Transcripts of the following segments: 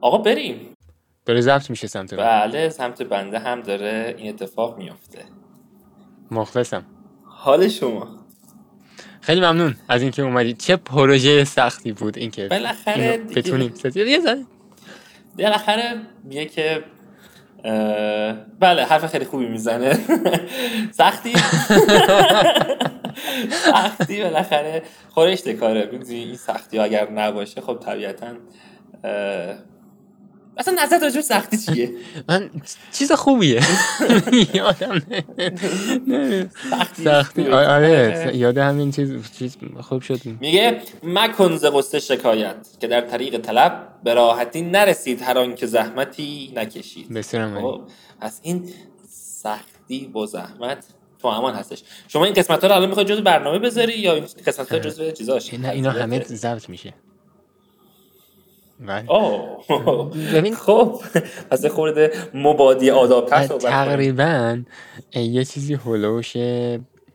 آقا بریم. داره ضبط میشه سمت من بله سمت بنده هم داره این اتفاق میافته. مخلصم. حال شما؟ خیلی ممنون از اینکه اومدید چه پروژه سختی بود اینکه بالاخره. بتونیم. بالاخره میگه که بله حرف خیلی خوبی می‌زنه. سختی؟ سختی بالاخره. خورشت کاره. این سختی اگر نباشه خب طبیعتا اصلا نظر راجع به سختی چیه؟ من چیز خوبیه. یادم نه- سختی. سختی. خوبه. آره یاد همین چیز چیز خوب شد. میگه مکن ز غصه شکایت که در طریق طلب به راحتی نرسید هر آن که زحمتی نکشید. بسیار. خب پس این سختی با زحمت تو امان هستش. شما این قسمت ها رو الان می‌خوای جزو برنامه بذاری یا این قسمت ها جزو چیزاش؟ اینا, اینا همه ضبط میشه. آه ببین خب پس خورده مبادی کنیم. تقریبا یه چیزی هلوش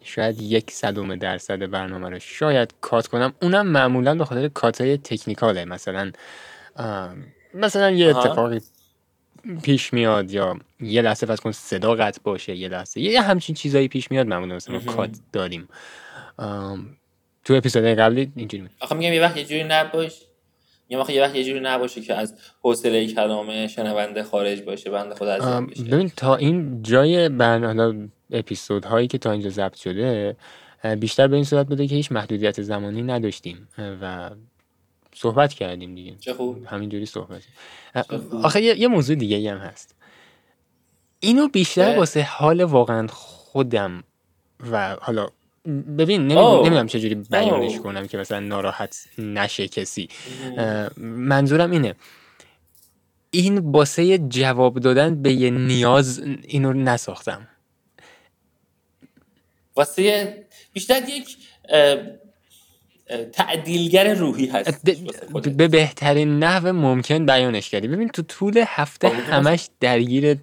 شاید یک صدوم درصد برنامه رو شاید کات کنم اونم معمولا به خاطر کاتای تکنیکاله مثلا مثلا یه. اتفاقی پیش میاد یا یه لحظه فرض کن صدا قطع باشه یه لحظه یه همچین چیزایی پیش میاد معمولا مثلا. کات داریم تو اپیزودهای قبلی اینجوری. آخه میگم یه وقت یه جوری نباش میگم آخه یه وقت یه جوری نباشه که از حوصله کلام شنونده خارج باشه بنده خدا بشه. ببین تا این جای برنامه اپیزود هایی که تا اینجا ضبط شده بیشتر به این صورت بوده که هیچ محدودیت زمانی نداشتیم و صحبت کردیم دیگه. چه خوب. همینجوری صحبت. آخه یه, یه موضوع دیگه هم هست. اینو بیشتر؟ واسه حال واقعا خودم و حالا ببین. نمی‌دونم چجوری بیانش. کنم که مثلا ناراحت نشه کسی. منظورم اینه. این باسه جواب دادن به یه نیاز اینو نساختم. واسه بیشتر یک تعدیلگر روحی هست به بهترین نحو ممکن بیانش کردی. ببین تو طول هفته. همش درگیر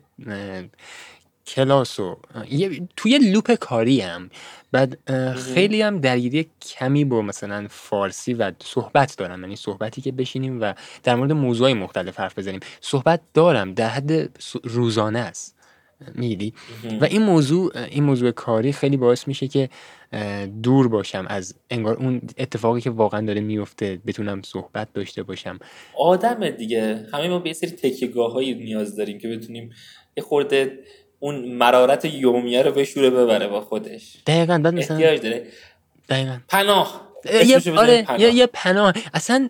کلاس و توی لوپ کاری هم بعد خیلی هم درگیری کمی با مثلا فارسی و صحبت دارم. یعنی صحبتی که بشینیم و در مورد موضوعی مختلف حرف بزنیم. صحبت دارم. در حد روزانه است. می‌گیری و این موضوع این موضوع کاری خیلی باعث میشه که دور باشم از انگار اون اتفاقی که واقعا داره میفته بتونم صحبت داشته باشم. آدم دیگه. همه ما به یه سری تکیگاه هایی نیاز داریم که بتونیم یه خورده اون مرارت یومیه رو بشوره ببره با خودش. دقیقا بعد مثلا احتیاج داره. دقیقا. پناه. یه آره پناه. یه, یه پناه. اصلا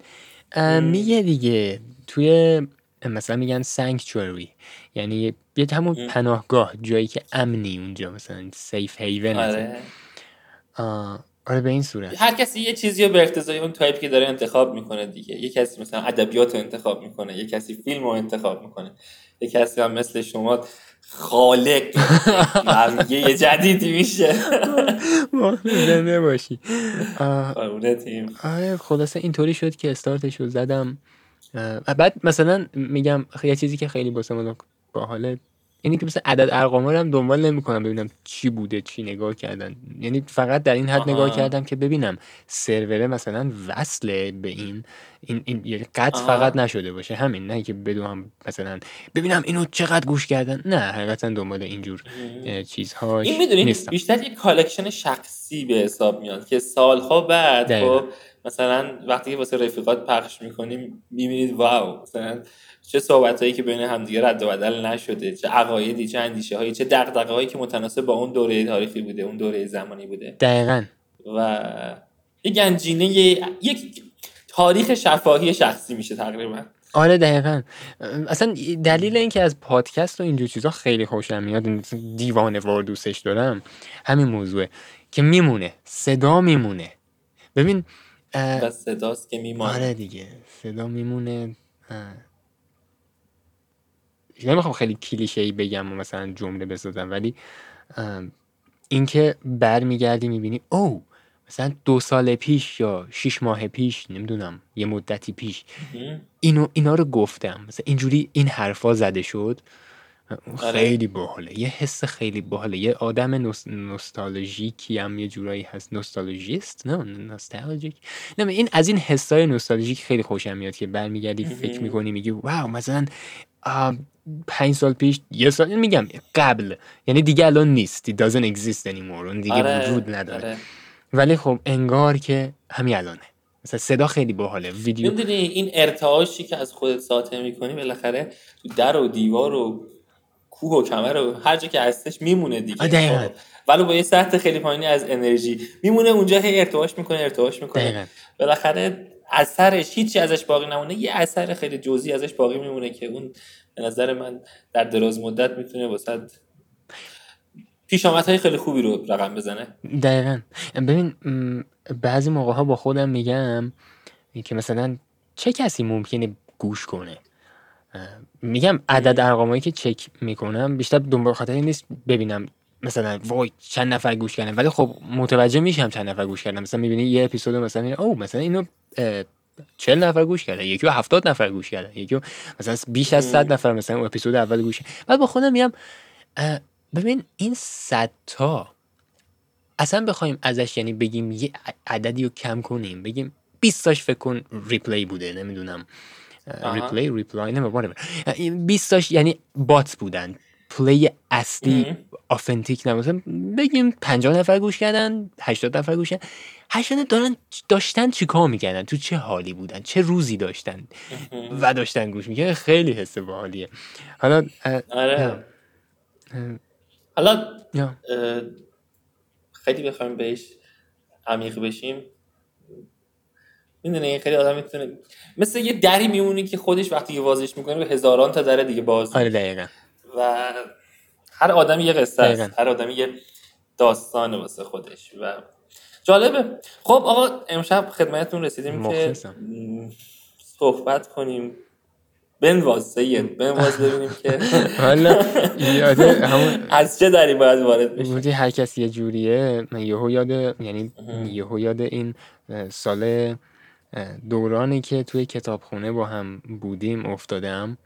میگه دیگه توی مثلا میگن sanctuary یعنی یه همون. پناهگاه جایی که امنی اونجا مثلا safe haven آره. آره به این صورت. هر کسی یه چیزی رو به اقتضای اون تایپی که داره انتخاب می‌کنه دیگه. یه کسی مثلا ادبیات رو انتخاب می‌کنه یه کسی فیلم رو انتخاب می‌کنه یه کسی هم مثل شما خالق. مرگه جدیدی میشه. زنده باشی تیم آره خلاصه اینطوری شد که استارتش رو زدم. بعد مثلا میگم یه چیزی که خیلی واسه من باحاله اینی که مثلا عدد ارقام رو هم دنبال نمی‌کنم ببینم چی بوده چی نگاه کردن یعنی فقط در این حد آها. نگاه کردم که ببینم سروره مثلا وصله به این این, این یعنی قطع آها. فقط نشده باشه همین نه که بدونم مثلا ببینم اینو چقدر گوش کردن نه حقیقتا دنبال اینجور اه، چیزهاش این می‌دونی بیشتر یه collection شخصی به حساب میاد که سالها بعد دقیقاً. خب مثلا وقتی که واسه رفیقات پخش می‌کنیم می‌بینید wow مثلا چه صحبت هایی که بین همدیگه رد و بدل نشده چه عقایدی چه اندیشه هایی چه دغدغه هایی که متناسب با اون دوره تاریخی بوده اون دوره زمانی بوده. دقیقا. و یه گنجینه یک تاریخ شفاهی شخصی میشه تقریبا. آره دقیقا. اصلا دلیل اینکه از پادکست و اینجور چیزا خیلی خوشم میاد دیوانه وار دوستش دارم همین موضوعه که میمونه صدا میمونه. ببین و صداست که میمانه آره دیگه صدا میمونه. نمی‌خوام خیلی کلیشه ای بگم و مثلا جمله بسازم ولی اینکه برمیگردی می‌بینی او مثلا دو سال پیش یا شیش ماه پیش نمی‌دونم یه مدتی پیش. اینو اینا رو گفتم مثلا اینجوری این حرفا زده شد. خیلی باحاله. یه حس خیلی باحاله. یه آدم نوس... نوستالژیکی هم یه جورایی هست. نوستالژیست؟ نه نوستالژیک. نه این از این حسای نوستالژیک خیلی خوشم میاد که برمیگردی فکر. می‌کنی میگی واو مثلا پنج سال پیش یه سال میگم قبل. یعنی دیگه الان نیست. It doesn't exist anymore. اون دیگه آره، وجود نداره. آره. ولی خب انگار که همین الانه. مثلا صدا خیلی باحاله. ویدیو می‌دونی این ارتعاشی که از خودت ساطع می‌کنی بالاخره تو در و دیوار و کوه و کمر و هر جا که هستش میمونه دیگه. خب. ولی با یه سطح خیلی پایینی از انرژی میمونه اونجا هی ارتعاش می‌کنه ارتعاش می‌کنه. دقیقا. بالاخره اثرش هیچی ازش باقی نمونه یه اثر خیلی جزئی ازش باقی میمونه که اون به نظر من در دراز مدت می‌تونه واسه پیشامدهای خیلی خوبی رو رقم بزنه. دقیقا. ببین بعضی موقع ها با خودم میگم که مثلا چه کسی ممکنه گوش کنه؟ میگم عدد ارقامایی که چک می‌کنم بیشتر دنبال خاطر این نیست ببینم مثلا وای چند نفر گوش کردن. ولی خب متوجه میشم چند نفر گوش کردن. مثلا می‌بینی یه اپیزود مثلا او مثلا اینو چل نفر گوش کردن. یکی هفتاد نفر گوش کردن. یکی مثلا بیش از صد نفر مثلا اون اپیزود اول گوش. بعد با خودم میگم ببین این صد تا اصلا بخوایم ازش یعنی بگیم یه عددی رو کم کنیم. بگیم 20 تاش فکر کن replay بوده نمی‌دونم. replay reply نمی‌دونم 20 تاش یعنی bot بودن. play اصلی. authentic نبود. مثلا بگیم 50 نفر گوش کردن 80 نفر گوش کردن. 80 دارن داشتن چیکار می‌کردن؟ تو چه حالی بودن؟ چه روزی داشتن و داشتن گوش می‌کردن؟ خیلی حس باحالیه. حالا آره. حالا خیلی بخوایم بهش عمیق بشیم. می‌دونی خیلی آدم می‌تونه مثل یه دری میمونی که خودش وقتی که بازش می‌کنه به هزاران تا در دیگه باز آره دقیقا. و هر آدمی یه قصه است. هر آدمی یه داستانه واسه خودش و جالبه. خب آقا امشب خدمتتون رسیدیم که مخلصم. م، صحبت کنیم. بنواز سید بنواز ببینیم که حالا یاده همون از چه دری باید وارد بشیم بودی هر کس یه جوریه من یهو یاد یعنی یهو یاد این سال دورانی که توی کتابخونه با هم بودیم افتادم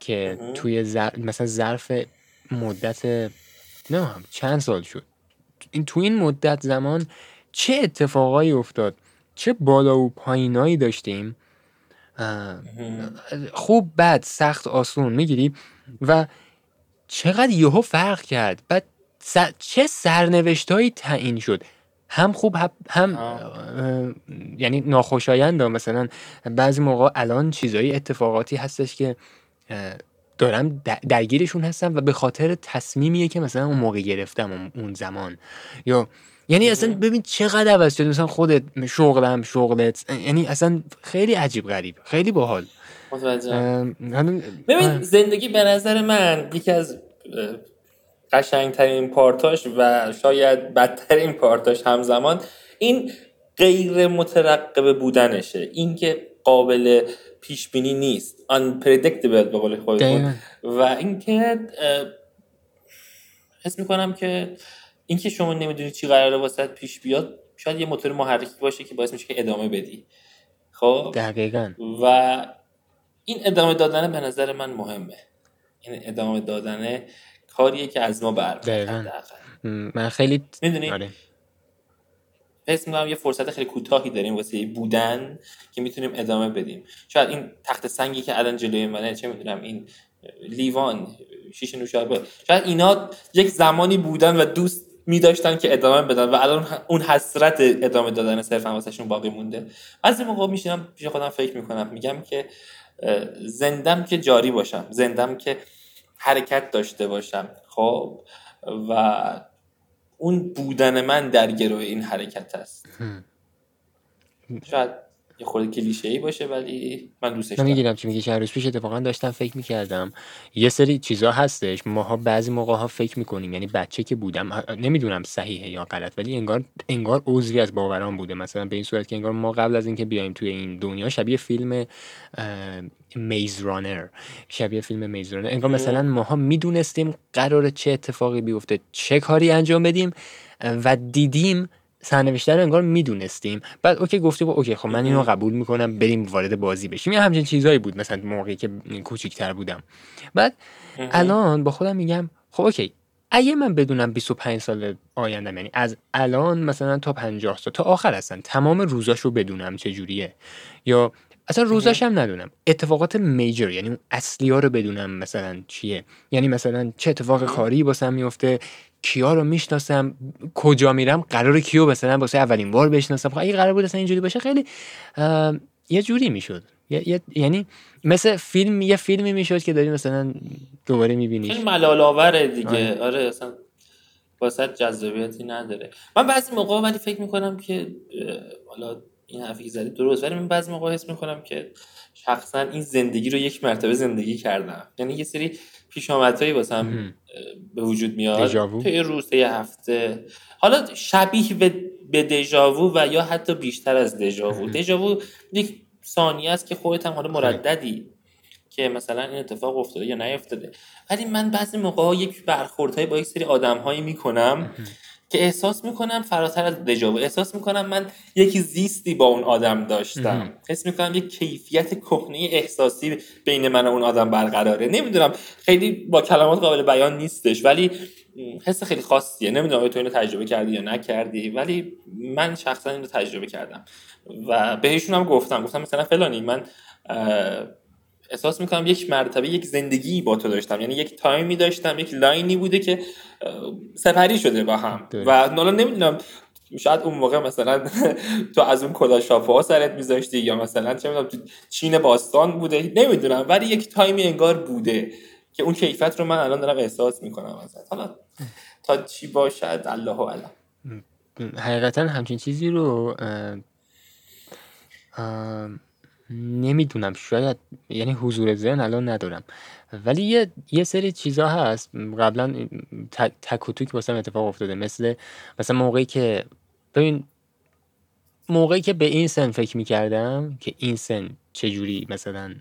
که. توی زر... مثلا ظرف مدت نه هم چند سال شد. این تو این مدت زمان چه اتفاقایی افتاد؟ چه بالا و پایینایی داشتیم؟ خوب بد سخت آسون می‌گیری؟ و چقدر یهو فرق کرد؟ بعد س- چه سرنوشتهایی تعیین شد؟ هم خوب هم, آه. یعنی ناخوشایند. مثلا بعضی موقع الان چیزایی اتفاقاتی هستش که دارم درگیرشون هستم و به خاطر تصمیمیه که مثلا اون موقع گرفتم اون- زمان یا یعنی اصلا مهم. ببین چقدر عوض شد مثلا خودت شغلم شغلت یعنی اصلا خیلی عجیب غریب خیلی باحال حالا- ببین. زندگی به نظر من یکی از قشنگترین پارتاش و شاید بدترین پارتاش همزمان این غیر مترقبه بودنشه. اینکه قابل پیش بینی نیست. unpredictable به قول خودتون. و اینکه حس می‌کنم که اینکه شما نمی‌دونی چی قراره واسه پیش بیاد شاید یه موتور محرکی باشه که باعث میشه که ادامه بدی. خب؟ دقیقا. و این ادامه دادن به نظر من مهمه. این ادامه دادن کاریه که از ما برمیاد من خیلی می‌دونی؟ آره. حس می‌کنم یه فرصت خیلی کوتاهی داریم واسه بودن که می‌تونیم ادامه بدیم. شاید این تخت سنگی که الان جلوی منه چه می‌دونم این لیوان شیشه نوشابه شاید اینا یک زمانی بودن و دوست میداشتن که ادامه بدن و الان اون حسرت ادامه دادن صرفا واسهشون باقی مونده. بعضی موقع میشینم پیش خودم فکر می‌کنم. میگم که زندم که جاری باشم. زندم که حرکت داشته باشم خب؟ و اون بودن من در گروه این حرکت هست شاید یه خورده کلیشه ای باشه ولی من دوستش دارم. می‌گیرم چی میگی. چند روز پیش اتفاقا داشتم فکر می‌کردم. یه سری چیزا هستش. ماها بعضی موقع ها فکر می‌کنیم. یعنی بچه که بودم نمی‌دونم صحیحه یا غلط ولی انگار انگار عضوی از باورامون بوده. مثلا به این صورت که انگار ما قبل از اینکه بیایم توی این دنیا شبیه فیلم Maze Runner شبیه فیلم Maze Runner انگار مثلا ماها می‌دونستیم قرار چه اتفاقی بیفته چه کاری انجام بدیم و دیدیم سرنوشته رو انگار می‌دونستیم. بعد OK گفته بود OK خب من اینو قبول می‌کنم بریم وارد بازی بشیم. یه همچین چیزایی بود مثلا موقعی که کوچیکتر بودم. بعد الان با خودم میگم خب اوکی اگه من بدونم 25 سال آینده یعنی از الان مثلا تا 50 سال تا آخر هستن تمام روزاشو بدونم چه جوریه یا اصلا روزاش هم ندونم. اتفاقات میجر یعنی اون اصلی ها رو بدونم مثلا چیه. یعنی مثلا چه اتفاق کاری واسم میفته کیا رو می‌شناسم کجا میرم قرار کیو مثلا واسه اولین بار بشناسم. خب اگه قرار بود اصلا اینجوری باشه خیلی یه جوری می‌شد. یعنی مثل فیلم یه فیلمی می‌شد که داری مثلا دوباره می‌بینی خیلی ملال آوره دیگه. آره, آره اصلا واسه جذابیتی نداره. من بعضی موقع ولی فکر می‌کنم که حالا این حرفی که زدی درست ولی من بعضی موقع حس می‌کنم که شخصا این زندگی رو یک مرتبه زندگی کردم. یعنی یه سری پیش آمدهایی واسم به وجود میاد. توی روز یه هفته. حالا شبیه به دژاوو و یا حتی بیشتر از دژاوو دژاوو یک ثانیه است که خودت هم حالا مرددی که مثلا این اتفاق افتاده یا نیفتاده. ولی من بعضی موقع یک برخوردهایی با یک سری آدمهایی می‌کنم که احساس می‌کنم فراتر از دژاوو احساس می‌کنم من یک زیستی با اون آدم داشتم. حس می‌کنم یک کیفیت کهنه احساسی بین من و اون آدم برقراره. نمی‌دونم خیلی با کلمات قابل بیان نیستش ولی حس خیلی خاصیه. نمی‌دونم تو اینو تجربه کردی یا نکردی ولی من شخصا اینو تجربه کردم. و بهشون هم گفتم. گفتم مثلا فلانی من احساس می‌کنم یک مرتبه یک زندگی با تو داشتم. یعنی یک time ی داشتم یک line ی بوده که سپری شده با هم. و حالا نمی‌دونم شاید اون موقع مثلا تو از اون کلاه ها سرت میذاشتی یا مثلا چه می‌دونم تو چین باستان بوده نمی‌دونم. ولی یک time ی انگار بوده که اون کیفیت رو من الان دارم احساس می‌کنم ازت. حالا تا چی باشد الله علم حقیقتا همچین چیزی رو نمی‌دونم شاید یعنی حضور ذهن الان ندارم. ولی یه, یه سری چیزا هست. قبلا تک و توک واسم اتفاق افتاده. مثل مثلا موقعی که ببین موقعی که به این سن فکر می‌کردم که این سن چجوری مثلا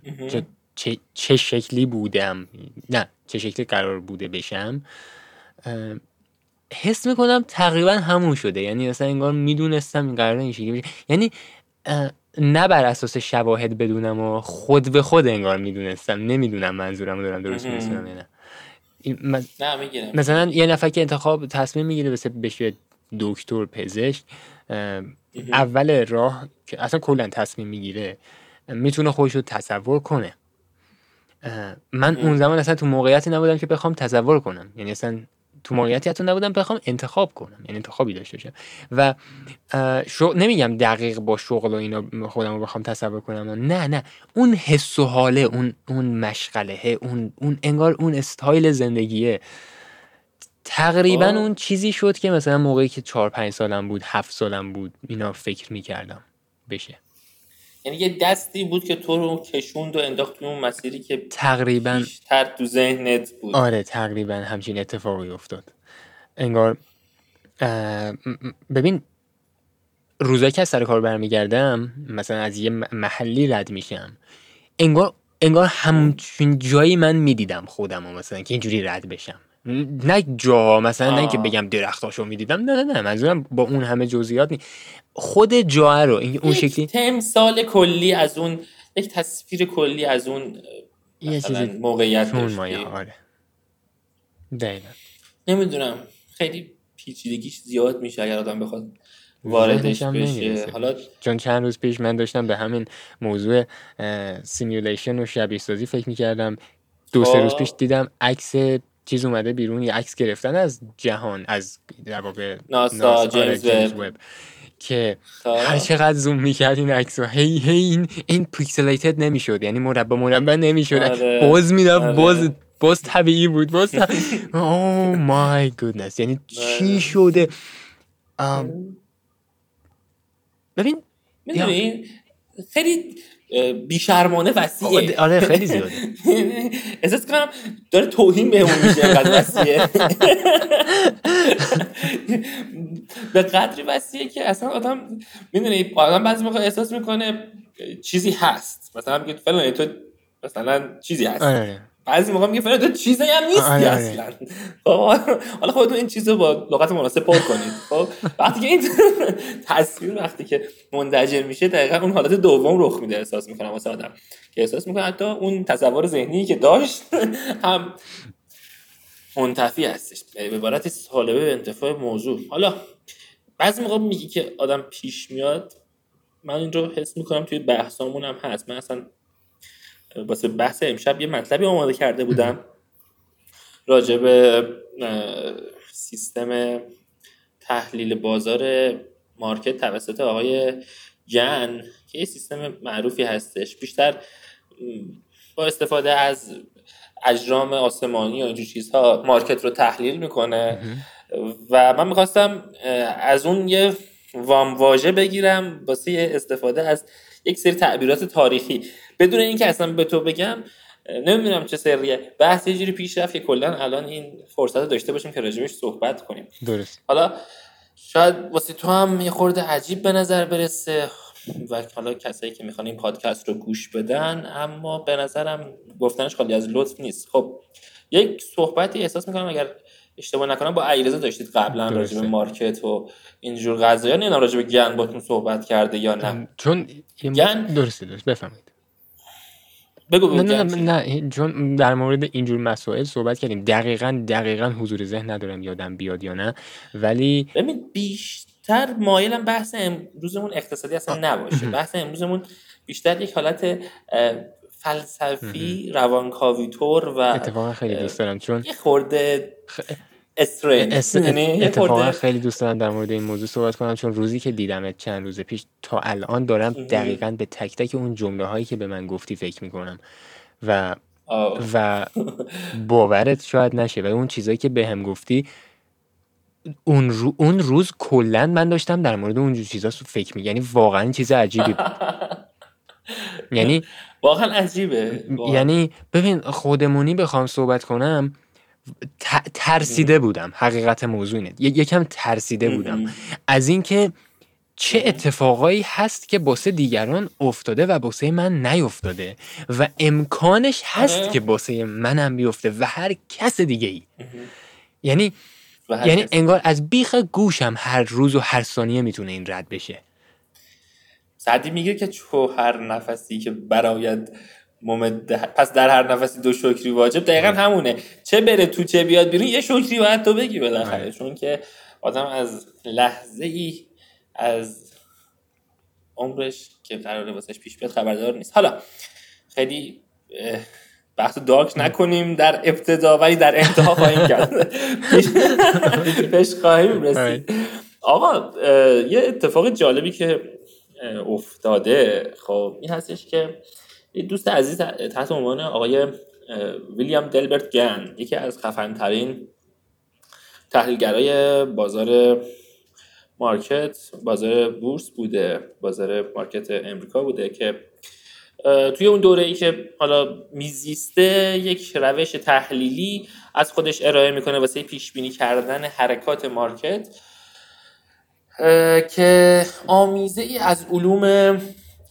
چه, چه, شکلی بودم. نه چه شکلی قرار بوده بشم. حس می‌کنم تقریبا همون شده. یعنی مثلا انگار می‌دونستم این قرار این شکلی یعنی نه بر اساس شواهد بدونم و خود به خود انگار می‌دونستم. نمی‌دونم منظورم دارم درست میرسونم یا نه. مثلا یه نفر که انتخاب تصمیم می‌گیره بشه دکتر پزشک اول راه که اصلا کلا تصمیم می‌گیره می‌تونه خودش رو تصور کنه. من اون زمان اصلا تو موقعیتی نبودم که بخوام تصور کنم. یعنی اصلا تو موقعیتی حتی نبودم بخوام انتخاب کنم. یعنی انتخابی داشته باشم. و نمیگم دقیق با شغل و اینا خودم رو بخوام تصور کنم نه. نه اون حس و حاله اون اون مشغله اون اون انگار اون استایل زندگیه. تقریبا اون چیزی شد که مثلا موقعی که چهار پنج سالم بود هفت سالم بود اینا فکر می‌کردم بشه. یعنی یه دستی بود که تو رو کشوند و انداخت تو اون مسیری که تقریبا بیشتر تو ذهنت بود. آره تقریبا همچین اتفاقی افتاد. انگار ببین روزایی که از سر کار برمیگردم مثلا از یه محلی رد میشم. انگار انگار همچین جایی من می‌دیدم خودم و مثلا که اینجوری رد بشم. نه جا مثلا نه که بگم درختاشو می‌دیدم. نه نه نه منظورم با اون همه جزئیات نی خود جا رو این اون شکلی تمثال کلی از اون یک تصویر کلی از اون مثلا موقعیت آره. نمی‌دونم. خیلی پیچیدگیش زیاد میشه اگر آدم بخواد واردش بشه. حالا چون چند روز پیش من داشتم به همین موضوع simulation و شبیه سازی فکر می‌کردم. دو سه روز خب. پیش دیدم عکس چیز اومده بیرون یه عکس گرفتن از جهان از در واقع ناسا آره، جیمز وب که. هر چقدر زوم می‌کرد این عکس هی هی این این پیکسلیتد نمی‌شد یعنی مربع مربع نمی‌شد. آره. باز می‌رفت آره. باز باز طبیعی بود باز او مای گودنس یعنی چی شده؟ ببین می‌دونی؟ خیلی بیشرمانه وسیعه. آره خیلی زیاده. احساس کنم داره توهین بهمون میشه اینقدر وسیعه. به قدری وسیعه که اصلا آدم می‌دونی آدم بعضی موقع احساس می‌کنه چیزی هست. مثلا میگه فلان تو مثلا چیزی هست. آره. بعضی موقع میگه فلان چیزی هم نیستی آره، آره. اصلا. خب حالا خودتون این چیزو با لغت مناسب پر کنید. خب وقتی که این تصویر وقتی که منتجر میشه دقیقا اون حالت دوم رخ میده احساس می‌کنم واسه آدم. که احساس می‌کنه حتی اون تصور ذهنی که داشت هم منتفی هستش. به عبارت سالبه به انتفاع موضوع. حالا بعضی موقع میگی که آدم پیش میاد. من این رو حس می‌کنم توی بحثامون هم هست. من اصلا واسه بحث امشب یه مطلبی آماده کرده بودم. راجع به سیستم تحلیل بازار مارکت توسط آقای جن که یه سیستم معروفی هستش. بیشتر با استفاده از اجرام آسمانی و اینجور چیزها مارکت رو تحلیل می‌کنه. و من می‌خواستم از اون یه وامواژه بگیرم واسه استفاده از یک سری تعبیرات تاریخی. بدون اینکه اصلا به تو بگم نمی‌دونم چه سریه. بحث یه جوری پیش رفت که کلا الان این فرصت رو داشته باشیم که راجبش صحبت کنیم. درست. حالا شاید واسه تو هم یه خورده عجیب به نظر برسه. و حالا کسایی که می‌خوان این پادکست رو گوش بدن اما به نظرم گفتنش خالی از لطف نیست. خب یک صحبتی احساس می‌کنم اگر اشتباه نکنم با علیرضا داشتید قبلا. راجع به مارکت و اینجور قضایا. نمی‌دونم راجع به گن باتون صحبت کرده یا نه. چون گن؟ درسته درست بفهمید بگو نه نه؟ نه نه چون در مورد اینجور مسائل صحبت کردیم. دقیقا دقیقا حضور ذهن ندارم یادم بیاد یا نه. ولی ببین بیشتر مایلم بحث امروزمون اقتصادی اصلا نباشه. بحث امروزمون بیشتر یک حالت فلسفی روانکاویتور و اتفاقا خیلی دوست دارم چون یه خورده استرین اس- یعنی خیلی دوست دارم در مورد این موضوع صحبت کنم چون روزی که دیدمت چند روز پیش تا الان دارم دقیقا به تک تک اون جمله هایی که به من گفتی فکر می‌کنم و آه. و باورت شاید نشه و اون چیزایی که به هم گفتی اون, رو- اون روز کلا من داشتم در مورد اون چیزا فکر می یعنی واقعا چیز عجیبی بود یعنی واقعا عجیبه واقعا. یعنی ببین خودمونی بخوام صحبت کنم ترسیده بودم. حقیقت موضوع اینه. یکم ترسیده بودم. از اینکه چه اتفاقایی هست که باسه دیگران افتاده و باسه من نیفتاده و امکانش هست آره. که باسه منم بیفته و هر کس دیگه ای یعنی یعنی کس. انگار از بیخ گوشم هر روز و هر ثانیه می‌تونه این رد بشه. سعدی میگه که چو هر نفسی که براید ممده پس در هر نفسی دو شکری واجب دقیقا همونه. چه بره تو چه بیاد بیرون یه شکری باید تو بگی بالاخره. آره. چون که آدم از لحظه ای از عمرش که قراره واسش پیش بیاد خبردار نیست. حالا خیلی بحث دارک نکنیم در ابتدا ولی در انتها خواهیم کرد. پیش- خواهیم رسید. آقا اه، یه اتفاق جالبی که افتاده خب این هستش که یه دوست عزیز تحت عنوان آقای ویلیام دلبرت گن یکی از خفنترین تحلیلگرای بازار مارکت بازار بورس بوده بازار مارکت امریکا بوده که توی اون دوره ای که حالا میزیسته یک روش تحلیلی از خودش ارائه می‌کنه واسه پیش بینی کردن حرکات مارکت که آمیزه ای از علوم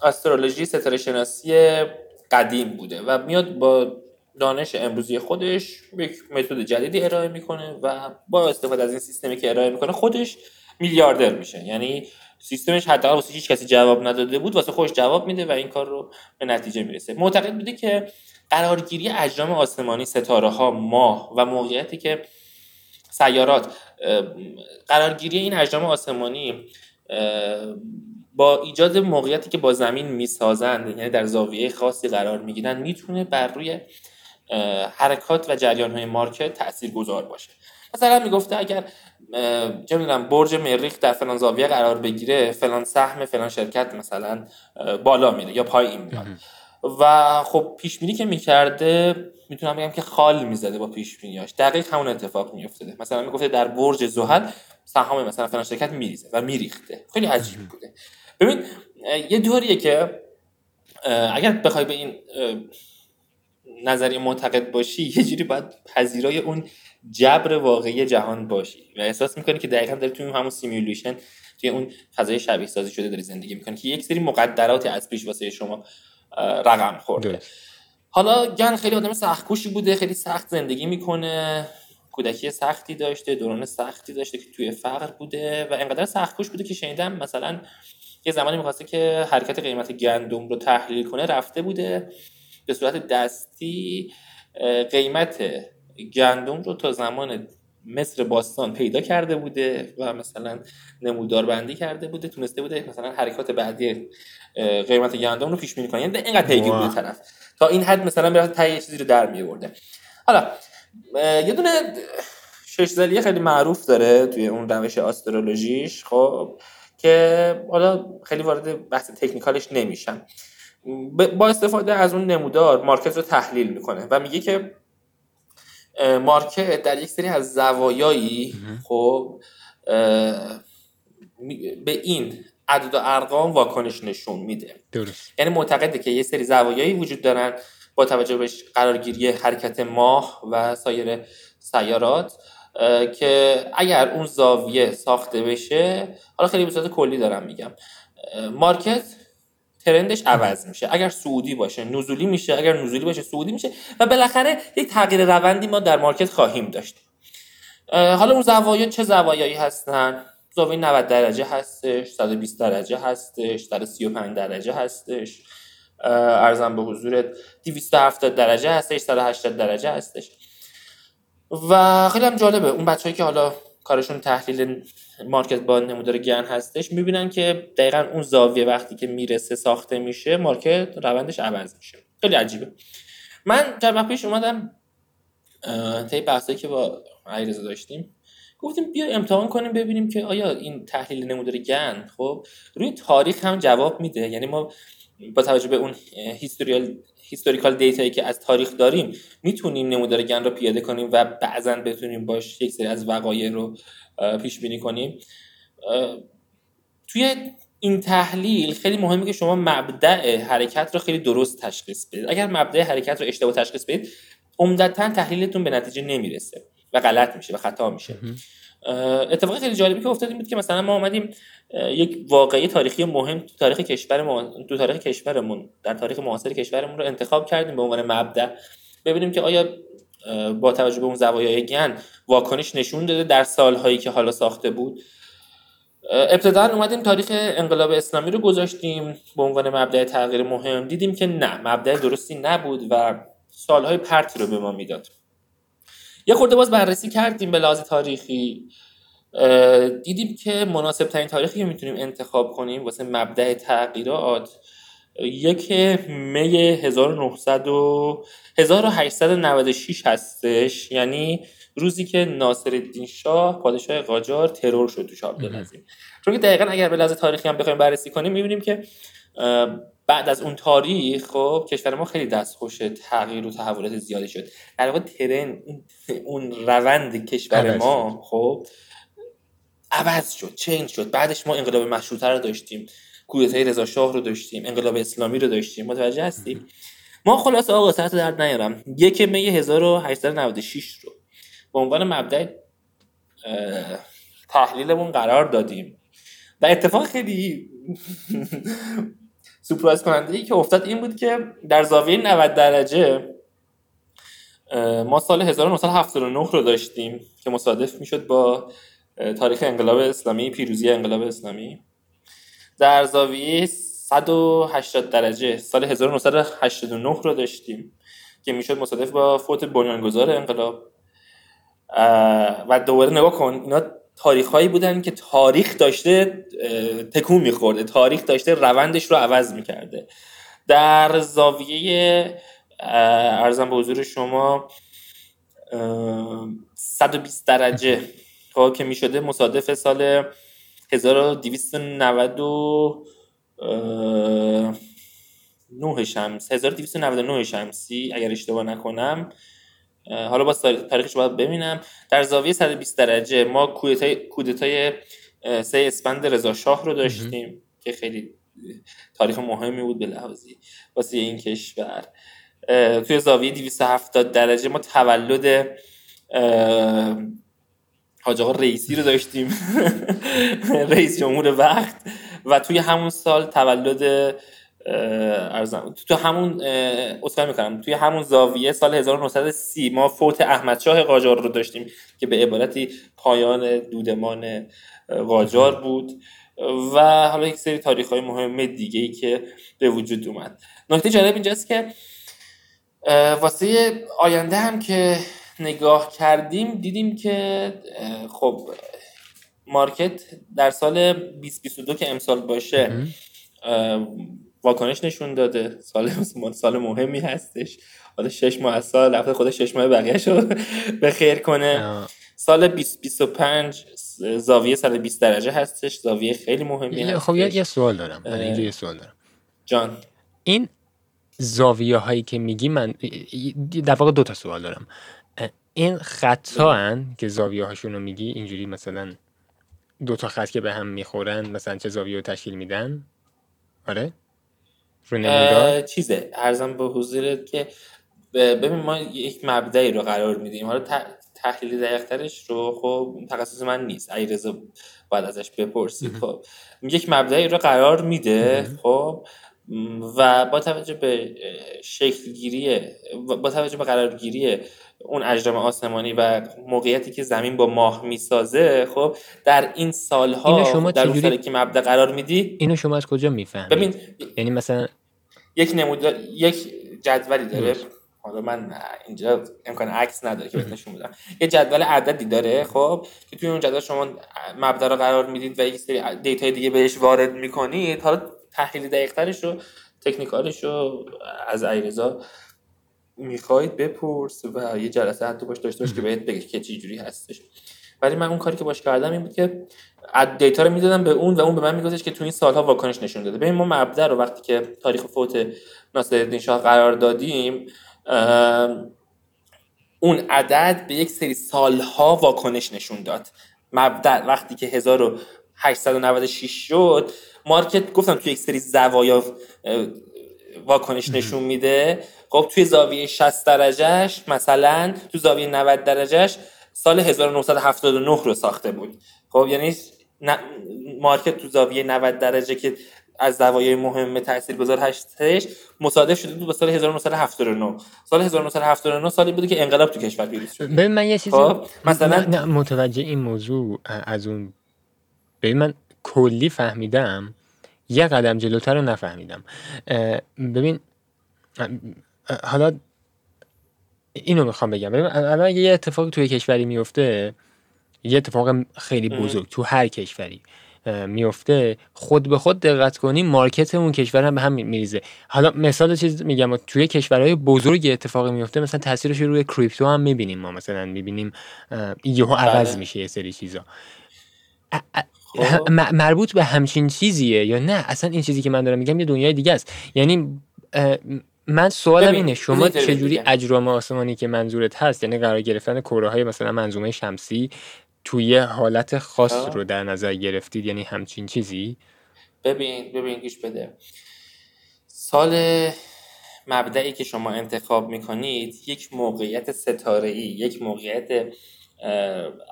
استرولوژی ستاره شناسی قدیم بوده و میاد با دانش امروزی خودش یک متد جدیدی ارائه می‌کنه و با استفاده از این سیستمی که ارائه می‌کنه خودش میلیاردر میشه. یعنی سیستمش حداقل واسه هیچ کسی جواب نداده بود واسه خودش جواب میده و این کار رو به نتیجه می‌رسه. معتقد بوده که قرارگیری اجرام آسمانی ستاره ها ماه و موقعیتی که سیارات قرارگیری این اجرام آسمانی با ایجاد موقعیتی که با زمین می‌سازند یعنی در زاویه خاصی قرار می‌گیرن می‌تونه بر روی حرکات و جریان های مارکت تأثیر گذار باشه. مثلا می‌گفته اگر چه می‌دونم برج مریخ در فلان زاویه قرار بگیره فلان سهم فلان شرکت مثلا بالا میره یا پایین میاد. و خب پیش بینی که می‌کرده می‌تونم بگم که خال می‌زده با پیش بینیاش دقیق همون اتفاق میافتاده. مثلا می‌گفته در برج زحل سهام مثلا فلان شرکت میریزه و میریخته. خیلی عجیب بوده. ببین یه دوریه که اگر بخوای به این نظریه معتقد باشی یه جوری باید پذیرای اون جبر واقعی جهان باشی و احساس می‌کنی که دقیقا داری توی همون simulation توی اون فضای شبیه سازی شده داری زندگی می‌کنی که یک سری مقدراتی از پیش واسه شما رقم خورده. درست. حالا گن خیلی آدم سختکوشی بوده خیلی سخت زندگی می‌کنه کودکی سختی داشته دوران سختی داشته که توی فقر بوده و انقدر سختکوش بوده که شنیدم مثلا یه زمانی می‌خواسته که حرکت قیمت گندم رو تحلیل کنه رفته بوده به صورت دستی قیمت گندم رو تا زمان مصر باستان پیدا کرده بوده و مثلا نمودار بندی کرده بوده. تونسته بوده مثلا حرکات بعدی قیمت گندم رو پیش بینی کنه. یعنی اینقدر پیگیر بوده طرف. تا این حد مثلا به تا چیزی رو در می آورده حالا یه دونه شش خیلی معروف داره توی اون روش آسترولوژیش. خب که حالا خیلی وارد بحث تکنیکالش نمیشم. با استفاده از اون نمودار مارکت رو تحلیل می‌کنه و میگه که مارکت در یک سری از زوایایی خب به این عدد و ارقام واکنش نشون میده. درست. یعنی معتقده که یه سری زوایایی وجود دارن با توجه به قرارگیری حرکت ماه و سایر سیارات. که اگر اون زاویه ساخته بشه حالا خیلی به صورت کلی دارم میگم. market trend ش عوض میشه. اگر صعودی باشه نزولی میشه. اگر نزولی باشه صعودی میشه. و بالاخره یک تغییر روندی ما در market خواهیم داشت. حالا اون زوایا چه زوایایی هستن؟ زاویه 90 درجه هستش 120 درجه هستش 135 درجه هستش. عرضم به حضورت 270 درجه هستش 180 درجه هستش. و خیلی هم جالبه. اون بچه‌هایی که حالا کارشون تحلیل market با نمودار گن هستش می‌بینن که دقیقا اون زاویه وقتی که می‌رسه ساخته میشه market روندش عوض میشه. خیلی عجیبه. من چند وقت پیش اومدم طی بحثایی که با علیرضا داشتیم گفتیم بیا امتحان کنیم ببینیم که آیا این تحلیل نمودار گن خب روی تاریخ هم جواب میده. یعنی ما با توجه به اون historial historical data یی که از تاریخ داریم می‌تونیم نمودار گن رو پیاده کنیم و بعضا بتونیم باش یک سری از وقایع رو پیش بینی کنیم. توی این تحلیل خیلی مهمه که شما مبدع حرکت رو خیلی درست تشخیص بدید. اگر مبدع حرکت رو اشتباه تشخیص بدید عمدتا تحلیلتون به نتیجه نمی‌رسه و غلط میشه و خطا میشه. اتفاق خیلی جالبی که افتاد بود که مثلا ما اومدیم یک واقعی تاریخی مهم تو تاریخ کشورمون تو تاریخ کشورمون در تاریخ معاصر کشورمون رو انتخاب کردیم به عنوان مبدا. ببینیم که آیا با توجه به اون زوایای گن واکنش نشون داده در سالهایی که حالا ساخته بود. ابتدا اومدیم تاریخ انقلاب اسلامی رو گذاشتیم به عنوان مبدع تغییر مهم. دیدیم که نه مبدع درستی نبود و سالهای پرتی رو به ما می‌داد. یه خورده باز بررسی کردیم به لحاظ تاریخی. دیدیم که مناسب ترین تاریخی که می‌تونیم انتخاب کنیم واسه مبدع تغییرات یک می 1900 و 1896 هستش. یعنی روزی که ناصر الدین شاه پادشاه قاجار ترور شد تو شاه چون که دقیقا اگر به لحاظ تاریخی هم بخوایم بررسی کنیم می‌بینیم که بعد از اون تاریخ خب کشور ما خیلی دستخوش تغییر و تحولات زیادی شد. در واقع ترن اون روند کشور ما خب عوض شد چنج شد. بعدش ما انقلاب مشروطه رو داشتیم کودتای رضا شاه رو داشتیم انقلاب اسلامی رو داشتیم. متوجه هستیم ما خلاص آقا سرت درد نیارم. یک می 1896 رو به عنوان مبدع تحلیلمون قرار دادیم. و اتفاق خیلی سپرایز کننده ای که افتاد این بود که در زاویه 90 درجه ما سال 1979 رو داشتیم که مصادف می‌شد با تاریخ انقلاب اسلامی پیروزی انقلاب اسلامی. در زاویه 180 درجه سال 1989 رو داشتیم که می‌شد مصادف با فوت بنیانگذار انقلاب. و دوباره نگاه کن اینا تاریخ هایی بودن که تاریخ داشته تکون میخورده. تاریخ داشته روندش رو عوض می‌کرده. در زاویه ارزم به حضور شما 120 درجه خب که می‌شده مصادف سال 1299 شمس 1299 شمسی اگر اشتباه نکنم. حالا با تاریخش باید ببینم. در زاویه 120 درجه ما کودتای سه اسفند رضا شاه رو داشتیم که خیلی تاریخ مهمی بود به لحاظی واسه این کشور. توی زاویه 270 درجه ما تولد حاج آقا رئیسی رو داشتیم. رئیس جمهور وقت. و توی همون سال تولد ارزم تو همون اصلا می‌کنم توی همون زاویه سال 1930 ما فوت احمد شاه قاجار رو داشتیم که به عبارتی پایان دودمان قاجار بود. و حالا یک سری تاریخ های مهم دیگه ای که به وجود اومد. نکته جالب اینجاست که واسه آینده هم که نگاه کردیم دیدیم که خب مارکت در سال 2022 که امسال باشه واکنش نشون داده. سال سال مهمی هستش. حالا شش ماه از سال رفته خود شش ماه بقیهش رو به خیر کنه. سال 2025 زاویه 120 درجه هستش. زاویه خیلی مهمی هستش خب یه سوال دارم. من اینجا یه سوال دارم. جان. این زاویه هایی که میگی من در واقع دو تا سوال دارم. این خطا هن که زاویه هاشون رو میگی؟ اینجوری مثلا دو تا خط که به هم می‌خورن مثلا چه زاویه رو تشکیل میدن؟ آره؟ چیزه ارزم به حضورت که ببین ما یک مبدعی رو قرار میدیم. حالا تحلیل دقیقترش رو خب تخصص من نیست. رضا باید ازش بپرسید خب یک مبدعی رو قرار میده خب و با توجه به شکلگیری با توجه به قرارگیری اون اجرام آسمانی و موقعیتی که زمین با ماه می‌سازه خب در این سالها شما در اون سالی که مبدا قرار میدی؟ اینو شما از کجا می‌فهمید؟ ببین یعنی مثلا یک نمود یک جدولی داره. حالا من اینجا امکان عکس نداره که نشون بدم. یه جدول عددی داره خب که توی اون جدول شما مبدا رو قرار می‌دید و یک سری data ی دیگه بهش وارد می‌کنید. حالا تحلیل دقیقترش رو تکنیکالش رو از علیرضا می‌خواید بپرس و یه جلسه حتی باش داشته باش که بهت بگه که چه جوری هستش. ولی من اون کاری که باش کردم این بود که data رو می‌دادم به اون و اون به من میگفتش که تو این سالها واکنش نشون داده. ببین ما مبدا رو وقتی که تاریخ فوت ناصرالدین شاه قرار دادیم اون عدد به یک سری سالها واکنش نشون داد. مبدا وقتی که 1896 شد مارکت گفتم تو یک سری زوایا واکنش نشون میده. خب توی زاویه 60 درجهش مثلا تو زاویه 90 درجهش سال 1979 رو ساخته بود. خب یعنی مارکت تو زاویه 90 درجه که از زوایای مهم تاثیرگذار هستش مصادف شده بود با سال 1979 سال 1979 سالی بوده که انقلاب تو کشور پیروز شد. ببین من یه چیزی خب مثلا نه متوجه این موضوع از اون ببین من کلی فهمیدم یه قدم جلوتر رو نفهمیدم. ببین حالا اینو می‌خوام بگم. ببین الان یه اتفاق توی کشوری میفته یه اتفاق خیلی بزرگ تو هر کشوری میفته خود به خود دقت کنی مارکت اون کشور هم به هم میریزه. حالا مثال چیز میگم توی کشورهای بزرگ اتفاقی میفته مثلا تاثیرش روی کریپتو هم می‌بینیم ما. مثلا می‌بینیم یهو عوض بله. میشه یه سری چیزا. خب. مربوط به همچین چیزیه یا نه؟ اصلا این چیزی که من دارم میگم یه دنیای دیگه است. یعنی من سوالم اینه شما چجوری اجرام آسمانی که منظورت هست یعنی قرار گرفتن کره های مثلا منظومه شمسی توی حالت خاص رو در نظر گرفتید؟ یعنی همچین چیزی؟ ببین ببین گوش بده. سال مبدعی که شما انتخاب می‌کنید یک موقعیت ستاره ای یک موقعیت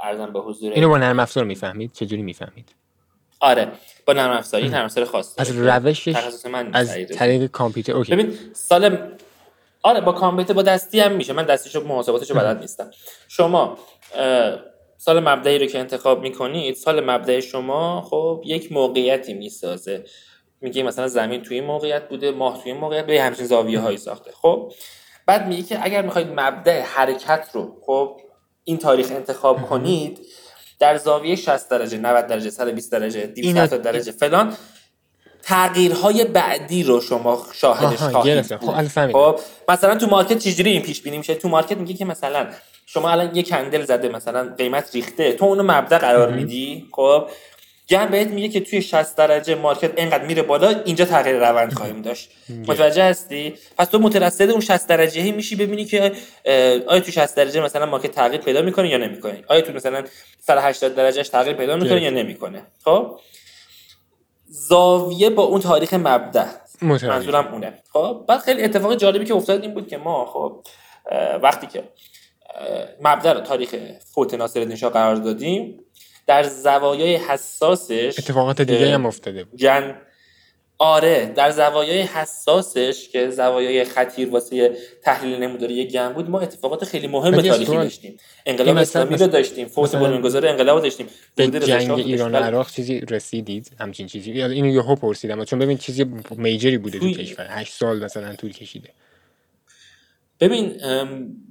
ارزم به حضور اینو با نرم افزار می‌فهمید؟ چجوری می‌فهمید؟ آره با نرم افزاری نرم افزار خاص از روشش از طریق کامپیوتر اوکی. ببین سال آره با کامپیوتر با دستی هم میشه. من دستیشو محاسباتشو بلد نیستم. شما سال مبدعی رو که انتخاب می‌کنید سال مبدع شما خب یک موقعیتی می‌سازه. میگه مثلا زمین توی موقعیت بوده ماه توی موقعیت به همچین زاویه هایی ساخته. خب بعد میگه که اگر می‌خواید مبدع حرکت رو خب این تاریخ انتخاب کنید در زاویه 60 درجه 90 درجه 120 درجه 270 درجه فلان. تغییرهای بعدی رو شما شاهدش خواهید خب, خب مثلا تو market چجوری این پیش بینی میشه؟ تو market میگه که مثلا شما الان یه candle زده مثلا قیمت ریخته. تو اونو مبدا قرار میدی؟ خب. گن بهت میگه که توی 60 درجه market اینقدر میره بالا اینجا تغییر روند خواهیم داشت. متوجه هستی؟ پس تو مترصد اون 60 درجه هی میشی ببینی که آیا تو 60 درجه مثلا market تغییر پیدا می‌کنه یا نمی‌کنه؟ آیا تو مثلا 180 درجهش تغییر پیدا می‌کنه یا نمی‌کنه؟ خب؟ زاویه با اون تاریخ مبدا. منظورم اونه. خب؟ بعد خیلی اتفاق جالبی که افتاد این بود که ما خب وقتی که مبدا رو تاریخ فوت ناصرالدین شاه قرار دادیم در زوایای حساسش اتفاقات دیگه هم افتاده بود. جن آره در زوایای حساسش که زوایای خطیر واسه تحلیل نموداری یک گم بود ما اتفاقات خیلی مهم تاریخی داشتیم. انقلاب اسلامی رو داشتیم فوت بنیانگذار انقلاب داشتیم. به جنگ ایران و عراق چیزی رسیدید؟ همچین چیزی؟ اینو یهو پرسیدم چون ببین چیزی میجری بوده تو کشور 8 سال مثلا طول کشیده. ببین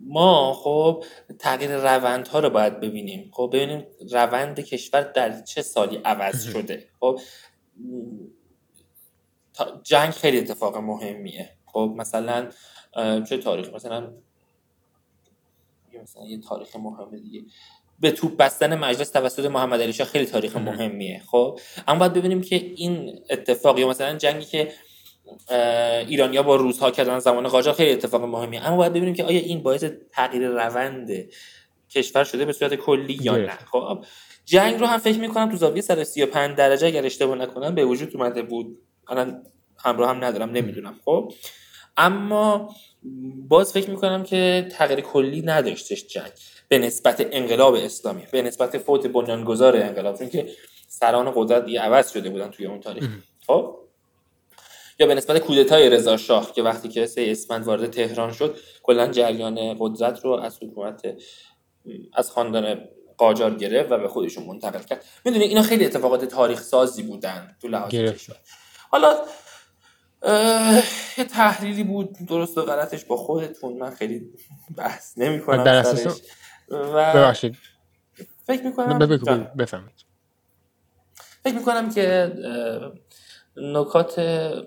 ما خب تغییر روندها رو باید ببینیم. خب ببینیم روند کشور در چه سالی عوض شده. خب جنگ خیلی اتفاق مهمیه. خب مثلا چه تاریخ؟ مثلا مثلا یه تاریخ مهم دیگه. به توپ بستن مجلس توسط محمد علی شاه خیلی تاریخ مهمیه. خب اما باید ببینیم که این اتفاق یا مثلا جنگی که ایرانیا با روزها کردن زمان قاجار خیلی اتفاق مهمیه. اما باید ببینیم که آیا این باعث تغییر روند کشور شده؟ به صورت کلی یا نه؟ خب جنگ رو هم فکر می‌کنم تو زاویه 135 درجه اگر اشتباه نکنم به وجود اومده بود. الان همراه هم ندارم نمی‌دونم. خب اما باز فکر می‌کنم که تغییر کلی نداشتش جنگ. به نسبت انقلاب اسلامی به نسبت فوت بنیانگذار انقلاب چون که سران قدرت دیگه عوض شده بودن توی اون تاریخ. خب یا به نسبت کودتای رضا شاه که وقتی که سه اسفند وارد تهران شد کلا جریان قدرت رو از حکومت از خاندان قاجار گرفت و به خودشون منتقل کرد. می‌دونی اینا خیلی اتفاقات تاریخ سازی بودن تو لحاظ کشور. حالا یه تحلیلی بود درست و غلطش با خودتون. من خیلی بحث نمی کنم در اساس و ببخشید. فکر می‌کنم بفهمید فکر می‌کنم که نکات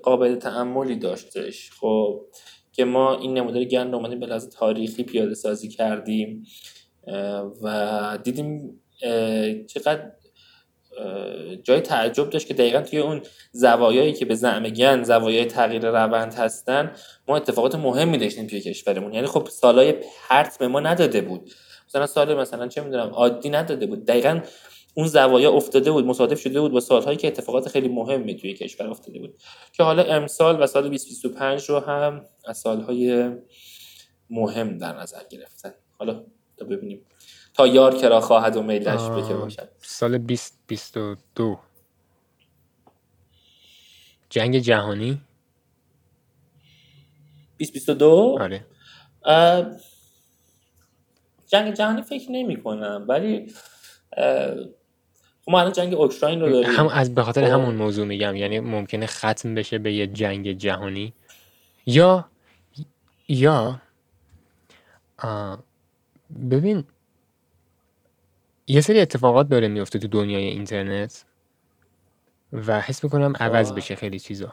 قابل تعملی داشتش خب که ما این نمودار گند اومدیم به لحاظ تاریخی پیاده سازی کردیم و دیدیم چقدر جای تعجب داشت که دقیقا توی اون زوایایی که به زعم گن زوایای تغییر روند هستن ما اتفاقات مهمی داشتیم توی کشورمون. یعنی خب سالای پرت به ما نداده بود. مثلا سال مثلا چه می‌دونم عادی نداده بود. دقیقا اون زوایا افتاده بود مصادف شده بود با سالهایی که اتفاقات خیلی مهمی توی کشور افتاده بود. که حالا امسال و سال 2025 رو هم از سالهای مهم در نظر گرفتن. حالا تا ببینیم. تا یار کرا خواهد و میلش بکه باشد. سال 2022 جنگ جهانی؟ 2022 آره. جنگ جهانی فکر نمی کنم ولی ما الان جنگ اوکراین رو داریم. هم از به خاطر خب. همون موضوع میگم یعنی ممکنه ختم بشه به یه جنگ جهانی. یا یا ببین یه سری اتفاقات داره میفته تو دنیای اینترنت و حس می‌کنم عوض بشه خیلی چیزا.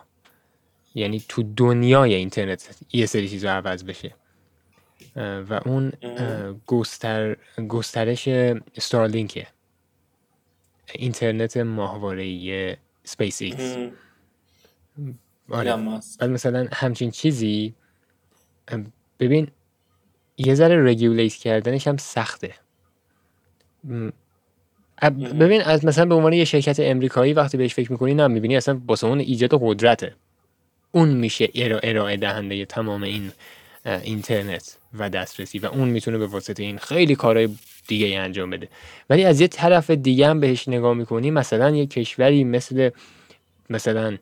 یعنی تو دنیای اینترنت یه سری چیزا عوض بشه. و اون گستر گسترش ستارلینکه اینترنت ماهواره سپیس ایکس آره. مثلا همچین چیزی ببین یه ذره regulate کردنش هم سخته. ببین از مثلا به عنوان یه شرکت امریکایی وقتی بهش فکر می‌کنی نه می‌بینی اصلا با اون ایجاد قدرته. اون میشه ارائه دهنده تمام این اینترنت و دسترسی و اون می‌تونه به واسطه این خیلی کارهای دیگه انجام بده. ولی از یه طرف دیگه هم بهش نگاه می‌کنی مثلا یه کشوری مثل مثلا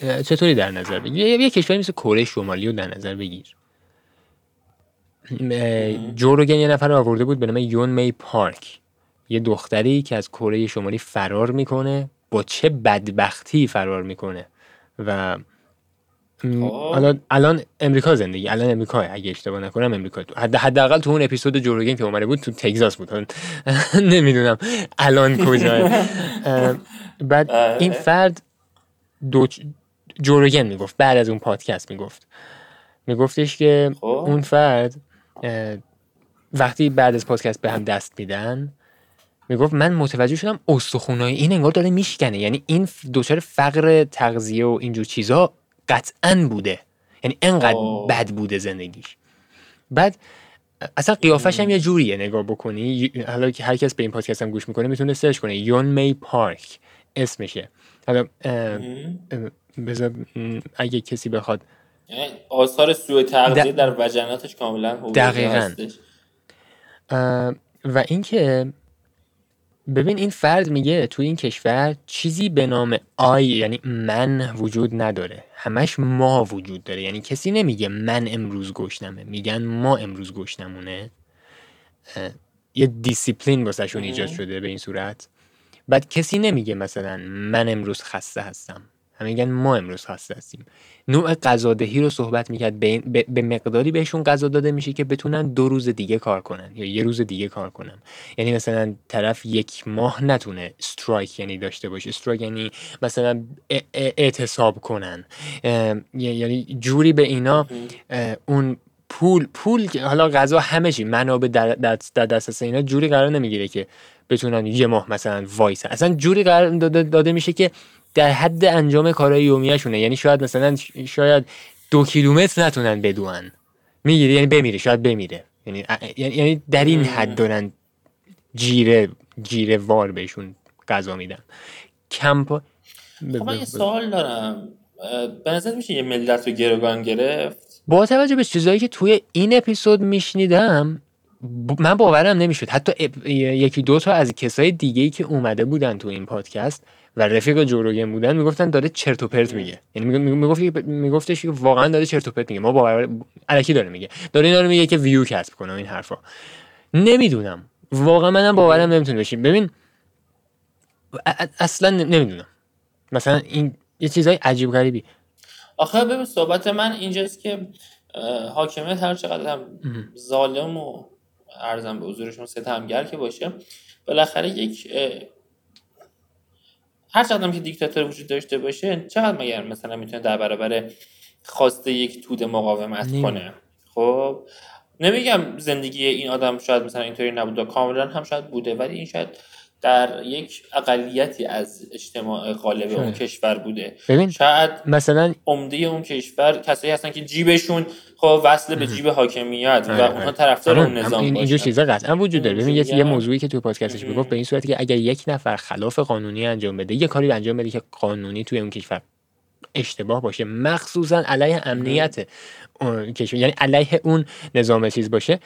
چطوری در نظر بگیر یه کشوری مثل کره شمالی رو در نظر بگیر. جوروگن یه نفر آورده بود به نام یون می پارک. یه دختری که از کره شمالی فرار می‌کنه با چه بدبختی فرار می‌کنه. و. الان الان امریکا زندگی الان امریکا اگه اشتباه نکنم امریکا تو حد حداقل تو اون اپیزود جوروگن که اومده بود تو تگزاس بود. نمی‌دونم الان کجا بعد این فرد دو جوروگن می‌گفت بعد از اون پادکست می‌گفت. میگفتش که خب. اون فرد وقتی بعد از پادکست به هم دست میدن می‌گفت من متوجه شدم استخونای این انگار داره میشکنه. یعنی این دچار فقر تغذیه و اینجور چیزا قطعا بوده. یعنی انقدر بد بوده زندگیش. بعد اصلا قیافش هم یه جوریه نگاه بکنی. حالا که هر کس به این پادکست هم گوش می‌کنه می‌تونه سرچ کنه. یون می پارک اسمشه. حالا بذار اگه کسی بخواد. یعنی آثار سوء تغذیه در وجناتش کاملا دقیقا. و اینکه ببین این فرد میگه تو این کشور چیزی به نام آی یعنی من وجود نداره. همش ما وجود داره. یعنی کسی نمیگه من امروز گشنمه. میگن ما امروز گشنمونه. یه دیسیپلین واسهشون ایجاد شده به این صورت. بعد کسی نمیگه مثلا من امروز خسته هستم. همه میگن ما امروز خسته هستیم. نوع غذادهی رو صحبت می‌کرد به, به مقداری بهشون غذا داده میشه که بتونن دو روز دیگه کار کنن یا یه روز دیگه کار کنن. یعنی مثلا طرف یک ماه نتونه strike یعنی داشته باشه. strike یعنی مثلا اعتصاب کنن. یعنی جوری به اینا اون پول پول حالا غذا همه چی منابع در, در دسترس اینا جوری قرار نمی‌گیره که بتونن یه ماه مثلا وایسن. اصلا جوری قرار داده, داده میشه که در حد انجام کارهای یومیهشونه یعنی شاید مثلا شاید دو کیلومتر نتونن بدوان می‌گیره یعنی بمیره شاید بمیره. یعنی یعنی, یعنی در این حد دارن جیره جیره وار بهشون غذا میدن. کمپ خب من یه سوال دارم. به نظر میشه یه ملت رو گروگان گرفت. با توجه به چیزهایی که توی این اپیزود میشنیدم من باورم نمی‌شد. حتی یکی دو تا از کسای دیگه ای که اومده بودن تو این پادکست و رفیق جوروگن بودن می‌گفتن داره چرت و پرت میگه. یعنی می‌گفت میگفتش که واقعا داره چرت و پرت میگه. ما باور الکی داره میگه. داره اینا رو میگه که ویو کسب کنه این حرفا. نمی‌دونم. واقعا منم باورم نمی‌تونه بشین ببین اصلا نمی‌دونم. مثلا این یه چیزای عجیب غریبی. آخه ببین صحبت من اینجاست که حاکمیت هر چقدر هم ظالم و ارزم به حضورشون ستمگر که باشه. بالاخره یک هر چقدر که دیکتاتور وجود داشته باشه چقدر مگر مثلا می‌تونه در برابر خواسته یک تود مقاومت کنه؟ خب نمیگم زندگی این آدم شاید مثلا اینطوری نبوده کاملا هم شاید بوده ولی این شاید در یک اقلیتی از اجتماع غالب اون کشور بوده. ببین شاید مثلا عمده اون کشور کسایی هستن که جیبشون خب وصل به جیب حاکمیت و آره، اونها آره. طرفدار اون نظام این اینجور چیزا قطعا وجود داره. ببین یه موضوعی که تو پادکستش می‌گفت به این صورتی که اگر یک نفر خلاف قانونی انجام بده یه کاری انجام بده که قانونی توی اون کشور اشتباه باشه. مخصوصا علیه امنیت کشور. یعنی علیه اون نظام چیز باشه.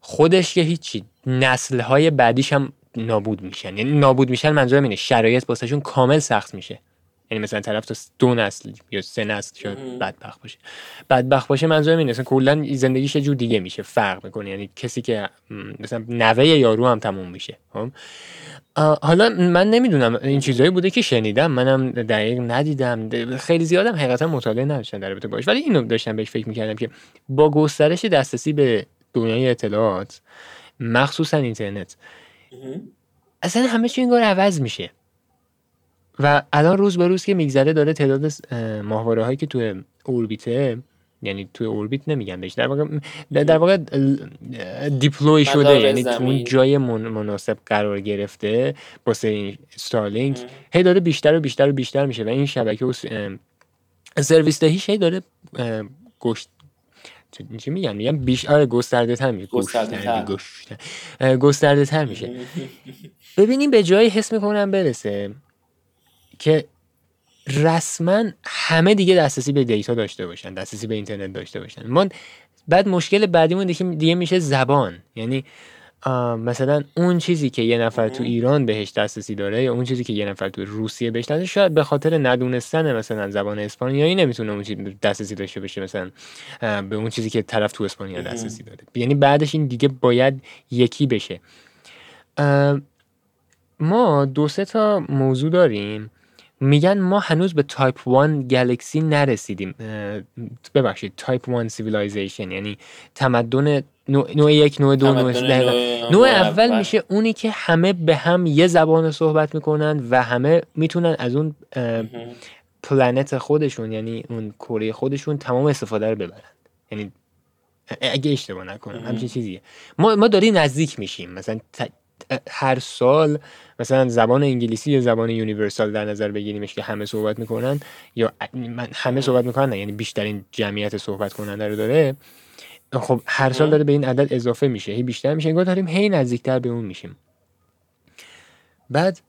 خودش که هیچی نسل های بعدیش هم نابود میشن. یعنی نابود میشن منظورم اینه شرایط واسهشون کامل سخت میشه. یعنی مثلا طرف تا دو نسل یا سه نسل شاید بدبخت باشه. بدبخت باشه منظورم اینه مثلا کلا زندگیش جور دیگه میشه فرق می‌کنه. یعنی کسی که مثلا نوه یارو هم تموم میشه خب؟ حالا من نمی‌دونم این چیزایی بوده که شنیدم. منم دقیق ندیدم. خیلی زیادم حقیقتا مطالعه نداشتم در رابطه باش ولی اینو داشتم بهش فکر می‌کردم که با گسترش دسترسی به دنیای اطلاعات مخصوصا اینترنت اصلا همه چی انگار عوض میشه. و الان روز به روز که میگذره داره تعداد ماهواره هایی که تو اوربیته یعنی تو اوربیت نمیگن بهش در واقع در واقع دیپلوی شده یعنی تو اون جای مناسب قرار گرفته واسه این استارلینک هی داره بیشتر و بیشتر و بیشتر میشه و این شبکه و سرویس دهیش هی داره گشت چی میگن؟ میگن بیش آره گسترده تر میشه گسترده تر میشه. ببینیم به جایی حس می‌کنم برسه. که رسما همه دیگه دسترسی به دیتا داشته باشن دسترسی به اینترنت داشته باشن. ما بعد مشکل بعدیمون دیگه, دیگه میشه زبان. یعنی مثلا اون چیزی که یه نفر تو ایران بهش دسترسی داره یا اون چیزی که یه نفر تو روسیه بهش دسترسی شاید به خاطر ندونستن مثلا زبان اسپانیایی نمی‌تونه اون چیزی دسترسی داشته باشه مثلا به اون چیزی که طرف تو اسپانیا دسترسی داره. یعنی بعدش این دیگه باید یکی بشه. ما دو سه تا موضوع داریم. میگن ما هنوز به تایپ 1 galaxy نرسیدیم. ببخشید تایپ 1 civilization یعنی تمدن نوع, یک نوع دو نوع نوع اول. میشه اونی که همه به هم یه زبان صحبت می‌کنن و همه می‌تونن از اون planet خودشون یعنی اون کره خودشون تمام استفاده رو ببرن. یعنی اگه اشتباه نکنم همچین چیزیه. ما ما داری نزدیک میشیم. مثلا هر سال مثلا زبان انگلیسی یا زبان universal در نظر بگیریمش که همه صحبت می‌کنن یا همه صحبت می‌کنن نه یعنی بیشترین جمعیت صحبت کننده رو داره. خب هر سال داره به این عدد اضافه میشه هی بیشتر میشه انگار داریم هی نزدیکتر به اون میشیم. بعد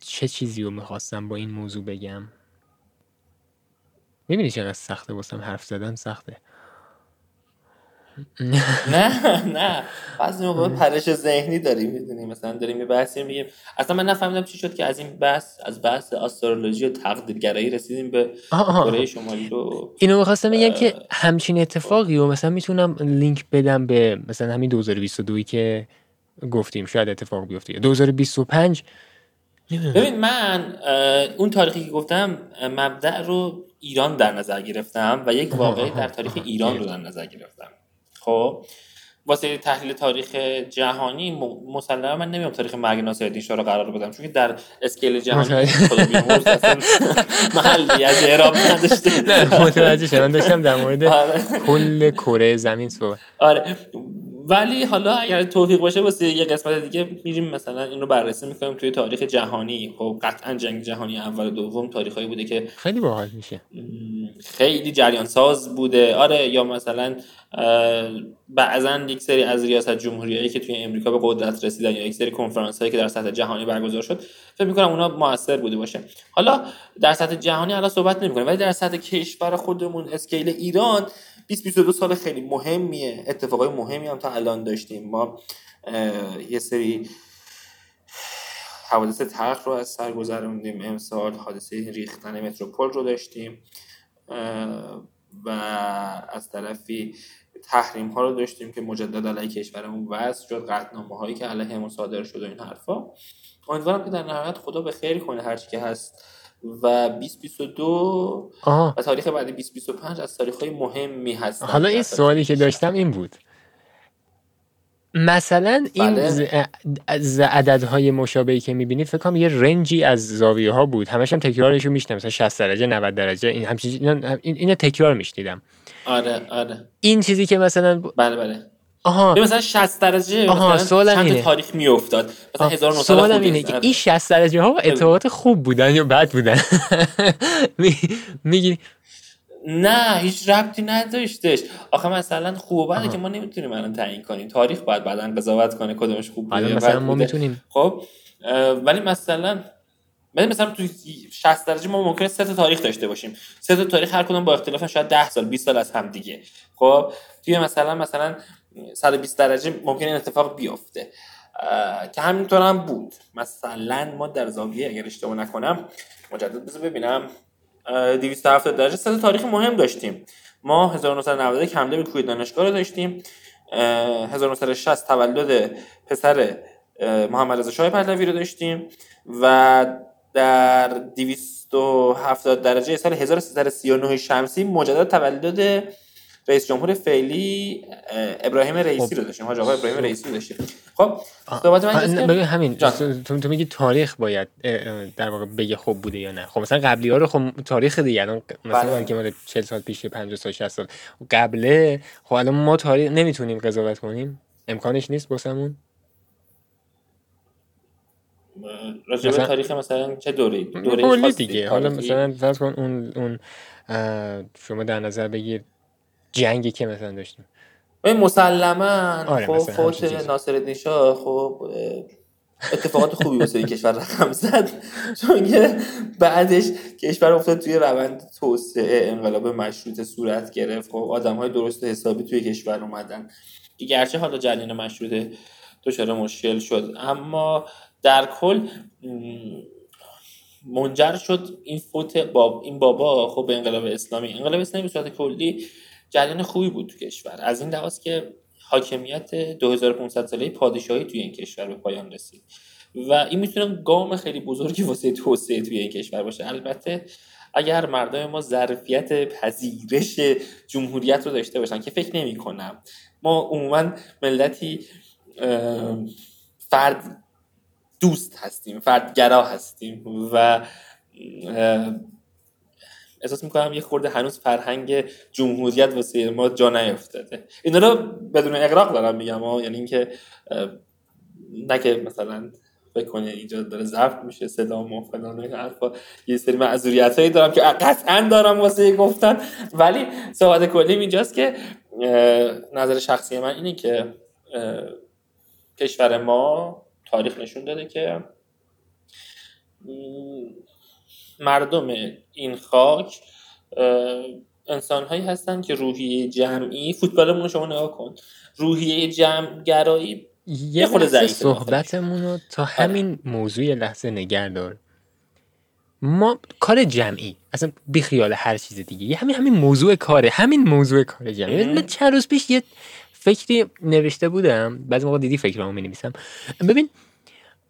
چه چیزی رو می‌خواستم با این موضوع بگم؟ می‌بینی چقدر سخته واسم حرف زدن؟ سخته. نه نه. بعضی موقع پرش ذهنی داریم می‌دونیم مثلا داریم یه بحثی میگیم. اصلا من نفهمیدم چی شد که از این بحث از بحث استرولوژی و تقدیرگرایی رسیدیم به کره شمالی رو. اینو می‌خواستم بگم که همچین اتفاقی و مثلا می‌تونم لینک بدم به مثلا همین 2022 که گفتیم. شاید اتفاق بیفته. 2025 ببین من اون تاریخی که گفتم مبدع رو ایران در نظر گرفتم و یک واقعی در تاریخ ایران رو در نظر گرفتم. خب واسه تحلیل تاریخ جهانی مسلما من نمیام تاریخ مرگ ناصرالدین شاه رو قرار بدم چون در اسکیل جهانی خدا محلی از اعراب نداشته. متوجه شدم. داشتم در مورد آره. کل کره زمین صحبت. آره. ولی حالا اگر توفیق باشه واسه یه قسمت دیگه میریم مثلا این رو بررسی می‌کنیم توی تاریخ جهانی. خب قطعا جنگ جهانی اول و دوم تاریخایی بوده که خیلی باحال میشه. خیلی جریان ساز بوده. آره یا مثلا بعضا یک سری از ریاست جمهوریایی که توی امریکا به قدرت رسیدن یا یک سری کنفرانس هایی که در سطح جهانی برگزار شد فکر می‌کنم اونا موثر بوده باشه. حالا در سطح جهانی الان صحبت نمی‌کنیم ولی در سطح کشور خودمون اسکیل ایران 20 سال خیلی مهمیه. اتفاقای مهمی هم تا الان داشتیم. ما یه سری حوادث تلخ رو از سر گذروندیم. امسال حادثه ریختن متروپول رو داشتیم. و از طرفی تحریم ها رو داشتیم که مجدد علیه کشورمون وضع شد. قطنامه هایی که علیه صادر شد و این حرفا. امیدوارم که در نهایت خدا به خیر کنه هرچی که هست. و 2022 و تاریخ بعد 2025 از تاریخ های مهمی هست حالا این سوالی که داشتم این بود. مثلا این بله. از عددهای مشابهی که می‌بینید فکر کنم یه رنجی از زاویه ها بود. همش هم تکرارش رو میشنم. مثلا 60 درجه 90 درجه این همچین این اینو تکرار میشنیدم. آره آره. این چیزی که مثلا بله بله. آها. مثلا 60 درجه آها چند اینه. تاریخ میافتاد. مثلا 1900 اینه که این 60 درجه ها اطلاعات خوب بودن یا بد بودن؟ میگی؟ نه هیچ ربطی نداشتش. آخه مثلا خوب بده که ما نمی‌تونیم الان تعیین کنیم. تاریخ باید بعدا قضاوت کنه کدومش خوب بوده مثلا ما می‌تونیم. خب ولی مثلا ولی مثلا تو 60 درجه ما ممکنه سه تا تاریخ داشته باشیم. سه تا تاریخ هر کدوم با اختلاف شاید 10 سال 20 سال از هم دیگه. خب توی مثلا مثلا 120 درجه ممکن این اتفاق بیفته. که همینطور هم بود. مثلا ما در زاویه اگر اشتباه نکنم مجدد بذار ببینم. 270 درجه سه تاریخ مهم داشتیم. ما 1991 حمله به کوی دانشگاه رو داشتیم. 1960 تولد پسر محمد رضا شاه پهلوی رو داشتیم و در 270 درجه سال 1339 شمسی مجدد تولد رئیس جمهور فعلی ابراهیم رئیسی خب. رو داشتیم. حاج آقا ابراهیم رئیسی رو داشتیم. خب صحبت من ببین همین تو, تو میگی تاریخ باید در واقع بگه خوب بوده یا نه. خب مثلا قبلی ها رو خب تاریخ دیگه الان مثلا بله. که ما 40 سال پیش 50 سال 60 سال. قبله خب الان ما تاریخ نمی‌تونیم قضاوت کنیم. امکانش نیست واسمون. راجع به تاریخ مثلا چه دوره دوره دیگه. حالا مثلا فرض کن اون اون شما در نظر بگیر جنگی که مثلا داشتیم. مسلما. آره خب فوت ناصر شاه خب اتفاقات خوبی واسه کشور رقم زد. چون که بعدش کشور افتاد توی روند توسعه انقلاب مشروط صورت گرفت. خب آدم های درست حسابی توی کشور اومدن. گرچه حالا جریان مشروط دچار مشکل شد. اما در کل منجر شد این فوت باب این بابا خب به انقلاب اسلامی. انقلاب اسلامی به صورت کلی جریان خوبی بود تو کشور. از این لحاظ که حاکمیت 2500 ساله پادشاهی توی این کشور به پایان رسید. و این می‌تونه گام خیلی بزرگی واسه توسعه توی این کشور باشه. البته اگر مردم ما ظرفیت پذیرش جمهوریت رو داشته باشن که فکر نمی کنم ما عموما ملتی فرد دوست هستیم فردگرا هستیم و احساس می‌کنم یه خورده هنوز فرهنگ جمهوریت واسه ما جا نیفتاده. اینا رو بدون اقراق دارم میگم یعنی اینکه نه که مثلا فکر کنه اینجا داره ضبط میشه صدا و فلان این حرفا. یه سری معذوریت هایی دارم که قطعا دارم واسه گفتن. ولی صحبت کلی اینجاست که نظر شخصی من اینه که کشور ما تاریخ نشون داده که مردم این خاک انسان هایی هستن که روحیه جمعی فوتبالمون رو شما نگاه کن. روحیه جمعگرایی یه خورده لحظه ضعیفه صحبتمون رو تا همین موضوع یه لحظه نگر دار ما کار جمعی اصلا بیخیال هر چیز دیگه. یه همین همین موضوع کاره همین موضوع کار جمعی. من چند روز پیش یه فکری نوشته بودم. بعضی موقع دیدی فکرامو می نویسم ببین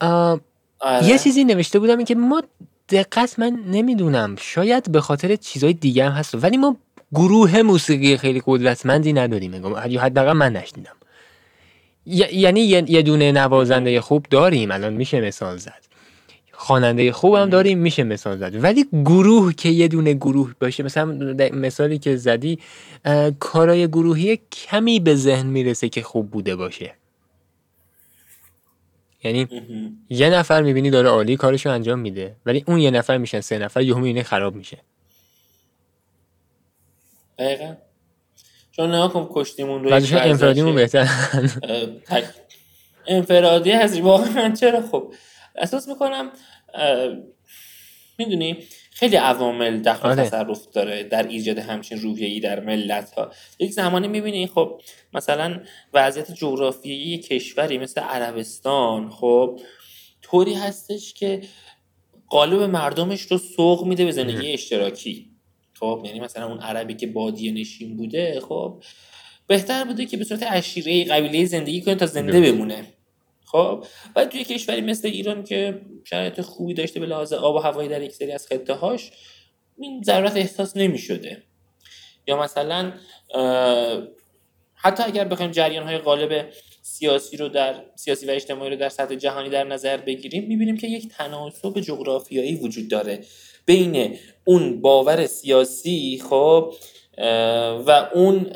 آه، آره. یه چیزی نوشته بودم این که ما دقت من نمی‌دونم. شاید به خاطر چیزهای دیگه هم هست. ولی ما گروه موسیقی خیلی قدرتمندی نداریم. یا حداقل من نشنیدم. ی- یعنی یه دونه نوازنده خوب داریم. الان میشه مثال زد. خواننده خوب هم داریم میشه مثال زد. ولی گروه که یه دونه گروه باشه مثلا مثالی که زدی کارای گروهی کمی به ذهن می‌رسه که خوب بوده باشه. یعنی. یه نفر می‌بینی داره عالی کارشو انجام میده ولی اون یه نفر میشن سه نفر یهو می‌بینی خراب میشه. دقیقا. چون نگاه کن کشتیمون رو انفرادیمون. بهتر. انفرادی هستی واقعا چرا؟ خب احساس می‌کنم می‌دونی خیلی عوامل دخل آره. تصرف داره در ایجاد همچین روحیه‌ای در ملت ها یک زمانی می‌بینی خب مثلا وضعیت جغرافیایی کشوری مثل عربستان خب طوری هستش که قالب مردمش رو سوق میده به زندگی اشتراکی خب یعنی مثلا اون عربی که بادیه نشین بوده خب بهتر بوده که به صورت عشیره قبیله زندگی کنه تا زنده درست. بمونه خب و توی کشوری مثل ایران که شرایط خوبی داشته به لحاظ آب و هوایی در یک سری از خطه هاش این ضرورت احساس نمی شده یا مثلا حتی اگر بخوایم جریان های غالب سیاسی رو در سیاسی و اجتماعی رو در سطح جهانی در نظر بگیریم می‌بینیم که یک تناسب جغرافیایی وجود داره بین اون باور سیاسی خب و اون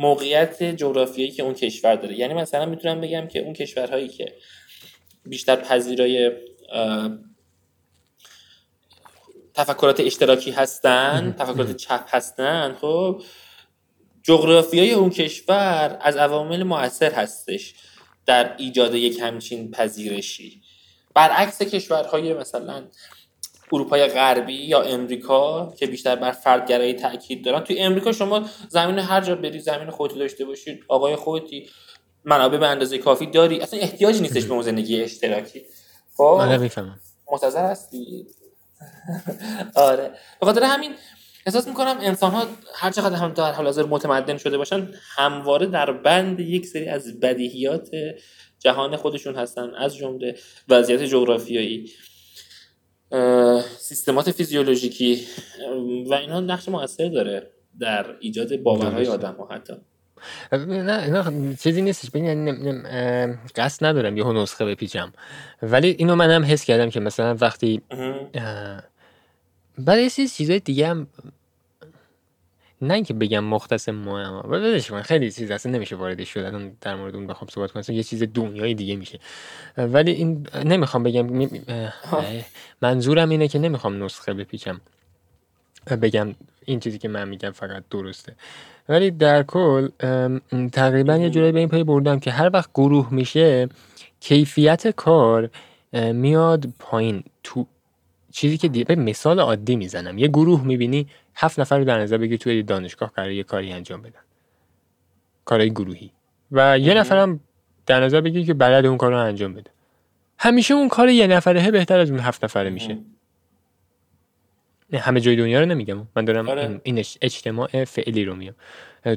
موقعیت جغرافیایی که اون کشور داره. یعنی مثلا می‌تونم بگم که اون کشورهایی که بیشتر پذیرای تفکرات اشتراکی هستن تفکرات چپ هستن خب جغرافیای اون کشور از عوامل مؤثر هستش در ایجاد یک همچین پذیرشی. برعکس کشورهای مثلا اروپای غربی یا امریکا که بیشتر بر فردگرایی تاکید دارن. توی امریکا شما زمین هر جا بری زمین خودتی داشته باشید آقای خودتی منابع به اندازه کافی داری. اصلا احتیاجی نیستش به اون زندگی اشتراکی. خب؟ آره مستظر هستی؟ آره. به خاطر همین احساس می‌کنم انسان ها هر چقدر هم در حال حاضر متمدن شده باشن همواره در بند یک سری از بدیهیات جهان خودشون هستن از جمله وضعیت جغرافیایی. سیستمات فیزیولوژیکی و اینا نقش موثر داره در ایجاد باورهای. آدم ها حتی. نه نه چیزی نیستش. ببین یعنی قصد ندارم یهو نسخه بپیچم. ولی اینو منم حس کردم که مثلا وقتی برای یه چیز چیزای دیگه هم نه اینکه بگم مختص ما ولش کن خیلی چیز اصلا نمیشه واردش شد. الان در مورد اون بخوام صحبت کنم. یه چیز دنیای دیگه میشه. ولی این نمی‌خوام بگم منظورم اینه که نمی‌خوام نسخه بپیچم بگم این چیزی که من میگم فقط درسته. ولی در کل تقریبا یه جورایی به این پای بردم که هر وقت گروه میشه کیفیت کار میاد پایین. تو چیزی که دی... ببین مثال عادی می‌زنم. یه گروه می‌بینی هفت نفر رو در نظر بگیر توی دانشگاه قرار یه کاری انجام بدن. کارهای گروهی. و یه. نفرم در نظر بگیر که بلد اون کار رو انجام بده. همیشه اون کار یه نفره بهتر از اون هفت نفره میشه. نه همه جای دنیا رو نمیگم. من دارم آره. این, این اج- اجتماع فعلی رو میگم.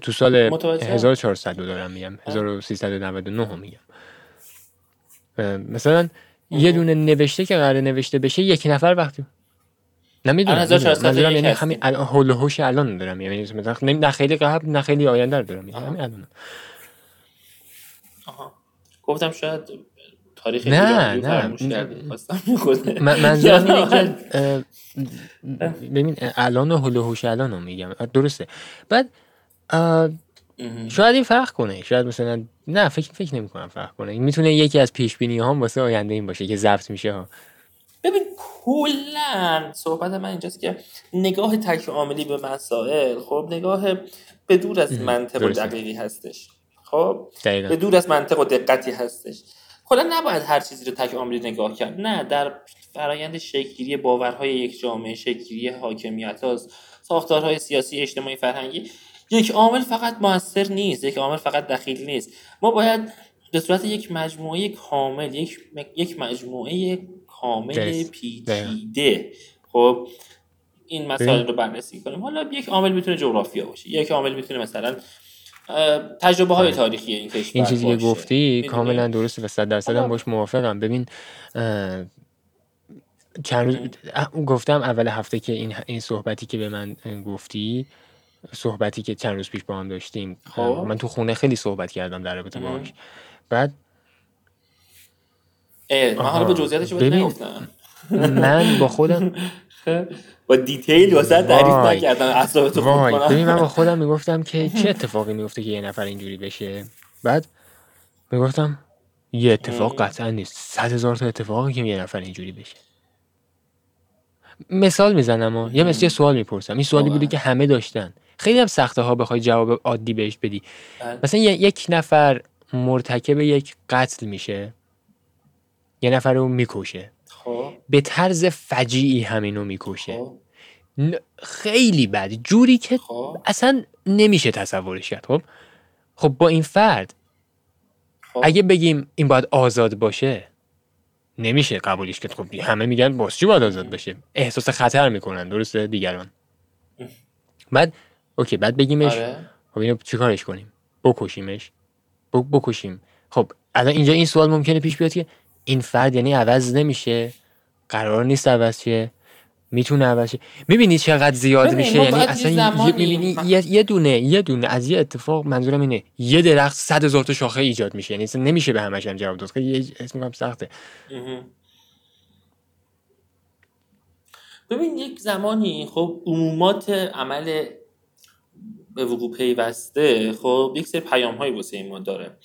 تو سال متوجهم. 1400 رو دارم میگم. 1399 رو میگم. مثلا یه. دونه نوشته که قرار نوشته بشه یک نفر وقتی نمی‌دونم الان 1401 منظورم یعنی. همین الان هول و هوش الان دارم یعنی مثلا نه خیلی قبل نه خیلی آینده رو دارم آها. همین الان آها. گفتم شاید تاریخ نه، نه. من- منظورم اینه که ببین الان و هول و هوش الان رو میگم درسته بعد شاید این فرق کنه. شاید مثلا نه فکر فکر نمی کنم فرق کنه. می‌تونه یکی از پیش بینی هم واسه آینده این باشه که ضبط میشه ها. ببین کلا صحبت من اینجاست که نگاه تک عاملی به مسائل خب نگاه به دور از منطق و. دقیقی هستش. خب به دور از منطق و دقتی هستش. کلا نباید هر چیزی رو تک عاملی نگاه کرد. نه در فرایند شکلگیری باورهای یک جامعه شکلگیری حاکمیت ها ساختارهای سیاسی اجتماعی فرهنگی یک عامل فقط موثر نیست یک عامل فقط دخیل نیست. ما باید به صورت یک مجموعه کامل یک یک مجموعه کامل پیچیده. خب این مسائل رو بررسی کنیم. حالا یک عامل می‌تونه جغرافیا باشه. یک عامل می‌تونه مثلا تجربه های تاریخی این کشور این چیزی که گفتی کاملا درسته و صد درصد هم باش موافقم. ببین چند روز گفتم اول هفته که این این صحبتی که به من گفتی صحبتی که چند روز پیش با هم داشتیم. خب. من تو خونه خیلی صحبت کردم در رابطه باهاش. بعد من حالا به جزئیاتش نگفتم. من با خودم با دیتیل واسه تعریف نکردم اصلا تو ببین من با خودم می‌گفتم که چه اتفاقی میفته که یه نفر اینجوری بشه. بعد می‌گفتم یه اتفاق قطعا نیست. صد هزار تا اتفاقی که یه نفر اینجوری بشه. مثال می‌زنم و یه مثل یه سوال می‌پرسم. این سوالی بوده که همه داشتن. خیلی هم سخته ها بخوای جواب عادی بهش بدی. بله. مثلا یک نفر مرتکب یک قتل میشه. یه نفر رو می‌کشه. خب. به طرز فجیعی همینو می‌کشه. خب. خیلی بد. جوری که خب. اصلا نمیشه تصورش کرد خب؟ خب با این فرد خب. اگه بگیم این باید آزاد باشه نمیشه قبولش کرد. خب همه میگن باز چی باید آزاد بشه احساس خطر می‌کنن. درسته دیگران. بعد اوکی بعد بگیمش. آره. خب اینو چیکارش کنیم؟ بکشیمش. بکشیم. خب الان اینجا این سوال ممکنه پیش بیاد که این فرد یعنی عوض نمیشه؟ قرار نیست عوض شه؟ می‌تونه عوض شه؟ می‌بینی چقدر زیاد میشه؟ یعنی اصلا می‌بینی یه دونه یه دونه از یه اتفاق منظورم اینه یه درخت صد هزار تا شاخه ایجاد میشه. یعنی نمیشه به همش هم جواب داد. یه اسم سخته. ببین یک زمانی خب عمومات عمل به وقوع پیوسته خب یک سری پیام هایی واسه ما داره.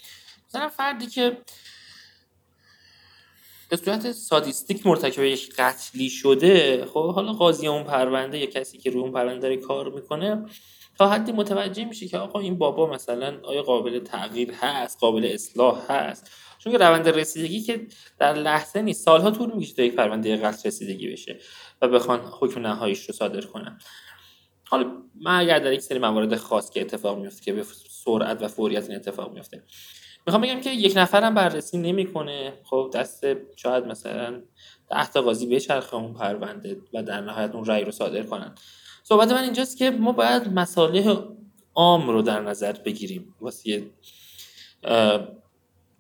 مثلا فردی که به صورت سادیستیک مرتکب یک قتلی شده خب حالا قاضی اون پرونده یا کسی که روی اون پرونده داره کار می‌کنه تا حدی متوجه میشه که آقا این بابا مثلا آیا قابل تغییر هست قابل اصلاح هست؟ چون که روند رسیدگی که در لحظه نیست سالها طول می‌کشه تا یک پرونده قتل رسیدگی بشه و بخوان حکم نهاییش رو صادر کنن. حالا اگر در یک سری موارد خاص که اتفاق میفته که به سرعت و فوریت این اتفاق میفته می‌خوام بگم که یک نفرم بررسی نمی‌کنه. خب دست شاید مثلا ده تا قاضی بچرخه اون پرونده و در نهایت اون رأی رو صادر کنن. صحبت من اینجاست که ما باید مصالح عام رو در نظر بگیریم. واسه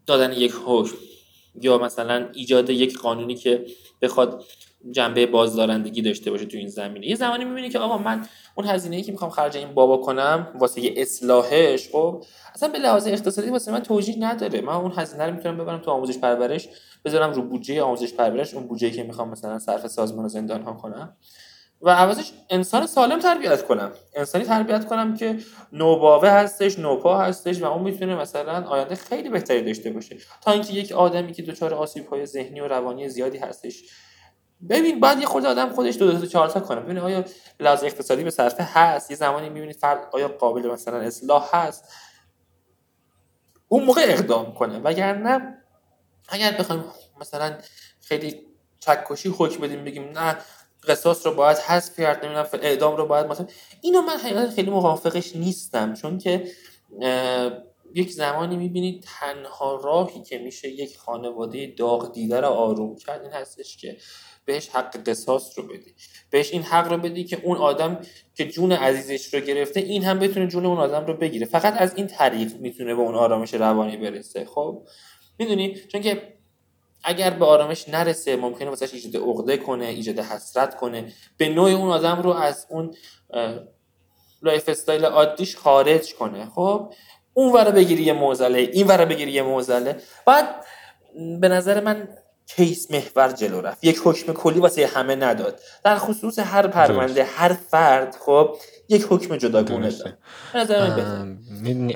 دادن یک حکم یا مثلا ایجاد یک قانونی که بخواد جنبه بازدارندگی داشته باشه تو این زمینه. یه زمانی می‌بینی که آقا من اون هزینه ای که می‌خوام خرج این بابا کنم واسه یه اصلاحش خب اصلا به لحاظ اقتصادی واسه من توجیه نداره. من اون هزینه رو می‌تونم ببرم تو آموزش پرورش بذارم رو بودجه آموزش پرورش اون بودجه که می‌خوام مثلا صرف سازمان و زندان ها کنم و عوضش انسان سالم تربیت کنم. انسانی تربیت کنم که نوباوه هستش نوپا هستش و اون می‌تونه مثلا آینده خیلی بهتری داشته باشه. تا اینکه یک آدمی که دچار آسیب های ذهنی و روانی زیادی هستش ببین بعد یه خود آدم خودش دو تا چهار تا کنه. ببین آیا لحاظ اقتصادی به صرفه هست؟ یه زمانی می‌بینید فرد آیا قابل مثلا اصلاح هست؟ اون موقع اقدام کنه. وگرنه اگر بخوایم مثلا خیلی چکشی حکم بدیم بگیم نه قصاص رو باید حذف کرد نمی‌دونم اعدام رو باید مثلا. اینو من حقیقت خیلی موافقش نیستم. چون که یک زمانی می‌بینید تنها راهی که میشه یک خانواده داغ دیده رو آروم کرد این هستش که بهش حق قصاص رو بدی. بهش این حق رو بدی که اون آدم که جون عزیزش رو گرفته این هم بتونه جون اون آدم رو بگیره. فقط از این طریق می‌تونه به اون آرامش روانی برسه. خب؟ می‌دونی؟ چون که اگر به آرامش نرسه ممکنه واسش ایجاد عقده کنه ایجاد حسرت کنه. به نوع اون آدم رو از اون lifestyle عادیش خارج کنه. خب؟ اون ور بگیری یه معضله این ور بگیری یه معضله. بعد به نظر من case محور جلو رفت. یک حکم کلی واسه همه نداد. در خصوص هر پرونده هر فرد خب یک حکم جداگونه داد.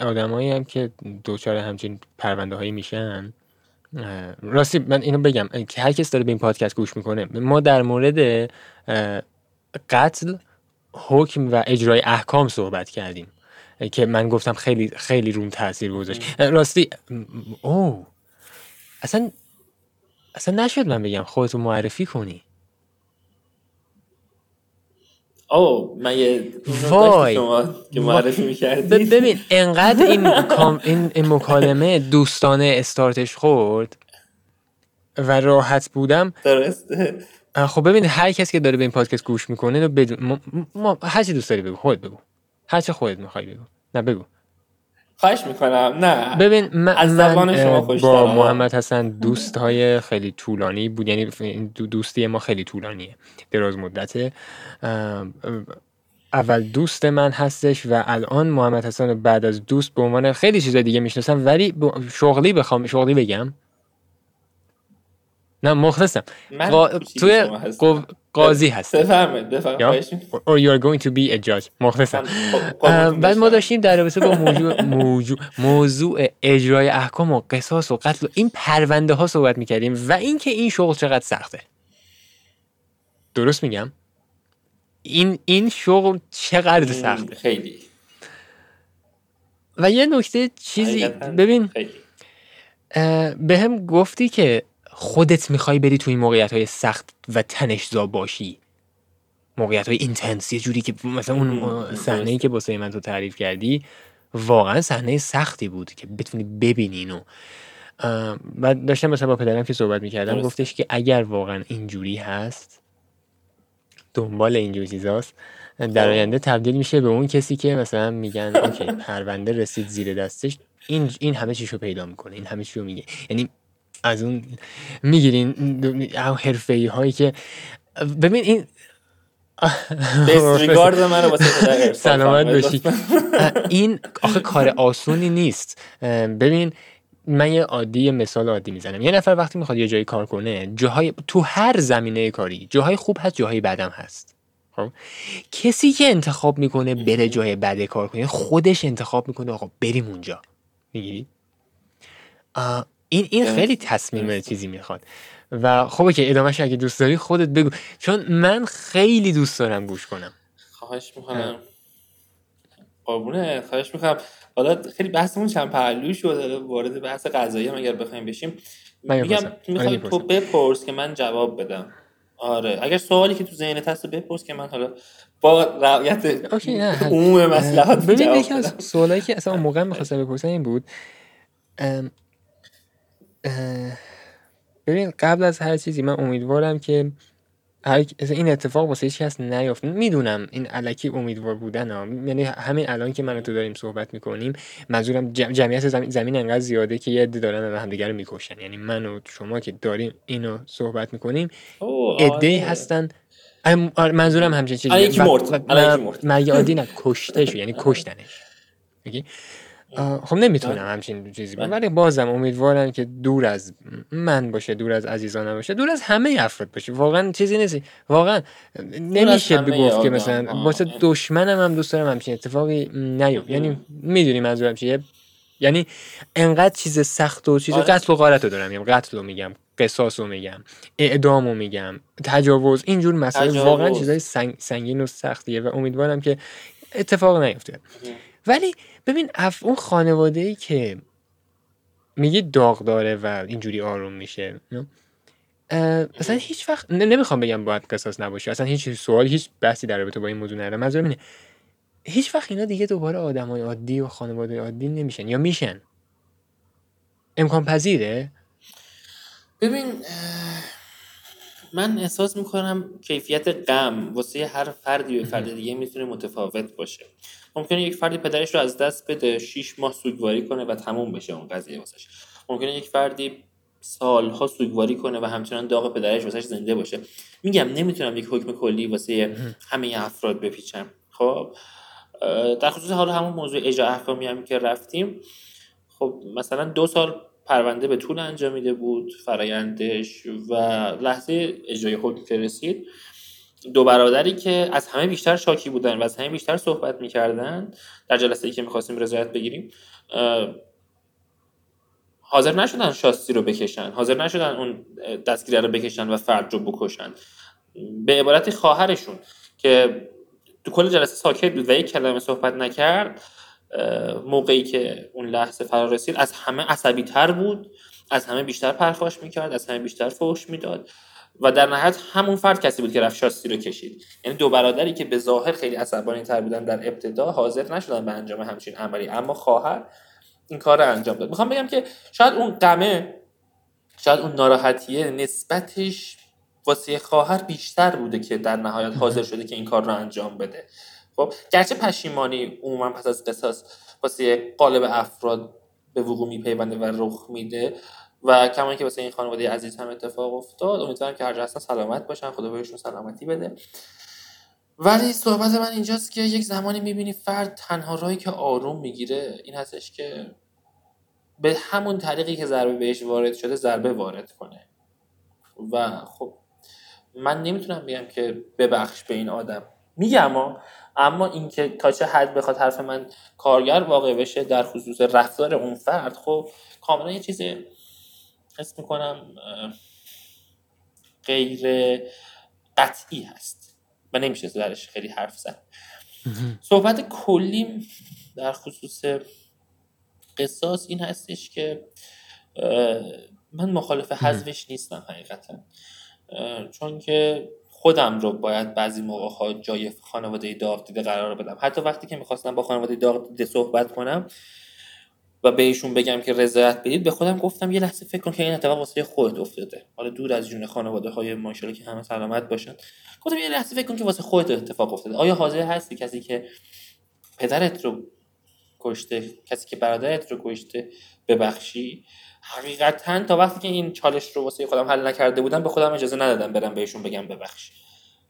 آدمایی هم که دوچار همچین پرونده هایی میشن راستی من اینو بگم که هر کس داره به این پادکست گوش می‌کنه ما در مورد قتل حکم و اجرای احکام صحبت کردیم که من گفتم خیلی خیلی روم تاثیر گذاشت. راستی او اصلا اصلا نشد من بگم خودتو معرفی کنی. او من یه وای. که معرفی ب- می‌کردی ببین انقدر این, این, مکالمه دوستانه استارتش خورد و راحت بودم. درسته. خب ببین هر کسی که داره به این پادکست گوش می‌کنه ما, ما هر چی دوست داری بگو خودت بگو. هر چه خودت می‌خوای بگو. نه بگو. خواهش می‌کنم. نه. ببین من, از من زبان شما. با محمد حسن دوست های خیلی طولانی بود. یعنی دوستی ما خیلی طولانیه. دراز مدته اول دوست من هستش و الان محمد حسن بعد از دوست به عنوان خیلی چیزای دیگه می‌شناسم. ولی شغلی بخوام شغلی بگم. نه مخلصم. قا... توی. قو... قاضی هستی بفرمایید بفرمایید or you are going to be a judge. مخلصم. من خب- اه، قربونتون بعد ما. داشتیم در رابطه با موضوع موضوع موضوع اجرای احکام و قصاص و قتل و این پرونده ها صحبت می‌کردیم و اینکه این شغل چقدر سخته. درست میگم؟ این این شغل چقدر سخته؟ خیلی. و یه نکته چیزی ببین. به هم گفتی که خودت می‌خوای بری تو این موقعیت های سخت و تنشزا باشی موقعیت های اینتنس یه جوری که مثلا اون. صحنه ای که واسه من تو تعریف کردی واقعا صحنه سختی بود که بتونی ببینی اینو بعد داشتم مثلا با پدرم که صحبت می‌کردم درسته. گفتش که اگر واقعا اینجوری هست دنبال اینجور چیزاست در خب. آینده تبدیل میشه به اون کسی که مثلا میگن اوکی پرونده رسید زیر دستش این این همه چیشو پیدا می‌کنه این همه چیشو میگه یعنی از اون می‌گیرین حرفه ای هایی که ببین این دیسریگارد منو واسه سلامت باشی. این آخه کار آسونی نیست. ببین من یه عادی یه مثال عادی می‌زنم. یه نفر وقتی می‌خواد یه جایی کار کنه جاهای تو هر زمینه کاری جاهای خوب هست جاهای بدم هست. خب؟ کسی که انتخاب می‌کنه بره جای بده کار کنه خودش انتخاب می‌کنه آقا بریم اونجا. می‌گیری؟ این این. خیلی تصمیم. چیزی می‌خواد. و خب که ادامهش اگه دوست داری خودت بگو. چون من خیلی دوست دارم گوش کنم. خواهش می‌کنم. قربونه خواهش می‌کنم. حالا خیلی بحثمون چند پهلو شد وارد بحث قضایی هم اگر بخوایم بشیم. میگم می‌خوام تو. بپرس که من جواب بدم. آره. اگر سوالی که تو ذهنت هست بپرس که من حالا با رعایت. عموم مسئلات ببین یکی از. سوالایی که اصلا موقع می‌خواستم بپرسم این بود. ببین قبل از هر چیزی من امیدوارم که این اتفاق واسه هیچ کس نیفت می‌دونم این علکی امیدوار بودن ها. یعنی همین الان که من و تو داریم صحبت می‌کنیم منظورم جم- جمعیت زمین, زمین انقدر زیاده که یه عده دارن همدیگه رو می‌کشن. یعنی من و شما که داریم اینو صحبت می‌کنیم عده آره. هستن. آره، منظورم همچین چیزی و- مرد. و- و-. مرگ عادی نه کشته شو یعنی کشتنش. خب نمی‌تونم. همچین چیزی بله. بگم ولی بازم امیدوارم که دور از من باشه دور از عزیزانم باشه دور از همه افراد باشه واقعا چیزی نیست واقعا نمیشه بگفت که مثلا. واسه دشمنم هم دوست دارم همچین اتفاقی نیفت یعنی می‌دونی منظورم چیه یعنی انقدر چیز سخت و چیز آره. قتل و غارت رو دارم میگم قتل رو میگم قصاص رو میگم اعدام رو میگم تجاوز اینجور مسائل. واقعا چیزای سنگ، سنگین و سختیه و امیدوارم که اتفاق نیفته ولی ببین اف اون خانواده ای که میگه داغ داره و اینجوری آروم میشه اصلا هیچ وقت نمی‌خوام بگم باید قصاص نباشه اصلا هیچ سوال هیچ بحثی در رابطه با این موضوع ندارم. منظورم اینه هیچ وقت اینا دیگه دوباره آدمای عادی و خانواده عادی نمیشن یا میشن. امکان پذیره؟ ببین من احساس می‌کنم کیفیت غم واسه هر فردی به فرد دیگه می‌تونه متفاوت باشه. ممکنه یک فردی پدرش رو از دست بده شیش ماه سوگواری کنه و تموم بشه اون قضیه واسش. ممکنه یک فردی سالها سوگواری کنه و همچنان داغ پدرش واسش زنده باشه. میگم نمی‌تونم یک حکم کلی واسه همه افراد بپیچم. خب در خصوص حالا همون موضوع اجرا احکامی هم که رفتیم خب مثلا دو سال پرونده به طول انجامیده بود فرایندش و لحظه اجرای حکم که رسید. دو برادری که از همه بیشتر شاکی بودن و از همه بیشتر صحبت می‌کردن در جلسه ای که می‌خواستیم رضایت بگیریم حاضر نشدن شاستی رو بکشن حاضر نشدن اون دستگیره رو بکشن و فرد رو بکشن. به عبارتی خواهرشون که تو کل جلسه ساکت بود و یک کلمه صحبت نکرد موقعی که اون لحظه فرا رسید از همه عصبی تر بود از همه بیشتر پرخاش می‌کرد از همه بیشتر فحش می‌داد. و در نهایت همون فرد کسی بود که رفت شاستی رو کشید. یعنی دو برادری که به ظاهر خیلی عصبانی تر بودن در ابتدا حاضر نشدن به انجام همچین عملی. اما خواهر این کار رو انجام داد. می‌خوام بگم که شاید اون قمه شاید اون ناراحتیه نسبتش واسه خواهر بیشتر بوده که در نهایت حاضر شده که این کار رو انجام بده. خب گرچه پشیمانی عموما پس از قصاص واسه قالب افراد به وقوع میپیونده و رخ میده و کما که واسه این خانواده عزیز هم اتفاق افتاد امیدوارم که هر سلامت باشن خدا بهشون سلامتی بده. ولی صحبت من اینجاست که یک زمانی می‌بینی فرد تنها راهی که آروم می‌گیره این هستش که به همون طریقی که ضربه بهش وارد شده ضربه وارد کنه. و خب من نمی‌تونم بگم که ببخش به این آدم. میگم اما اما اینکه تا چه حد بخواد حرف من کارگر واقع بشه در خصوص رفتار اون فرد خب کاملا یه چیز حس می‌کنم غیر قطعی هست و نمیشه درش خیلی حرف زد. صحبت کلیم در خصوص قصاص این هستش که من مخالف حذفش نیستم حقیقتا. چون که خودم رو باید بعضی موقع ها جای خانواده داغ دیده قرار بدم. حتی وقتی که می‌خواستم با خانواده داغ دیده صحبت کنم و بهشون بگم که رضایت بدید به خودم گفتم یه لحظه فکر کن که این اتفاق واسه خودت افتاده. حالا دور از جون خانواده های ماشاءالله که همه سلامت باشن. گفتم یه لحظه فکر کن که واسه خودت اتفاق افتاده. آیا حاضر هستی کسی که پدرت رو کشته کسی که برادرت رو کشته ببخشی؟ حقیقتا تا وقتی که این چالش رو واسه خودم حل نکرده بودم به خودم اجازه ندادم برم بهشون بگم ببخش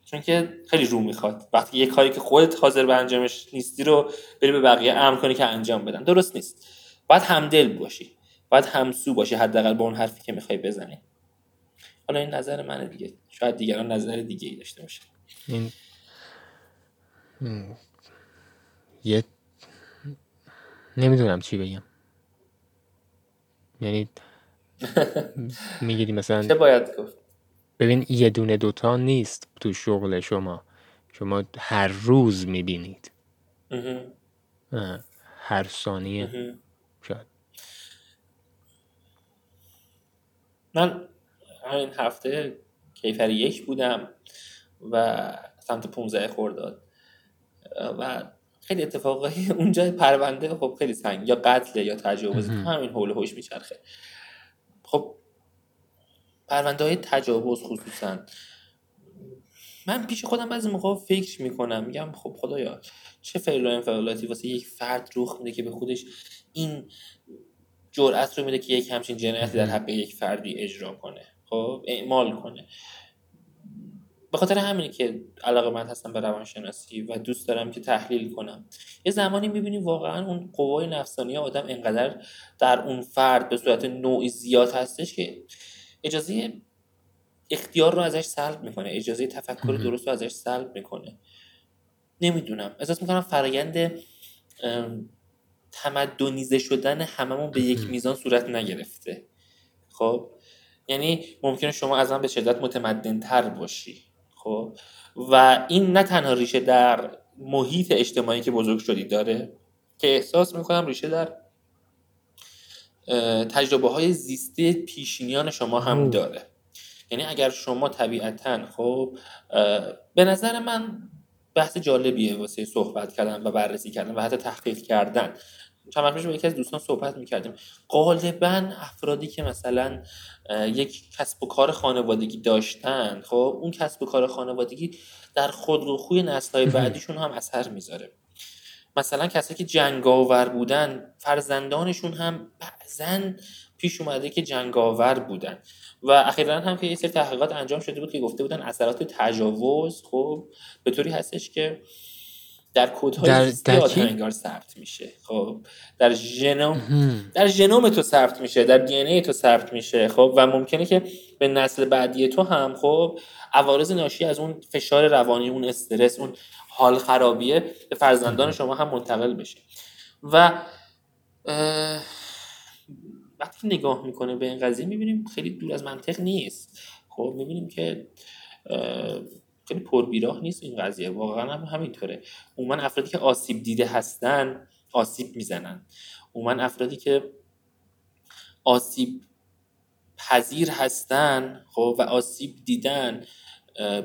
چون که خیلی رو می‌خواد. وقتی یه کاری که خودت حاضر به انجامش نیستی رو بری به بقیه امر کنی که انجام بدن درست نیست. باید همدل باشی. باید همسو باشی حداقل با اون حرفی که می‌خوای بزنی. حالا این نظر منه دیگه. شاید دیگران نظر دیگه ای داشته باشه این یه نمی‌دونم چی بگم. یعنی می‌گیری مثلا چه باید گفت؟ ببین یه دونه دوتا نیست تو شغل شما. شما هر روز می‌بینید. هر ثانیه. من همین هفته کیفر یک بودم و سمت 15 خورداد. و خیلی اتفاقایی اونجا پرونده خب خیلی سنگ یا قتل یا تجاوز همین حول هوش میچرخه. خب پرونده های تجاوز خصوصا. من پیش خودم بعضی موقع فکر می‌کنم میگم خب خدایا چه فعل و انفعالاتی واسه یک فرد رخ میده که به خودش این جرأت رو میده که یک همچین جنایتی در حق یک فردی اجرا کنه. خب اعمال کنه. به خاطر همینه که علاقه من هستم به روانشناسی و دوست دارم که تحلیل کنم. یه زمانی می‌بینی واقعا اون قوای نفسانی آدم انقدر در اون فرد به صورت نوعی زیاد هستش که اجازه اختیار رو ازش سلب می‌کنه. اجازه تفکر درست رو ازش سلب می‌کنه. نمی‌دونم. احساس می‌کنم فرایند تمدنیزه شدن هممون به یک میزان صورت نگرفته. خب؟ یعنی ممکنه شما از من به شدت متمدن تر باشی. خب؟ و این نه تنها ریشه در محیط اجتماعی که بزرگ شدی داره که احساس می‌کنم ریشه در تجربه های زیستی پیشینیان شما هم داره. یعنی اگر شما طبیعتا خب به نظر من بحث جالبیه واسه صحبت کردن و بررسی کردن و حتی تحقیق کردن. چند وقت با یکی از دوستان صحبت می‌کردیم. غالبا افرادی که مثلا یک کسب و کار خانوادگی داشتن خب اون کسب و کار خانوادگی در خود و خوی نسلهای بعدیشون هم اثر می‌ذاره. مثلا کسایی که جنگاور بودن فرزندانشون هم بعضا پیش اومده که جنگاور بودن. و اخیرا هم که یه سری تحقیقات انجام شده بود که گفته بودن اثرات تجاوز خب به طوری هستش که در کودهای در, در انگار ثبت میشه. خب در ژنوم در ژنوم تو ثبت میشه در دی ای تو ثبت میشه خب و ممکنه که به نسل بعدی تو هم خب عوارض ناشی از اون فشار روانی اون استرس اون حال خرابیه به فرزندان شما هم منتقل بشه. و وقتی نگاه می‌کنه به این قضیه می‌بینیم خیلی دور از منطق نیست. خب می‌بینیم که خیلی پربیراه نیست این قضیه. واقعا هم همینطوره. عموما افرادی که آسیب دیده هستن آسیب می‌زنن. عموما افرادی که آسیب پذیر هستن خب و آسیب دیدن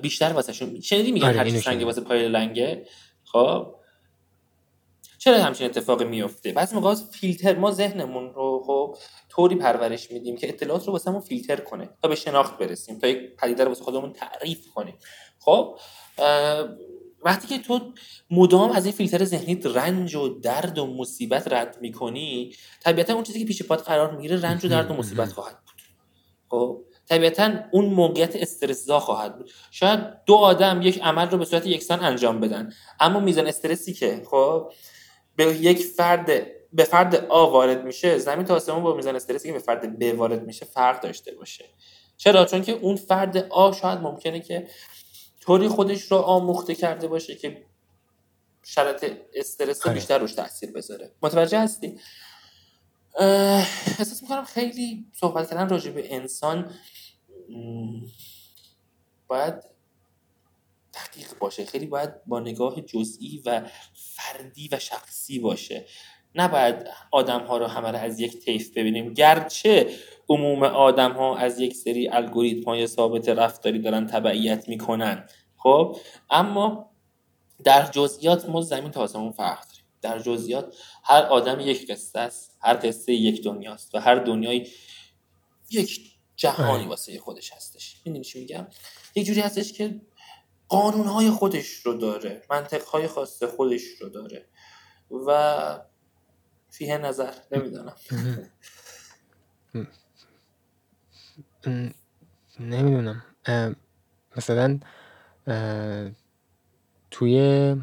بیشتر واسهشون شنیدی میگن آره، هر سنگ. واسه پای لنگه؟ خب. چرا همچین اتفاقی میفته بعضی موقع فیلتر ما ذهنمون رو خب طوری پرورش میدیم که اطلاعات رو واسمون فیلتر کنه تا به شناخت برسیم تا یک پدیده رو واسه خودمون تعریف کنیم. خب وقتی که تو مدام از این فیلتر ذهنیت رنج و درد و مصیبت رد می‌کنی طبیعتا اون چیزی که پیش پات قرار می‌گیره رنج و درد و مصیبت خواهد بود. خب طبیعتا اون موقعیت استرسزا خواهد بود. شاید دو آدم یک عمل رو به صورت یکسان انجام بدن اما میزان استرسی که خب به یک فرد به فرد آ وارد میشه زمین تا آسمون با میزان استرسی که به فرد ب وارد میشه فرق داشته باشه. چرا؟ چون که اون فرد آ شاید ممکنه که طوری خودش رو آموخته کرده باشه که شرط استرس رو. بیشتر روش تاثیر بذاره. متوجه هستی احساس می‌کنم خیلی صحبت کردن راجع به انسان باید دقیق باشه. خیلی باید با نگاه جزئی و فردی و شخصی باشه. نباید آدم ها رو همه رو از یک طیف ببینیم. گرچه عموم آدم ها از یک سری الگوریتم های ثابت رفتاری دارن تبعیت می‌کنن. خب؟ اما در جزئیات ما زمین تا آسمون فرق داریم در جزئیات هر آدم یک قصه است هر قصه یک دنیاست و هر دنیای یک جهانی. واسه خودش هستش. می‌دونی چی میگم؟ یک جوری هستش که قانونهای خودش رو داره منطقهای خاص خودش رو داره و فیه نظر نمی‌دونم. نمی‌دونم. مثلا توی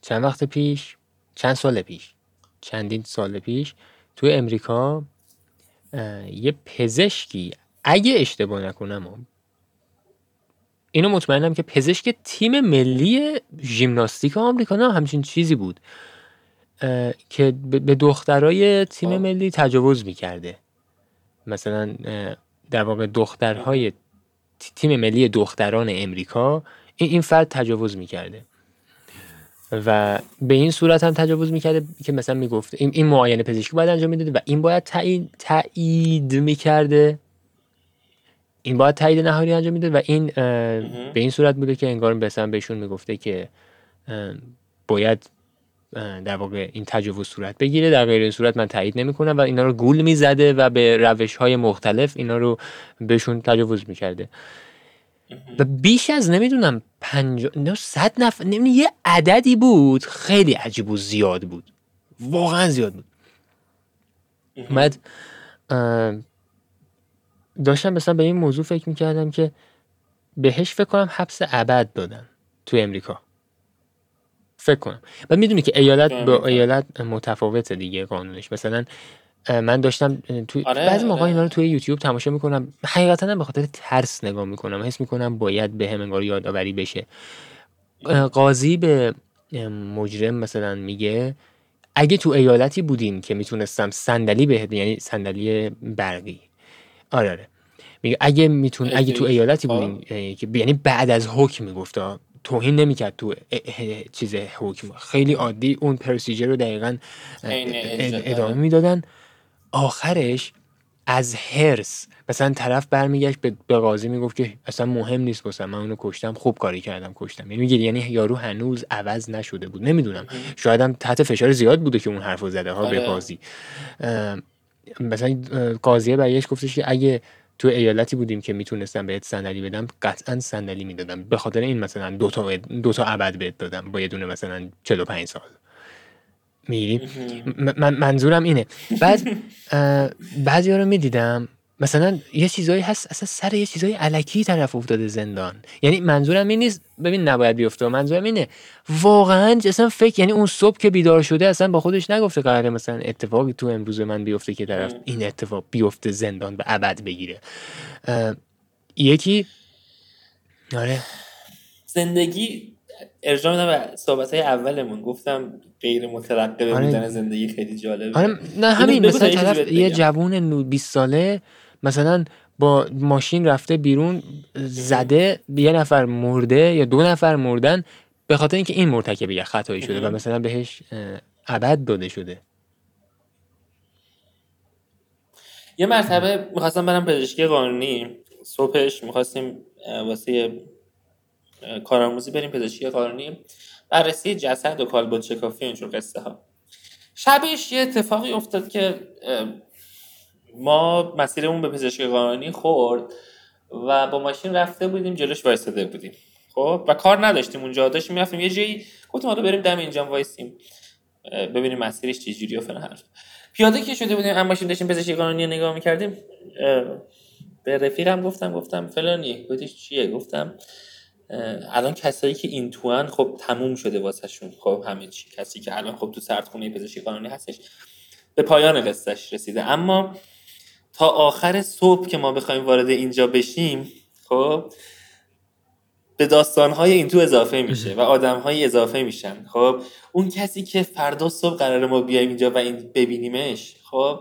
چند وقت پیش چند سال پیش چندین سال پیش توی امریکا یه پزشکی اگه اشتباه نکنم اینو مطمئنم که پزشک تیم ملی ژیمناستیک آمریکا نه همچین چیزی بود. که به دخترای تیم. ملی تجاوز می‌کرده مثلا در واقع دخترهای تیم ملی دختران امریکا این این فرد تجاوز می‌کرده و به این صورت هم تجاوز می‌کرده که مثلا می‌گفت این, این معاینه پزشکی باید انجام می‌داده و این باید تایید تایید می‌کرده این باید تایید نهایی انجام می‌داد و این. به این صورت بوده که انگار مثلا بهشون می‌گفته که باید در واقع این تجاوز صورت بگیره. در غیر این صورت من تایید نمی‌کنم و اینا رو گول می‌زده و به روش های مختلف اینا رو بهشون تجاوز می‌کرده. و بیش از نمی‌دونم پنج نه صد نفر نمی‌دونم یه عددی بود خیلی عجیب و زیاد بود. واقعا زیاد بود. اه، داشتم مثلا به این موضوع فکر می‌کردم که بهش فکر کنم حبس ابد دادن توی امریکا. فکر کنم و می‌دونی که ایالت با. ایالت متفاوته دیگه قانونش مثلا من داشتم توی آره، بعضی موقع آره. اینا رو توی یوتیوب تماشا می‌کنم حقیقتا به خاطر ترس نگاه می‌کنم حس می‌کنم باید به هم انگار یادآوری بشه قاضی به مجرم مثلا میگه اگه تو ایالتی بودین که می‌تونستم صندلی بهت یعنی صندلی برقی آره آره میگه اگه میتون اگه تو. ایالتی خب. بودین که یعنی بعد از حکم می‌گفت توهین نمی‌کرد تو چیز حکم. خیلی عادی اون پروسیجر رو دقیقا ادامه. می‌دادن. آخرش از هرس مثلا طرف برمیگشت به قاضی می‌گفت که اصلا مهم نیست واسه من اونو کشتم خوب کاری کردم کشتم. یعنی میگه یعنی یارو هنوز عوض نشده بود. نمی‌دونم. شاید هم تحت فشار زیاد بوده که اون حرفو زده ها به آره. قاضی. مثلا قاضیه برگشت گفتش که اگه تو ایالتی بودیم که می‌تونستم بهت صندلی بدم قطعا صندلی می‌دادم. به خاطر این مثلا دو تا دو تا ابد بهت دادم با یه دونه مثلا 45 سال. می‌گیری من منظورم اینه. بعد بعضی رو می‌دیدم. مثلا یه چیزایی هست اصلا سر یه چیزای علکی طرف افتاده زندان. یعنی منظورم این نیست ببین نباید بیفته. منظورم اینه واقعا اصلا فکر یعنی اون صبح که بیدار شده اصلا با خودش نگفته قراره مثلا اتفاقی تو امروز من بیفته که طرف. این اتفاق بیفته زندان به ابد بگیره. یکی؟ آره. زندگی ارجاع میدم به صحبت های اولمون. گفتم غیر مترقبه آره. بودن زندگی خیلی جالبه. آره نه همین مثلا طرف یه. جوون نو 20 ساله مثلا با ماشین رفته بیرون زده یه نفر مرده یا دو نفر مردن به خاطر اینکه این مرتکب یه خطایی شده و. مثلا بهش ابد داده شده. یه مرتبه می‌خواستم برم پزشکی قانونی صبحش می‌خواستیم واسه کارآموزی بریم پزشکی قانونی. بررسی جسد و کالبد شکافی اینجور قصه ها شبش یه اتفاقی افتاد که ما مسیرمون به پزشکی قانونی خورد و با ماشین رفته بودیم جلوش وایستاده بودیم. خب؟ و کار نداشتیم. اونجا داشتیم می‌رفتیم. یه جایی گفتیم حالا بریم دم اینجا وایسیم. ببینیم مسیرش چجوری و فلان حرف. پیاده که شده بودیم اما ماشین داشتیم پزشکی قانونی نگاه می‌کردیم. به رفیقم گفتم گفتم فلانی گفتش چیه؟ گفتم الان کسایی که این توان خب تموم شده واسهشون. خب همه چی. کسی که الان خب تو سردخونه پزشکی قانونی هستش به پایان قصهش رسیده. اما تا آخر صبح که ما بخوایم وارد اینجا بشیم خب به داستانهای این تو اضافه میشه و آدمهای اضافه میشن. خب اون کسی که فردا صبح قرار ما بیایم اینجا و این ببینیمش خب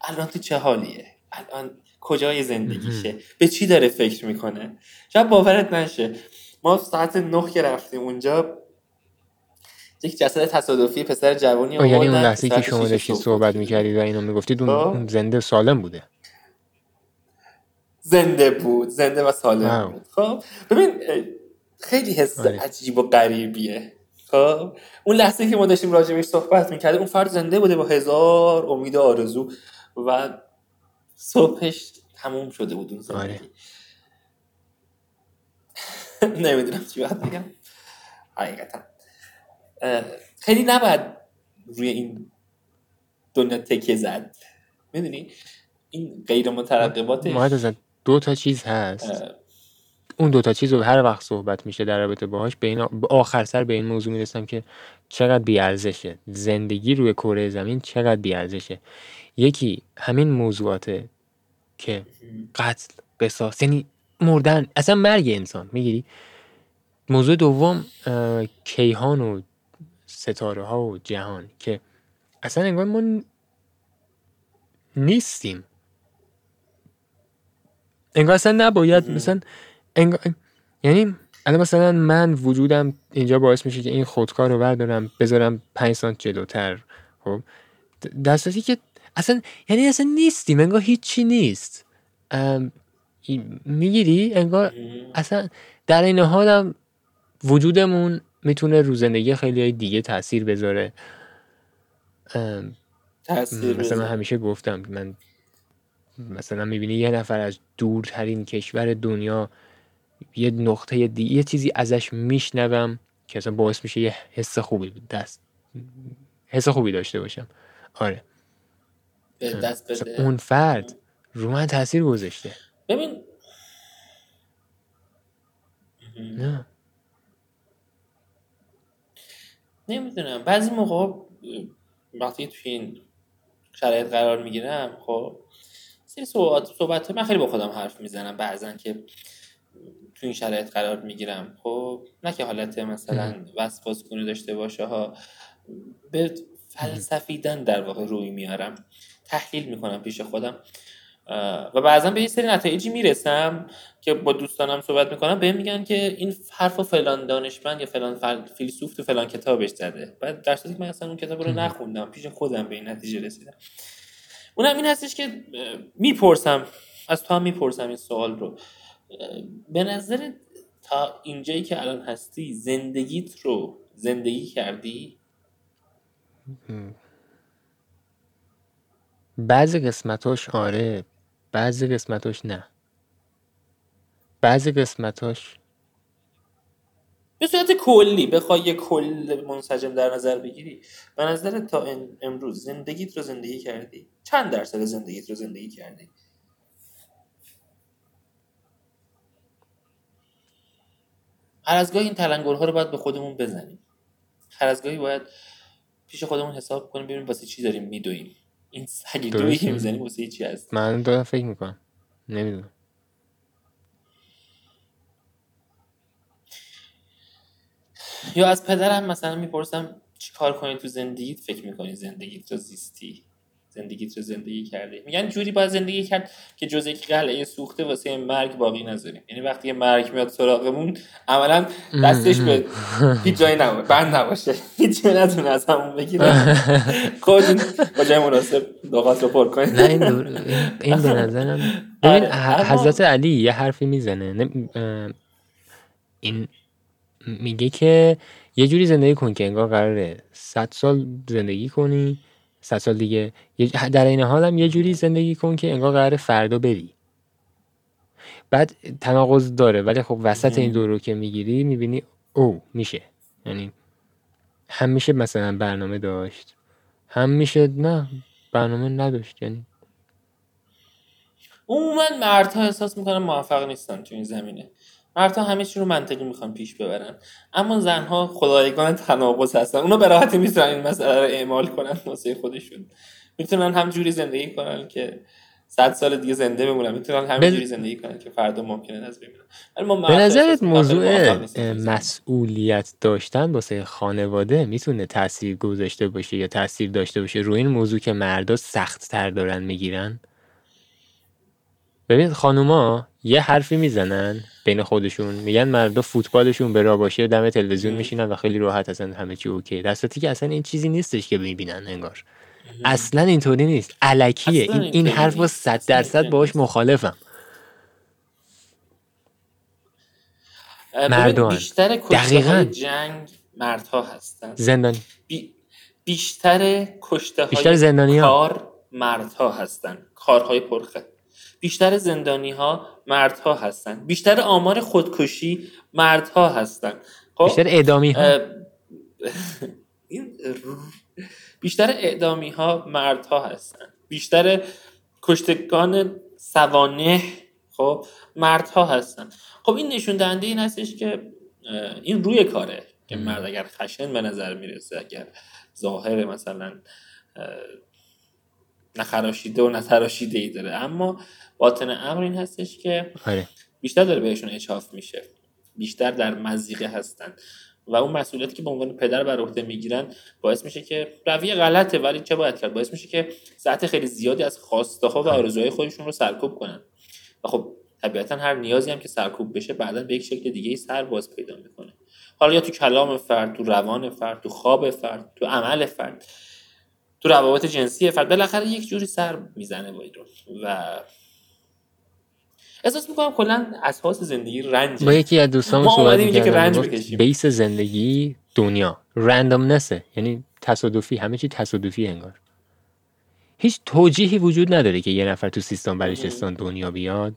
الان تو چه حالیه؟ الان کجای زندگیشه؟ به چی داره فکر می‌کنه؟ شاید باورت نشه. ما ساعت نه که رفتیم اونجا یک جسد تصادفی پسر جوانی یعنی اون لحظه که شما داشتید صحبت می‌کردید و اینو می‌گفتید اون خب. زنده سالم بوده. زنده بود زنده و سالم بود. خب ببین خیلی حس آره. عجیب و غریبیه. خب اون لحظه که ما داشتیم راجبش صحبت می‌کردیم اون فرد زنده بوده با هزار امید آرزو و صبحش تموم شده بود اون زندگی. آره. نمی‌دونم چی باید بگم. حقیقتا. خیلی نباید روی این دنیا تکه زد. می‌دونی؟ این غیر مترقباتش دو تا چیز هست. اون دو تا چیز رو هر وقت صحبت میشه در رابطه باهاش به این آخر سر به این موضوع می‌رسم که چقدر بیارزشه. زندگی روی کره زمین چقدر بیارزشه. یکی همین موضوعاته که قتل بساس یعنی مردن. اصلا مرگ انسان. می‌گیری؟ موضوع دوم کیهان و ستاره ها و جهان که اصلا انگار ما نیستیم. انگار اصلا نباید مثلا انگار یعنی الان مثلا من وجودم اینجا باعث میشه که این خودکار رو بردارم بذارم پنج سانت جلوتر خب؟ در که اصلا یعنی اصلا نیستیم انگار هیچی نیست. می‌گیری؟ انگار اصلا در این حالم وجودمون می‌تونه رو زندگی خیلی دیگه تاثیر بذاره. تاثیر مثلا من همیشه گفتم من مثلا می‌بینی یه نفر از دورترین کشور دنیا یه نقطه دیگه یه چیزی ازش میشنوم که اصلا باعث میشه یه حس خوبی دست حس خوبی داشته باشم. آره. دست اون فرد رو من تاثیر گذاشته. ببین. نه. نمی‌دونم. بعضی موقع وقتی توی این شرایط قرار می‌گیرم خب سری صحبت, صحبت من خیلی با خودم حرف می‌زنم. بعضا که تو این شرایط قرار می‌گیرم. خب نه که حالت مثلا وسواس کنه داشته باشه ها. به فلسفیدن در واقع روی میارم. تحلیل می‌کنم پیش خودم. و بعضا به یه سری نتایجی می‌رسم که با دوستانم صحبت می‌کنم بهم میگن که این حرف و فلان دانشمند یا فلان فیلسوف تو فلان کتابش زده. بعد در صورتی که من اصلا اون کتاب رو نخوندم پیش خودم به این نتیجه رسیدم. اونم این هستش که می‌پرسم از تو هم می‌پرسم این سوال رو. به نظر تا اینجایی که الان هستی زندگیت رو زندگی کردی؟ بعضی قسمتاش آره بعضی قسمتاش نه. بعضی قسمتاش به صورت کلی بخوای یه کل منسجم در نظر بگیری به نظر تا امروز زندگیت رو زندگی کردی؟ چند درصد زندگیت رو زندگی کردی؟ هر از گاهی این تلنگرها رو باید به خودمون بزنیم. هر از گاهی باید پیش خودمون حساب کنیم ببینیم واسه چی داریم میدویم. این سگی دویی که می‌زنیم واسه چی هست؟ من دارم فکر می‌کنم. نمی‌دونم. یا از پدرم مثلا می‌پرسم چی کار کنی تو زندگیت؟ فکر می‌کنی زندگیت رو زیستی؟ زندگیت رو زندگی کردی؟ میگن جوری باید زندگی کرد که جز یک قلعه سوخته واسه مرگ باقی نذاریم. یعنی وقتی یه مرگ میاد سراغمون عملا دستش به هیچ جایی نباشه بند نباشه. هیچ جایی نتونه از همون بگیره. خودتون با جای مناسب لغات رو پر کنید نه این دور... این به نظرم ببین حضرت علی یه حرفی می‌زنه. این میگه که یه جوری زندگی کن که انگار قراره 100 سال زندگی کنی. 100 سال دیگه. در این حال هم یه جوری زندگی کن که انگار قراره فردا بری. بعد تناقض داره ولی خب وسط این دو رو که می‌گیری می‌بینی او میشه. یعنی هم میشه مثلا برنامه داشت. هم میشه نه برنامه نداشت. یعنی عموما مردها احساس می‌کنن موفق نیستن تو این زمینه. مردها همه چی رو منطقی می‌خوان پیش ببرن. اما زنها خدایگان تناقض هستن. اونا به راحتی می‌تونن این مسئله رو اعمال کنن واسه خودشون. می‌تونن هم جوری زندگی کنن که صد سال دیگه زنده بمونن. می‌تونن همینجوری جوری زندگی کنن که فردا ممکنه از بمیرن به نظرت موضوع مسئولیت داشتن واسه خانواده می‌تونه تاثیر گذاشته باشه یا تاثیر داشته باشه؟ روی این موضوع که مردا سخت تر دارن می‌گیرن؟ ببین خانوما یه حرفی می‌زنن بین خودشون میگن مردا فوتبالشون به باشه دم تلویزیون میشینن و خیلی راحت اصلا همه چی اوکی. در که اصلا این چیزی نیستش که می‌بینن انگار. اصلا اینطوری نیست. علکیه. این, این حرف با صد درصد باش مخالفم. مردم بیشتر دقیقا. جنگ مردها هستن. زندانی بیشتر کشته های بیشتر زندانی کار مردها هستن. کارهای پرخه بیشتر زندانی ها مردها هستن. بیشتر آمار خودکشی مردها هستن. خب بیشتر اعدامی ها بیشتر اعدامی ها مردها هستن. بیشتر کشتگان سوانه خب مردها هستن. خب این نشون دهنده این هستش که این روی کاره که مرد اگر خشن به نظر می‌رسه اگر ظاهر مثلا نخراشیده و نتراشیده ای داره. اما باطن امر این هستش که آره. بیشتر داره بهشون اچاف میشه. بیشتر در مزیقه هستن. و اون مسئولیتی که به عنوان پدر بر عهده می‌گیرن باعث میشه که رویه غلطه ولی چه باید کرد؟ باعث میشه که سطح خیلی زیادی از خواسته ها و آره. آرزوهای خودشون رو سرکوب کنن. و خب طبیعتا هر نیازی هم که سرکوب بشه بعدا به یک شکل دیگه ای سر باز پیدا می‌کنه. حالا یا تو کلام فرد تو روان فرد تو خواب فرد تو عمل فرد. تو روابط جنسی فرد بالاخره یک جوری سر می‌زنه با و احساس می‌کنم کلا اساس زندگی رنج با یکی از دوستان صحبت که رنج بکشیم. بیس زندگی دنیا. رندومنسه یعنی تصادفی همه چی تصادفی انگار. هیچ توجیهی وجود نداره که یه نفر تو سیستان بلوچستان دنیا بیاد.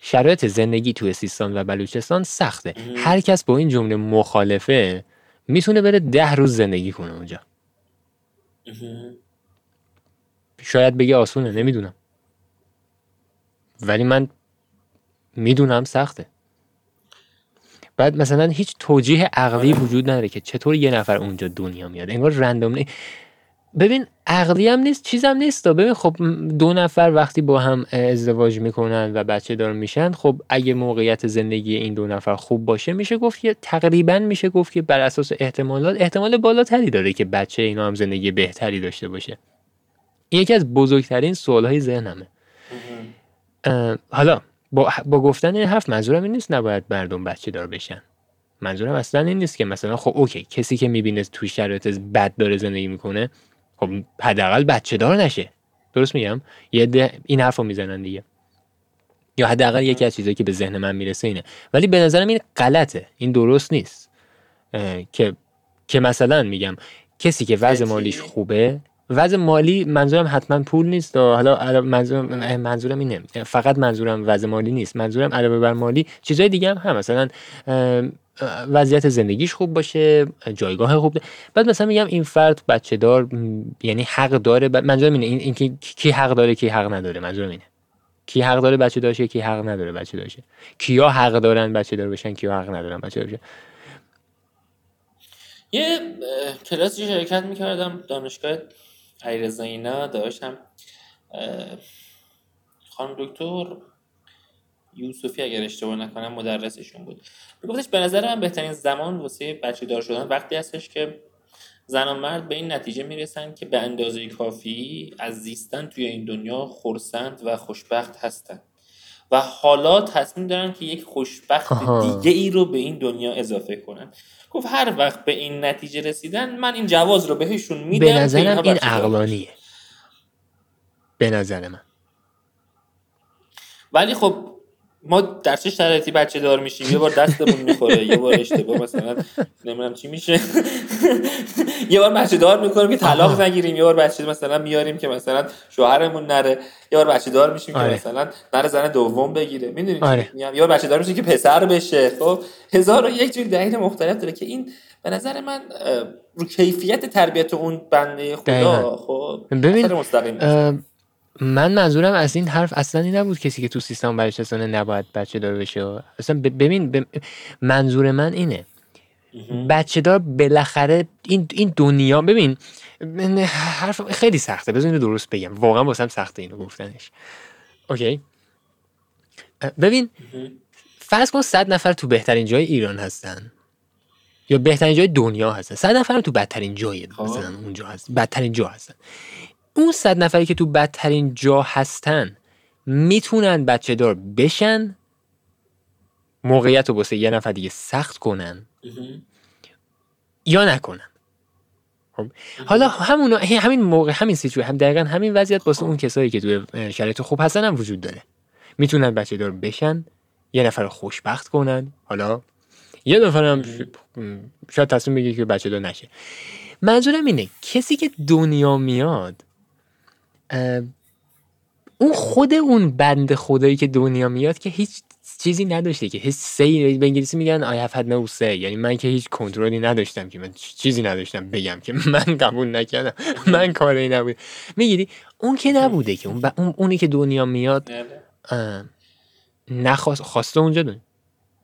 شرایط زندگی تو سیستان و بلوچستان سخته. هر کس با این جمله مخالفه می‌تونه بره ده روز زندگی کنه اونجا. شاید بگه آسونه نمی‌دونم. ولی من می‌دونم سخته. بعد مثلا هیچ توجیه عقلی وجود نداره که چطور یه نفر اونجا دنیا میاد. انگار رندوم. ببین عقلی هم نیست چیزم نیست ببین خب دو نفر وقتی با هم ازدواج می‌کنن و بچه دار میشن خب اگه موقعیت زندگی این دو نفر خوب باشه میشه گفت که تقریبا میشه گفت که بر اساس احتمالات احتمال بالاتری داره که بچه اینا هم زندگی بهتری داشته باشه. یکی از بزرگترین سوالهای ذهنمه. حالا با, با گفتن این حرف منظورم این نیست نباید مردم بچه دار بشن. منظورم اصلا این نیست که مثلا خب اوکی کسی که می‌بینه توی شرایط بد داره زندگی می‌کنه خب حداقل بچه دار نشه. درست میگم؟ یه ده این حرف رو می‌زنن دیگه. یا حداقل یکی از چیزایی که به ذهن من می‌رسه اینه. ولی به نظرم این غلطه. این درست نیست. که که مثلا میگم کسی که وضع مالیش خوبه وضع مالی منظورم حتما پول نیست. حالا منظورم منظورم اینه. فقط منظورم وضع مالی نیست. منظورم علاوه بر مالی چیزای دیگه هم هم مثلا وضعیت زندگیش خوب باشه جایگاه خوب ده. بعد مثلا میگم این فرد بچه دار یعنی حق داره. منظورم اینه این, این کی... کی حق داره کی حق نداره منظورم اینه کی حق داره بچه داشته کی حق نداره بچه داشته کیا حق دارن بچه دار بشن کیا حق ندارن بچه دار بشن یه کلاسی شرکت می‌کردم دانشگاه علیرضا اینا داشتم خانم دکتر یوسفی اگر اشتباه نکنم مدرسشون بود. گفتش به نظر من بهترین زمان واسه بچه دار شدن وقتی هستش که زن و مرد به این نتیجه می‌رسن که به اندازه کافی از زیستن توی این دنیا خورسند و خوشبخت هستند و حالا تصمیم دارن که یک خوشبخت دیگه ای رو به این دنیا اضافه کنن. گفت هر وقت به این نتیجه رسیدن من این جواز رو بهشون میدم به نظرم این عقلانیه. به نظر من. ولی خب ما در چه شرایطی بچه دار میشیم؟ یه بار دستمون می‌خوره یه بار اشتباه مثلا نمی‌دونم چی میشه. یه بار بچه دار می‌کنیم که طلاق نگیریم یه بار بچه مثلا میاریم که مثلا شوهرمون نره یه بار بچه دار میشیم آره. که مثلا نره زن دوم بگیره. می‌دونید آره. یه بار بچه دار میشیم که پسر بشه. خب هزار و یک جور دلیل مختلف داره که این به نظر من رو کیفیت تربیت اون بنده خدا خب ببین من منظورم از این حرف اصلا این نبود کسی که تو سیستم بلوچستان نباید بچه دار بشه. اصلا ببین منظور من اینه. بچه دار بالاخره این این دنیا ببین حرف خیلی سخته. بذار اینو درست بگم. واقعا واسم سخته اینو گفتنش. اوکی؟ ببین فرض کن صد نفر تو بهترین جای ایران هستن. یا بهترین جای دنیا هستن. صد نفر تو بدترین جای خب. مثلا اونجا هست. بدترین جا هستن. اون صد نفری که تو بدترین جا هستن می‌تونن بچه دار بشن؟ موقعیت رو بسه یه نفر دیگه سخت کنن؟ یا نکنن؟ خب حالا همون همین موقع همین سیچوی هم دقیقا همین وضعیت واسه اون کسایی که توی شرایط خوب هستن هم وجود داره. می‌تونن بچه دار بشن یه نفر خوشبخت کنن حالا یه نفر هم شاید تصمیم بگیره که بچه دار نشه. منظورم اینه کسی که دنیا میاد اون خود اون بند خدایی که دنیا میاد که هیچ چیزی نداشته که هیچ سی به انگلیسی میگن have had no say. یعنی من که هیچ کنترلی نداشتم که من چیزی نداشتم بگم که من قبول نکردم. من کاری نبود. می‌گیری؟ اون که نبوده که اون, اون اونی که دنیا میاد نخواست خواسته اونجا دنیا.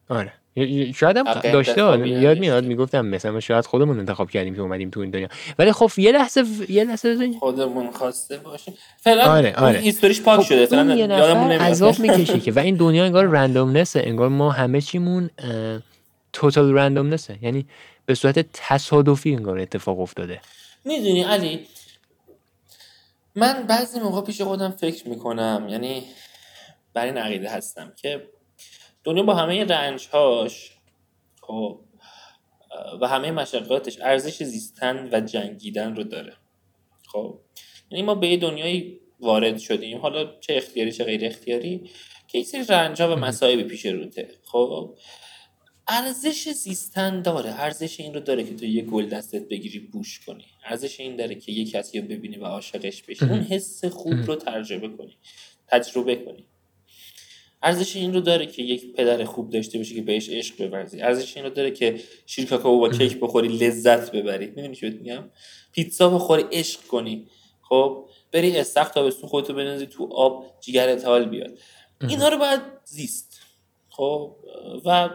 آره. شاید هم داشته یاد میاد. می‌گفتم مثلا شاید خودمون انتخاب کردیم که اومدیم تو این دنیا. ولی خب یه لحظه یه لحظه خودمون خواسته باشیم. فعلا آره آره. هیستوریش پاک خب شده. فعلا یادمون نمیاد. عذاب می‌کشه که. و این دنیا انگار رندومنس انگار ما همه چیمون توتال رندومنسه یعنی به صورت تصادفی انگار اتفاق افتاده. می‌دونی علی من بعضی موقع پیش خودم فکر می‌کنم یعنی بر این عقیده هستم که دنیا با همه رنجهاش خب و همه مشقاتش ارزش زیستن و جنگیدن رو داره. خب یعنی ما به یه دنیایی وارد شدیم. حالا چه اختیاری چه غیر اختیاری؟ که یک سری رنج و مسائبی پیش روته. خب ارزش زیستن داره. ارزش این رو داره که تو یه گل دستت بگیری بوش کنی. ارزش این داره که یه کسی رو ببینی و عاشقش بشی. اون حس خوب رو تجربه کنی. تجربه کنی. ارزش این رو داره که یک پدر خوب داشته باشی که بهش عشق بورزی. ارزش این رو داره که شیر کاکائو با کیک بخوری لذت ببری. می‌دونی چی میگم؟ پیتزا بخوری عشق کنی. خب؟ بری استخ تابستون خودتو بنازی تو آب جیگرت حال بیاد. اینا رو باید زیست. خب؟ و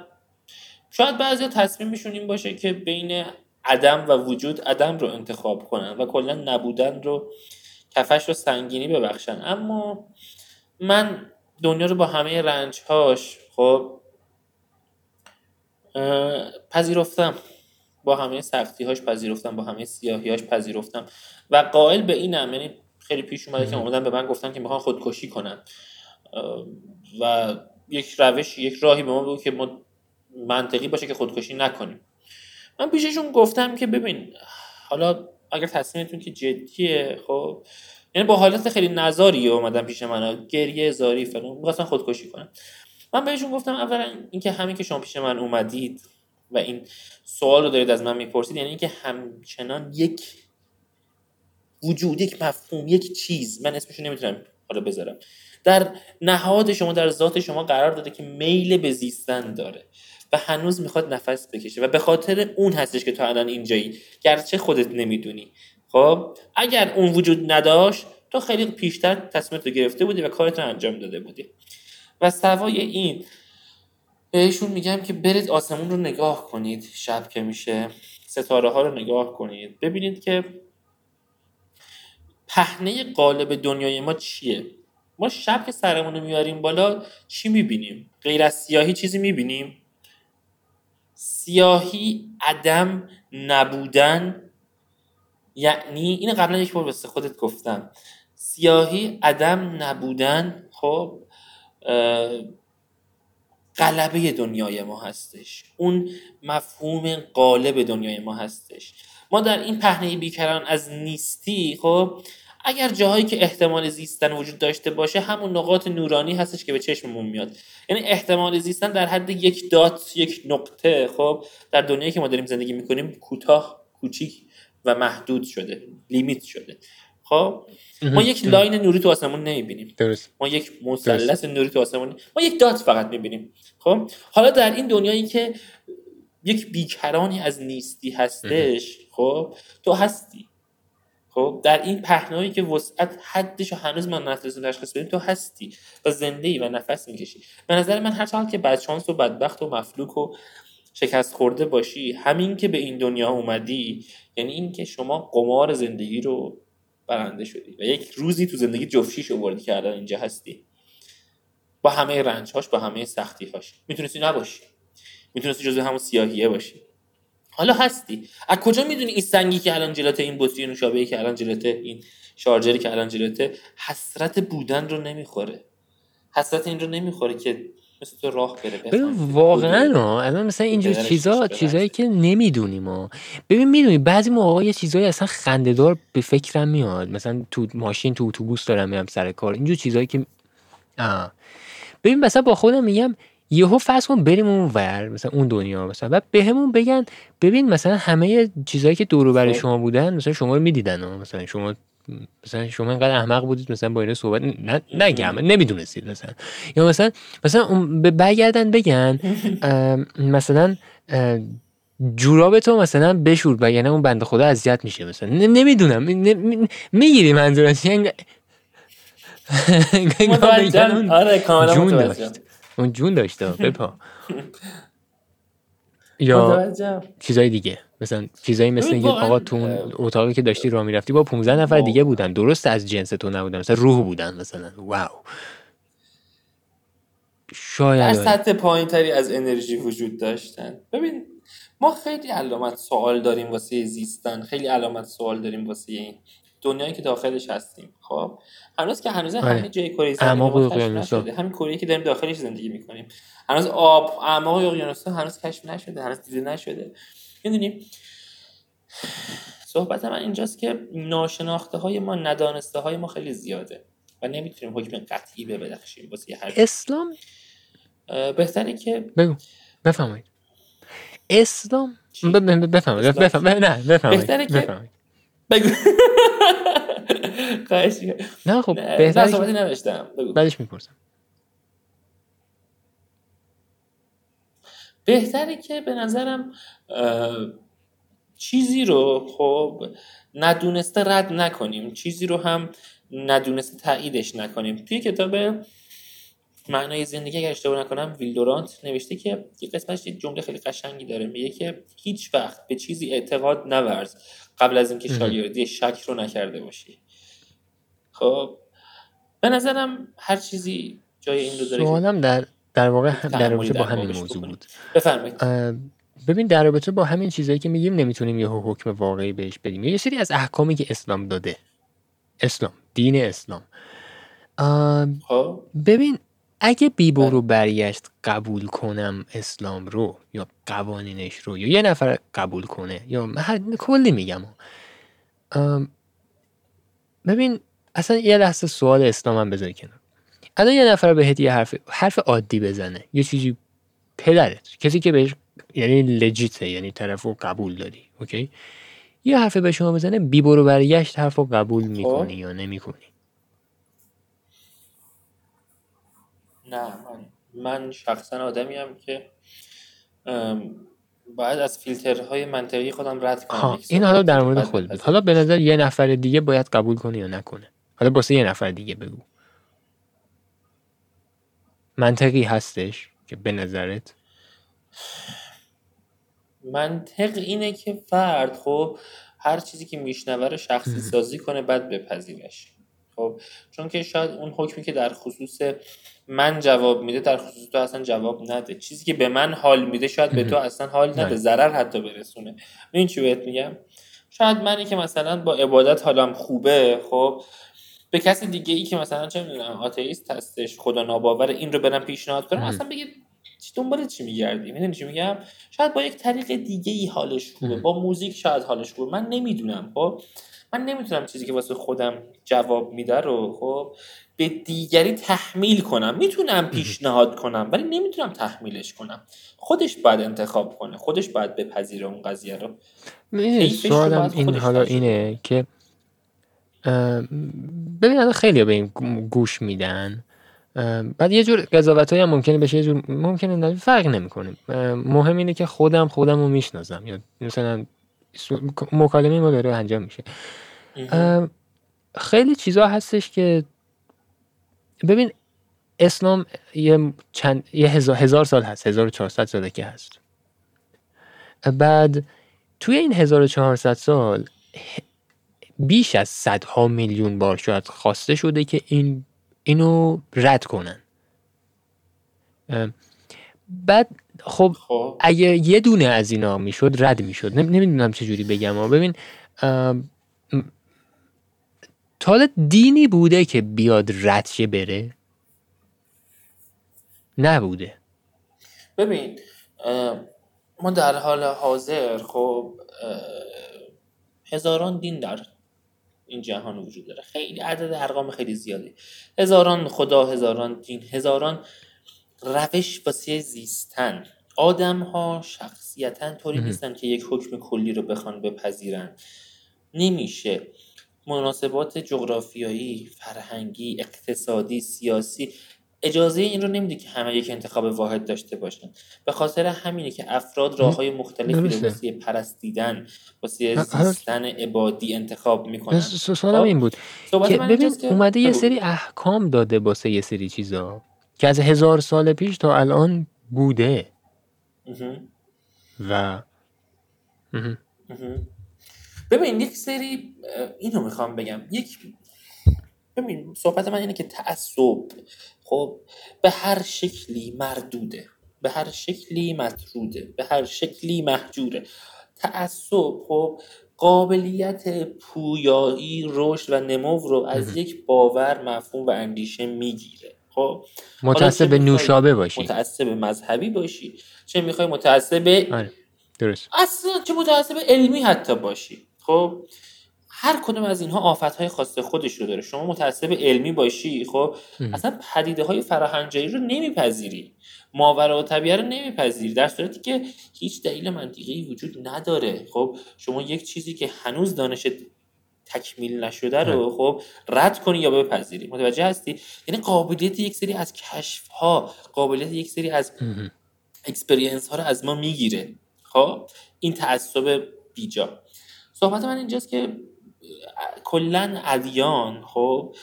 شاید بعضی تصمیم میشون این باشه که بین عدم و وجود عدم رو انتخاب کنن و کلا نبودن رو کفش رو سنگینی ببخشن. اما من دنیا رو با همه رنجهاش خب پذیرفتم. با همه سختی هاش پذیرفتم با همه سیاهیاش پذیرفتم. و قائل به اینم یعنی خیلی پیش اومده که اومدن به من گفتن که می‌خوان خودکشی کنن. و یک روش یک راهی به ما بگو که ما منطقی باشه که خودکشی نکنیم. من پیششون گفتم که ببین حالا اگر تصمیمتون که جدیه خب یعنی با حالت خیلی نزاری اومدن پیش من گریه زاری فلان. می‌خواستن خودکشی کنن من بهشون گفتم اولا اینکه همین که شما پیش من اومدید و این سوال رو دارید از من می‌پرسید یعنی اینکه همچنان یک وجود یک مفهوم یک چیز من اسمشو نمی‌تونم حالا بذارم. در نهاد شما در ذات شما قرار داده که میل به زیستن داره و هنوز می‌خواد نفس بکشه و به خاطر اون هستش که تو الان اینجایی. گرچه خودت نمی‌دونی. خب اگر اون وجود نداشت تو خیلی پیشتر تصمیمت رو گرفته بودی و کارت رو انجام داده بودی. و سوای این بهشون میگم که برید آسمون رو نگاه کنید. شب که میشه. ستاره ها رو نگاه کنید. ببینید که پهنه قالب دنیای ما چیه؟ ما شب که سرمون رو میاریم بالا چی می‌بینیم؟ غیر از سیاهی چیزی می‌بینیم؟ سیاهی عدم نبودن یعنی این قبلا یک بار واسه خودت گفتم. سیاهی عدم نبودن خب قلبه دنیای ما هستش. اون مفهوم قالب دنیای ما هستش. ما در این پهنه بیکران از نیستی خب اگر جاهایی که احتمال زیستن وجود داشته باشه همون نقاط نورانی هستش که به چشممون میاد. یعنی احتمال زیستن در حد یک dot یک نقطه خب در دنیایی که ما داریم زندگی می‌کنیم کوتاه کوچیک. و محدود شده limit شده. خب؟ ما یک line نوری تو آسمون نمی‌بینیم. درست. ما یک مثلث نوری تو آسمون ما یک dot فقط می‌بینیم. خب؟ حالا در این دنیایی که یک بیکرانی از نیستی هستش خب؟ تو هستی. خب؟ در این پهنایی که وسعت حدش و هنوز ما نتونستیم تشخیص بدیم تو هستی و زنده ای و نفس می‌کشی. به نظر من هر حال که بدشانس و بدبخت و مفلوک و شکست خورده باشی. همین که به این دنیا اومدی یعنی این که شما قمار زندگی رو برنده شدی و یک روزی تو زندگی جفشیش آوردی که الان اینجا هستی. با همه رنجهاش با همه سختیهاش. می‌تونستی نباشی. می‌تونستی جزو همون سیاهیه باشی. حالا هستی. از کجا می‌دونی این سنگی که الان جلات این بطری نوشابه که الان جلات این شارجری که الان جلات حسرت بودن رو نمی‌خوره. حسرت این رو نمی‌خوره که مثل تو راه بره ببین واقعا الان مثلا اینجور چیزا چیزایی که نمی‌دونیم ما ببین می‌دونی بعضی موقع یه چیزایی اصلا خندهدار به فکرم میاد. مثلا تو ماشین تو اتوبوس دارم میرم سر کار. اینجور چیزایی که آه. ببین مثلا با خودم میگم یهو فرض کن بریم اون ور مثلا اون دنیا مثلا بعد بهمون بگن ببین مثلا همه چیزایی که دور برای خب. شما بودن مثلا شما رو می‌دیدن مثلا شما مثلا شما اینقدر احمق بودید مثلا با اینا صحبت نه نگم نمی‌دونستید مثلا. یا مثلا مثلا به برگردن بگن مثلا جوراب تو مثلا بشور و یعنی اون بنده خدا اذیت میشه مثلا. نمی‌دونم می‌گیری منظورش؟ یعنی آره کاملا اون جون داشته بپا. یا چیزای دیگه. مثلا چیزایی مثل اینکه آقا تو اون اتاقی که داشتی راه می‌رفتی با 15 نفر دیگه بودن. درست از جنس تو نبودن. مثلا روح بودن مثلا. واو. شاید در سطح پایین تری از انرژی وجود داشتن. ببین ما خیلی علامت سوال داریم واسه زیستن. خیلی علامت سوال داریم واسه این دنیایی که داخلش هستیم. خب؟ هنوز که هنوز آره. همه جای کره زمین همین کره که داریم داخلش زندگی می‌کنیم. هنوز آب اعماق اقیانوس هنوز کشف نشده. هنوز دیده نشده. می‌دونیم صحبت من اینجاست که ناشناخته های ما ندانسته های ما خیلی زیاده و نمی‌تونیم حکم قطعی به بدخشیم واسه هر اسلام؟ بهتره که بگو. بفهمید اسلام؟ بفهمید بفهمید نه بفهمید بهتره که بگو. نه خب بهتره که نوشتم بعدش می‌پرسم. بهتره که به نظرم چیزی رو خب ندونسته رد نکنیم. چیزی رو هم ندونسته تاییدش نکنیم. توی کتاب معنای زندگی اگر اشتباه نکنم ویلدورانت نوشته که یه قسمتش یه جمله خیلی قشنگی داره. میگه که هیچ وقت به چیزی اعتقاد نورز قبل از اینکه شاگردی شک رو نکرده باشی. خب به نظرم هر چیزی جای این رو داره سوالم در در واقع در رابطه با همین موضوع بود. بفرمایید. ببین در رابطه با همین چیزایی که میگیم نمی‌تونیم یه حکم واقعی بهش بدیم. یه سری از احکامی که اسلام داده. اسلام دین اسلام. خب. ببین اگه بیبو رو برگشت قبول کنم اسلام رو یا قوانینش رو یا یه نفر قبول کنه یا کلی میگم. ببین اصلا یه لحظه سوال اسلام هم بذاری کنم الان یه نفر بهت یه حرف حرف عادی بزنه. یه چیزی پدرت کسی که بهش یعنی لجیته یعنی طرف رو قبول داری اوکی؟ یه حرف به شما بزنه بی برو برگشت حرف رو قبول می‌کنی یا نمی‌کنی؟ نه من من شخصا آدمی هم که باید از فیلترهای منطقی خودم رد کنم. این حالا در مورد خود بود. حالا به نظر یه نفر دیگه باید قبول کنه یا نکنه؟ حالا باسه یه نفر دیگه بگو. منطقی هستش که به نظرت؟ منطق اینه که فرد خب هر چیزی که میشنوه رو شخصی سازی کنه بعد بپذیرش. خب چون که شاید اون حکمی که در خصوص من جواب میده در خصوص تو اصلا جواب نده. چیزی که به من حال میده شاید به تو اصلا حال نده. ضرر حتی برسونه. این چی بهت میگم؟ شاید منی که مثلا با عبادت حالم خوبه خب به کسی دیگه ای که مثلا چه می‌دونم آتئیست هستش خدا ناباور این رو برم پیشنهاد کنم اصلا بگه دنبال چی میگردی؟ می‌دونی چی میگم؟ شاید با یک طریق دیگه ای حالش خوبه. با موزیک شاید حالش خوبه. من نمی‌دونم خب؟ من نمی‌تونم چیزی که واسه خودم جواب میده رو خب؟ به دیگری تحمیل کنم. می‌تونم پیشنهاد کنم ولی نمی‌تونم تحمیلش کنم. خودش باید انتخاب کنه. خودش باید بپذیره اون قضیه رو. سوالم این حالا اینه که ببین خیلی به این گوش میدن. بعد یه جور قضاوت هم ممکنه بشه یه جور ممکنه فرق نمی‌کنه. مهم اینه که خودم خودم رو می‌شناسم. یا مثلا مکالمه ما داره انجام میشه. خیلی چیزا هستش که ببین اسلام یه چند یه هزار, هزار سال هست 1400 ساله که هست. بعد توی این 1400 سال بیش از صدها میلیون بار شاید خواسته شده که این اینو رد کنن. بعد خب, خب. اگه یه دونه از اینا می‌شد رد می‌شد. نمی‌دونم چجوری بگم. ببین تا دینی بوده که بیاد ردشه بره؟ نبوده. ببین ما در حال حاضر خب هزاران دین در این جهان وجود داره. خیلی عدد ارقام خیلی زیادی هزاران خدا هزاران دین هزاران روش واسه زیستن. آدم ها شخصیتا طوری نیستن که یک حکم کلی رو بخوان بپذیرن. نمیشه. مناسبات جغرافیایی فرهنگی اقتصادی سیاسی اجازه این رو نمیده که همه یک انتخاب واحد داشته باشن. به خاطر همینه که افراد راه های مختلفی رو واسه پرستیدن واسه زیستن عبادی انتخاب می‌کنن. سوالم خب؟ این بود که ببین اومده یه سری احکام داده واسه یه سری چیزا که از هزار سال پیش تا الان بوده. و ببین یک سری اینو می‌خوام بگم. یک ببین صحبت من اینه که تعصب خب به هر شکلی مردوده به هر شکلی مطروده به هر شکلی محجوره. تعصب خب قابلیت پویایی رشد و نمو رو از یک باور مفهوم و اندیشه می‌گیره. خب متعصب به نوشابه باشی. متعصب مذهبی باشی چه می‌خوای متعصب آره، درست. اصلا چه متعصب علمی حتی باشی. خب هر کدوم از اینها آفت های خاص خودش رو داره. شما متعصب علمی باشی خب؟ اصلا پدیده های فراهنجایی رو نمیپذیری. ماورا و طبیعه رو نمیپذیری. در صورتی که هیچ دلیل منطقی وجود نداره. خب؟ شما یک چیزی که هنوز دانش تکمیل نشده رو خب؟ رد کنی یا بپذیری. متوجه هستی؟ یعنی قابلیت یک سری از کشف ها قابلیت یک سری از experience ها رو از ما می‌گیره. خب؟ این تعصب بیجا. صحبت من اینجاست که کلا ادیان خب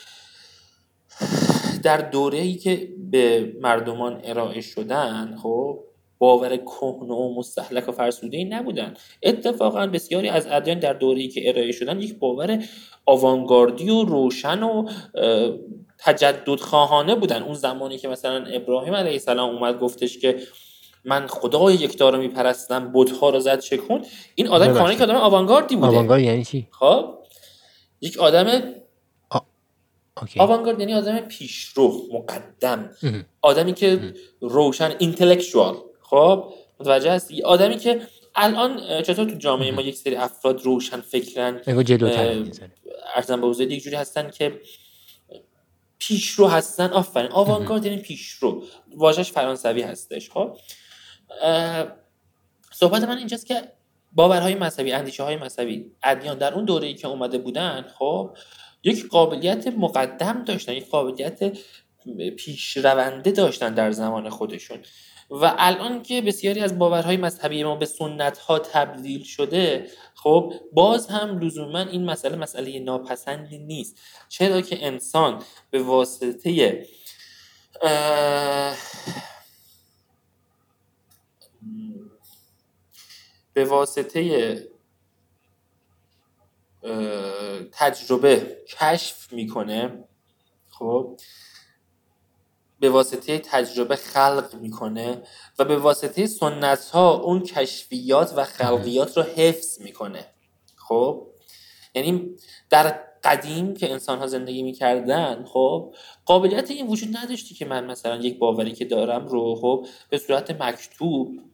در دوره ای که به مردمان ارائه شدن خب باور کهنه و مستهلک و فرسوده ای نبودن. اتفاقا بسیاری از ادیان در دوره ای که ارائه شدن یک باور آوانگاردی و روشن و تجدد خواهانه بودن. اون زمانی که مثلا ابراهیم علیه السلام اومد گفتش که من خدای یکتا رو میپرستم بتها رو زد شکون این آدم کاملا که آدم آوانگاردی بوده. آوانگارد یعنی چی؟ خب یک آدم آوانگارد یعنی آدم پیشرو مقدم. آدمی که روشن اینتלקچوال خب متوجه هستی؟ آدمی که الان چطور تو جامعه ما یک سری افراد روشن فکرن ارزم به حضور یک جوری هستن که پیشرو هستن. آفرین. آوانگارد یعنی پیشرو. واژش فرانسوی هستش. خب صحبت من اینجاست که باورهای مذهبی اندیشه های مذهبی ادیان در اون دوره ای که اومده بودن خب یک قابلیت مقدم داشتن یک قابلیت پیشرونده داشتن در زمان خودشون. و الان که بسیاری از باورهای مذهبی ما به سنت ها تبدیل شده خب باز هم لزوما این مسئله مسئله ناپسندی نیست. چرا که انسان به واسطه به واسطه تجربه کشف می‌کنه خب؟ به واسطه تجربه خلق می‌کنه و به واسطه سنت ها اون کشفیات و خلقیات رو حفظ می‌کنه خب؟ یعنی در قدیم که انسان ها زندگی می‌کردن خب؟ قابلیت این وجود نداشتی که من مثلا یک باوری که دارم رو خب؟ به صورت مکتوب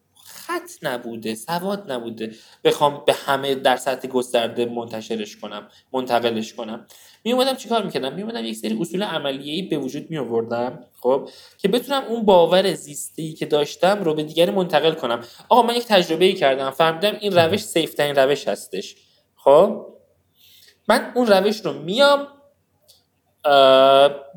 خط نبوده سواد نبوده. بخوام به همه در سطح گسترده منتشرش کنم منتقلش کنم. می اومدم چیکار می‌کردم؟ می اومدم یک سری اصول عملیه‌ای به وجود می آوردم خب؟ که بتونم اون باور زیستی که داشتم رو به دیگری منتقل کنم. آقا من یک تجربه ای کردم فهمیدم این روش سیف روش هستش خب؟ من اون روش رو میام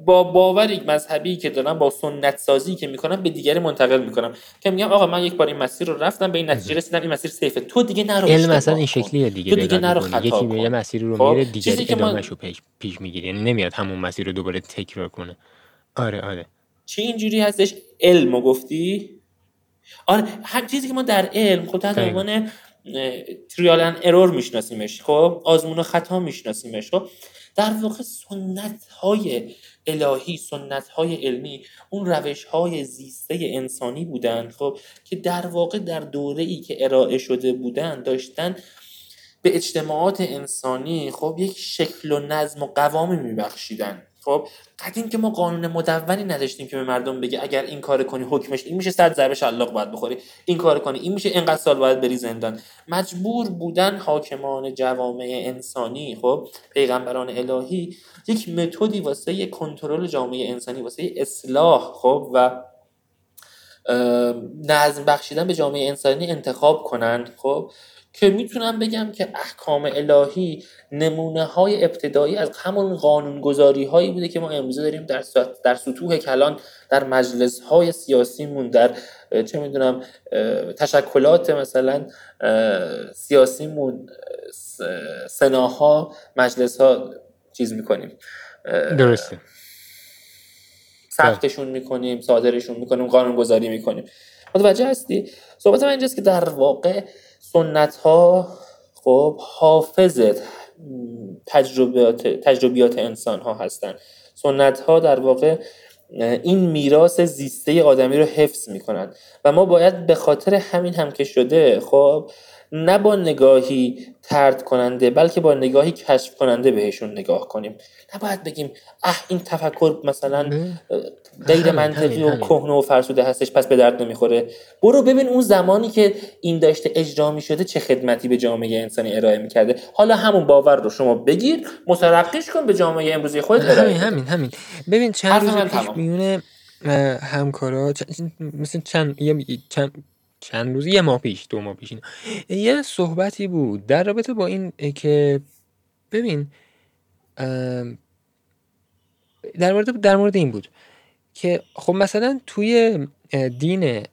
با باوری مذهبی که دارم با سنت سازی که می‌کنم به دیگری منتقل می‌کنم. که میگم آقا من یک بار این مسیر رو رفتم به این نتیجه رسیدم این مسیر سیفه. تو دیگه نرو علم مثلا این شکلیه دیگه تو دیگه نرو خطا یکی یه مسیر رو خب، میره دیگری ادامهش رو پیش, پیش می‌گیره. یعنی نمیاد همون مسیر رو دوباره تکرار کنه. آره آره. چی اینجوری هستش؟ علمو گفتی؟ آره هر چیزی که ما در علم خب تحت عنوان تریال ارور میشناسیمش خب آزمون و خطا میشناسیمش خب. در واقع سنت های الهی سنت های علمی اون روش های زیسته انسانی بودند خب که در واقع در دوره ای که ارائه شده بودند داشتن به اجتماعات انسانی خب یک شکل و نظم و قوامی میبخشیدن. خب قدیم که ما قانون مدونی نداشتیم که به مردم بگه اگر این کار کنی حکمش این میشه صد ضربه شلاق باید بخوری این کار کنی این میشه اینقدر سال باید بری زندان. مجبور بودن حاکمان جوامع انسانی خب پیغمبران الهی یک متدی واسه کنترل جامعه انسانی واسه اصلاح خب و نظم بخشیدن به جامعه انسانی انتخاب کنند خب. که می‌تونم بگم که احکام الهی نمونه های ابتدایی از همون قانونگذاری هایی بوده که ما امروزه داریم در, در سطوح کلان در مجلس های سیاسیمون در چه می‌دونم تشکلات مثلا سیاسیمون سناها مجلس ها چیز می‌کنیم. درسته. سختشون می‌کنیم صادرشون می‌کنیم قانونگذاری می‌کنیم. متوجه هستی؟ صحبت من اینجاست که در واقع سنت ها خب حافظ تجربیات, تجربیات انسان ها هستن. سنت ها در واقع این میراث زیسته آدمی رو حفظ می‌کنند و ما باید به خاطر همین هم که شده خب نه با نگاهی ترد کننده بلکه با نگاهی کشف کننده بهشون نگاه کنیم. نباید بگیم اه این تفکر مثلا غیر منطقی و کهنه و فرسوده هستش پس به درد نمی‌خوره. برو ببین اون زمانی که این داشته اجرا می‌شده چه خدمتی به جامعه انسانی ارائه می‌کرده. حالا همون باور رو شما بگیر مترقیش کن به جامعه امروزی خود ارائه همین همین همین. ببین چند روز پیش میونه همکارا مثل چند چند چند روز یه ماه پیش دو ماه پیش یه صحبتی بود در رابطه با این که ببین در مورد در مورد این بود. که خب مثلا توی دین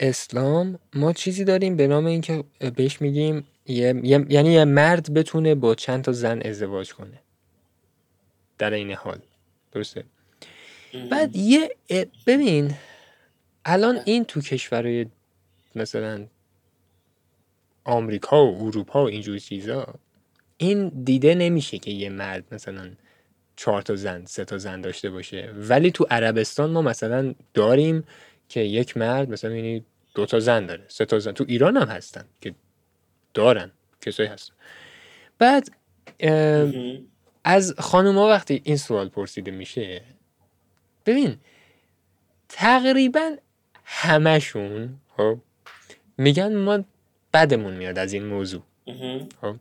اسلام ما چیزی داریم به نام اینکه بهش میگیم یعنی یه مرد بتونه با چند تا زن ازدواج کنه. در این حال. درسته؟ بعد یه ببین الان این تو کشورهای مثلا آمریکا و اروپا و اینجور چیزا این دیده نمیشه که یه مرد مثلا چهار تا زن سه تا زن داشته باشه. ولی تو عربستان ما مثلا داریم که یک مرد مثلا یعنی دو تا زن داره سه تا زن. تو ایران هم هستن که دارن کسایی هستن. بعد از خانوما وقتی این سوال پرسیده میشه ببین تقریبا همشون خب میگن ما بدمون میاد از این موضوع. خب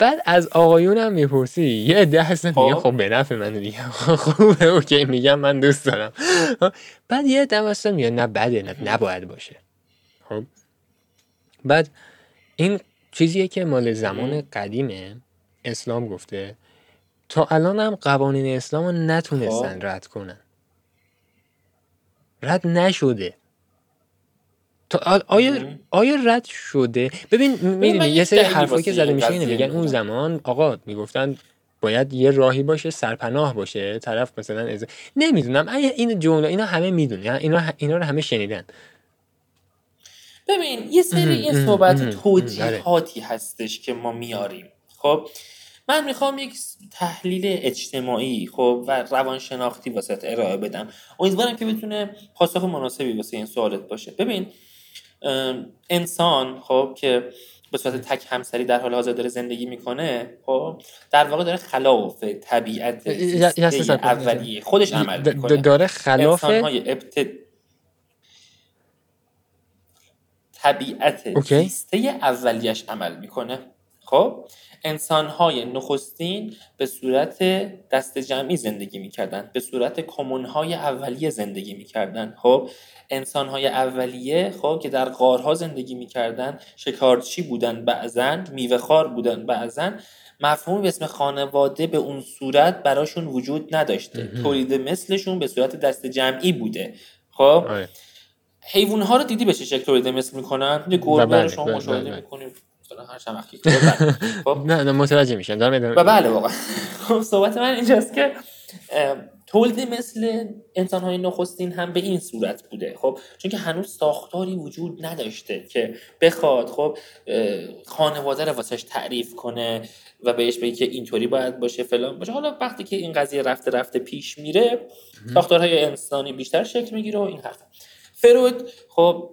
بعد از آقایون هم می‌پرسی. یه عده هستن میگه خب. خب به نفع من دیگه. خوبه اوکی میگم من دوست دارم. بعد یه عده هستن میگه نه بده نه نباید باشه. خب. بعد این چیزیه که مال زمان قدیمه. اسلام گفته. تا الان هم قوانین اسلام رو نتونستن خب. رد کنن. رد نشده. آیا آیا رد شده؟ ببین می‌دونی یه سری حرفایی که زده میشه اینه میگن اون زمان آقا می‌گفتن باید یه راهی باشه سرپناه باشه طرف مثلا از... نمی‌دونم این جمله اینا همه می‌دونن اینا اینا رو همه شنیدن. ببین یه سری این صحبت توجیهاتی هستش که ما میاریم. خب من می‌خوام یک تحلیل اجتماعی خب و روانشناختی واسه ارائه بدم. امیدوارم که بتونه پاسخ مناسبی واسه این سوالت باشه. ببین انسان خب که به صورت تک همسری در حال حاضر داره زندگی می‌کنه خب در واقع داره خلاف طبیعت اولیه خودش عمل می‌کنه داره خلاف ابت... طبیعت زیسته اولیش عمل می‌کنه خب انسانهای نخستین به صورت دست جمعی زندگی می‌کردن به صورت کمونهای اولیه زندگی می‌کردن خب انسانهای اولیه خب که در غارها زندگی می‌کردن شکارچی بودن بعضن میوهخوار بودن بعضن مفهومی به اسم خانواده به اون صورت براشون وجود نداشته. تولید مثلشون به صورت دست جمعی بوده. خب آره. حیوان ها رو دیدی به چه شکل تولید مثل می‌کنن؟ یه گربه رو بله، شما بله، مشاهده بله. می‌کنید. خب. نه نه متوجه میشم. و بله واقعا. خب صحبت من اینجاست که تولید مثل انسان های نخستین هم به این صورت بوده. خب چون که هنوز ساختاری وجود نداشته که بخواد خب خانواده رو واسش تعریف کنه و بهش بگه که اینطوری باید باشه فلان باشه. حالا وقتی که این قضیه رفته رفته پیش میره ساختارهای انسانی بیشتر شکل می‌گیره و این حرف فرود خب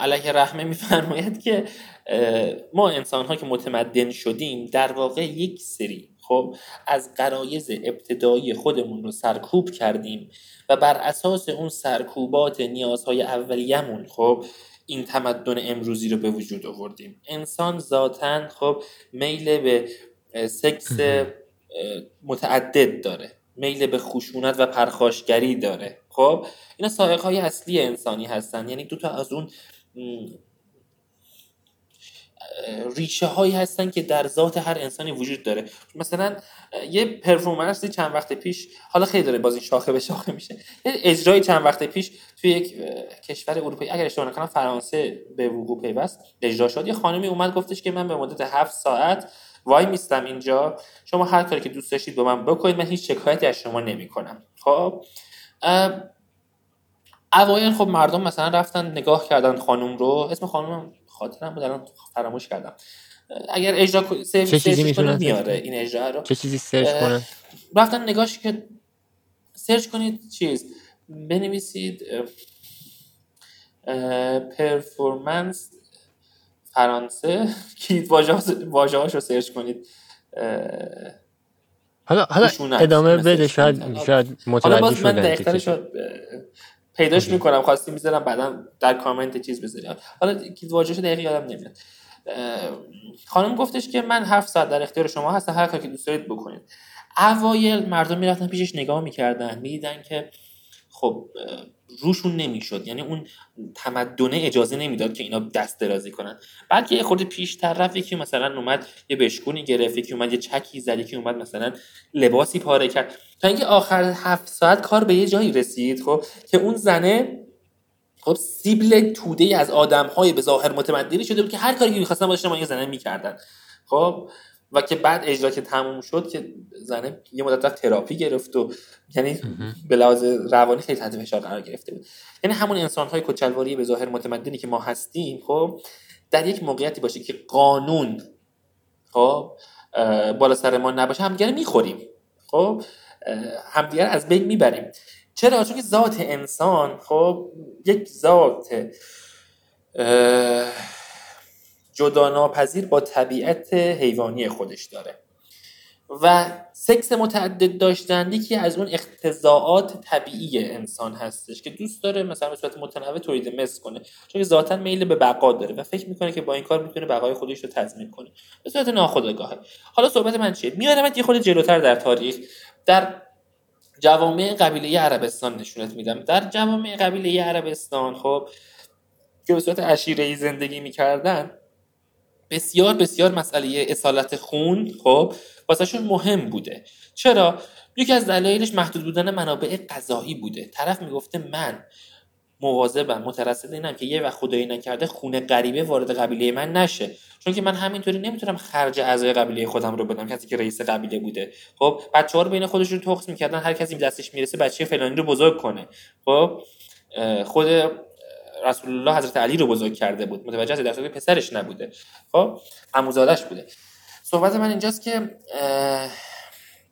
علیه رحمه میفرماید که ما انسان ها که متمدن شدیم در واقع یک سری خب از قرایز ابتدایی خودمون رو سرکوب کردیم و بر اساس اون سرکوبات نیازهای اولیه‌مون خب این تمدن امروزی رو به وجود آوردیم. انسان ذاتا خب میل به سکس متعدد داره. میل به خشونت و پرخاشگری داره. خب اینا سائق های اصلی انسانی هستن. یعنی دو تا از اون ریشه هایی هستن که در ذات هر انسانی وجود داره. مثلا یه پرفورمنسی چند وقت پیش حالا خیلی داره بازی شاخه به شاخه میشه. یه اجرای چند وقت پیش توی یک کشور اروپایی اگر اشتباه نکنم فرانسه به وقوع پیوست اجرا شد. یه خانمی اومد گفتش که من به مدت هفت ساعت وای میستم اینجا. شما هر کاری که دوست داشتید با من بکنید من هیچ شکایتی از شما نمی‌کنم. خب؟ اوایل خب مردم مثلا رفتن نگاه کردن خانم رو. اسم خانم خاطرم بود الان فراموش کردم. اگر اجرا چه چیزی می‌تونه میاره این اجرا رو. چه چیزی search کنه رفتن نگاهش که search کنید چیز. بنویسید performance فرانسه. کید واژه رو سرچ کنید. حالا حالا ادامه بده شاید شاید متوجه شده من دقیقترش پیداش می‌کنم خواستی می‌ذارم بعدا در کامنت چیز بذاریم حالا کید واژه‌ش دقیقی یادم نمیاد. خانم گفتش که من هفت ساعت در اختیار شما هستم هر کاری که دوست دارید بکنید. اوایل مردم می‌رفتن پیشش نگاه می‌کردن می‌دیدن که خب روشون نمی‌شد. یعنی اون تمدنه اجازه نمی‌داد که اینا دست درازی کنن. بعد یه خورده پیشتر رفت یکی مثلا اومد یه بشکونی گرفت یکی اومد یه چکی زد یکی اومد مثلا لباسی پاره کرد. تا اینکه آخر هفت ساعت کار به یه جایی رسید خب که اون زنه خب سیبل توده از آدم های به ظاهر متمدنی شده بود که هر کاری که می‌خواستن باشن ما یه زنه می‌کردن. خب و که بعد اجرا که تموم شد که زنه یه مدت رفت تراپی گرفت و یعنی به لحاظ روانی خیلی تحت فشار قرار گرفته بود. یعنی همون انسان های کچلواری به ظاهر متمدنی که ما هستیم خب در یک موقعیتی باشه که قانون خب بالا سر ما نباشه همدیگه می‌خوریم. خب همدیگه از بین می‌بریم. چرا؟ چون که ذات انسان خب یک ذات جدا ناپذیر با طبیعت حیوانی خودش داره. و سکس متعدد داشتن یکی از اون اختزاعات طبیعی انسان هستش که دوست داره مثلا به صورت متنوع تولید مثل کنه. چون ذاتا میل به بقا داره و فکر می‌کنه که با این کار می‌تونه بقای خودش رو تضمین کنه. به صورت ناخودآگاه حالا صحبت من چیه؟ میارم یه خود جلوتر در تاریخ. در جوامع قبیله عربستان نشونت میدم. در جوامع قبیله عربستان خب که به صورت عشیره زندگی می‌کردن بسیار بسیار مسئله اصالت خون خب واسهشون مهم بوده. چرا؟ یکی از دلایلش محدود بودن منابع غذایی بوده. طرف می‌گفته من مواظبم مترصد اینم که یه وقت خدایی نکرده خونه غریبه وارد قبیله من نشه. چون که من همینطوری نمی‌تونم خرج اعضای قبیله خودم رو بدم کسی که رئیس قبیله بوده. خب بچه ها رو بین خودشون تخص می‌کردن هر کسی دستش می‌رسه بچه فلانی رو بزرگ کنه. خب خود رسول الله حضرت علی رو بزرگ کرده بود. متوجه در صورت پسرش نبوده. خب عموزادش بوده. صحبت من اینجاست که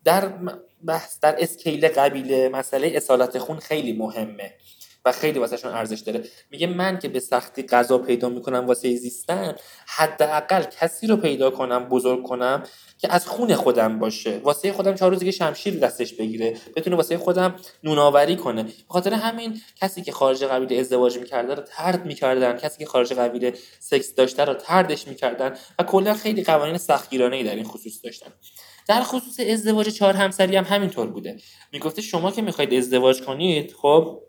در بحث در اسکیل قبیله مسئله اصالت خون خیلی مهمه. خیلی واسهشون ارزش داره. میگه من که به سختی غذا پیدا می‌کنم واسه زیستن حداقل کسی رو پیدا کنم بزرگ کنم که از خون خودم باشه. واسه خودم چهار روزی که شمشیر دستش بگیره. بتونه واسه خودم نوناوری کنه. به خاطر همین کسی که خارج قبیله ازدواج می‌کرده رو ترد می‌کردن. کسی که خارج قبیله سکس داشته رو تردش می‌کردن و کلا خیلی قوانین سختگیرانه ای در این خصوص داشتن. در خصوص ازدواج چهار همسری هم همینطور بوده. می‌گفته شما که می‌خواید ازدواج کنید خب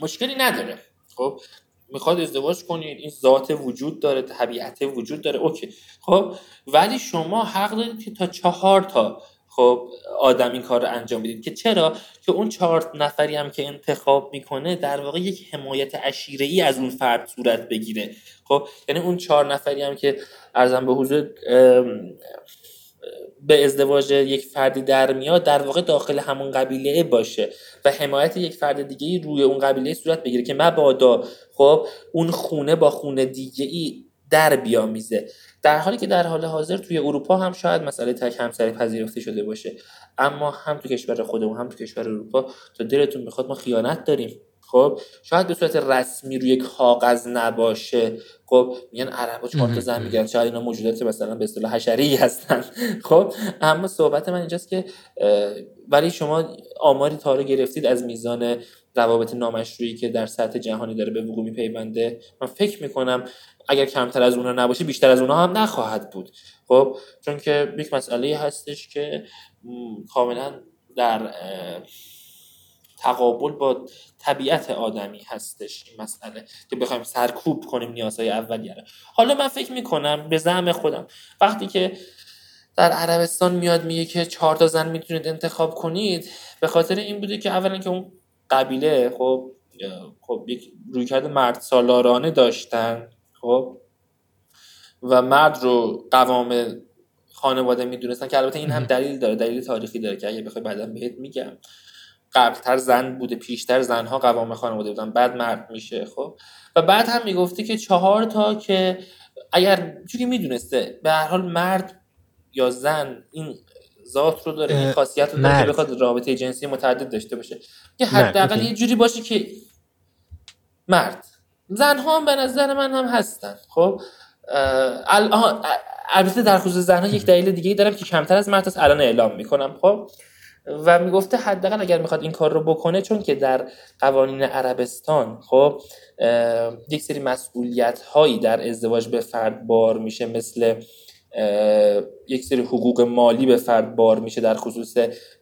مشکلی نداره. خب می‌خواد ازدواج کنید این ذات وجود داره طبیعت وجود داره اوکی. خب ولی شما حق دارید که تا چهار تا خب آدم این کار رو انجام بدید. که چرا؟ که اون چهار نفری هم که انتخاب می‌کنه در واقع یک حمایت عشیره ای از اون فرد صورت بگیره. خب یعنی اون چهار نفری هم که ارزم به حضور به ازدواج یک فردی در میاد در واقع داخل همون قبیله باشه و حمایت یک فرد دیگه روی اون قبیله صورت بگیره که مبادا خب اون خونه با خونه دیگه ای در بیامیزه. در حالی که در حال حاضر توی اروپا هم شاید مسئله تک همسری پذیرفته شده باشه. اما هم تو کشور خودمون هم تو کشور اروپا تا دلتون می‌خواد ما خیانت داریم. خب شاید به صورت رسمی روی کاغذ نباشه. خب میگن عربا چهار تا زن میگن. شاید اینا موجودات مثلا به اصطلاح حشری هستن. خب اما صحبت من اینجاست که ولی شما آماری تا گرفتید از میزان روابط نامشروعی که در سطح جهانی داره به وقوع میپیونده. من فکر می‌کنم اگر کمتر از اونها نباشه بیشتر از اونها هم نخواهد بود. خب چون که یک مسئله هستش که کاملا در تقابل با طبیعت آدمی هستش این مسئله که بخوایم سرکوب کنیم نیازهای اولیه حالا من فکر می‌کنم به زعم خودم وقتی که در عربستان میاد میگه که چهار تا زن می‌تونید انتخاب کنید به خاطر این بوده که اولا که اون قبیله خب خب یک رویکرد مرد سالارانه داشتن خب و مرد رو قوام خانواده می‌دونستن که البته این هم دلیل داره دلیل تاریخی داره که اگه بخوای بعدا بهت میگم. قبلتر زن بوده پیشتر زنها قوام خانواده بودن بعد مرد میشه خب. و بعد هم می‌گفته که چهار تا که اگر چون می‌دونسته به هر حال مرد یا زن این ذات رو داره این خاصیت رو داره که بخواد رابطه جنسی متعدد داشته باشه. که حداقل یه جوری باشه که مرد. زن ها هم به نظر من هم هستن خب. البته در خصوص زن ها یک دلیل دیگه دارم که کمتر از مرد الان اعلام می‌کنم خب. و می‌گفته حداقل اگر می‌خواد این کار رو بکنه چون که در قوانین عربستان خب یک سری مسئولیت هایی در ازدواج به فرد بار میشه مثل یک سری حقوق مالی به فرد بار میشه در خصوص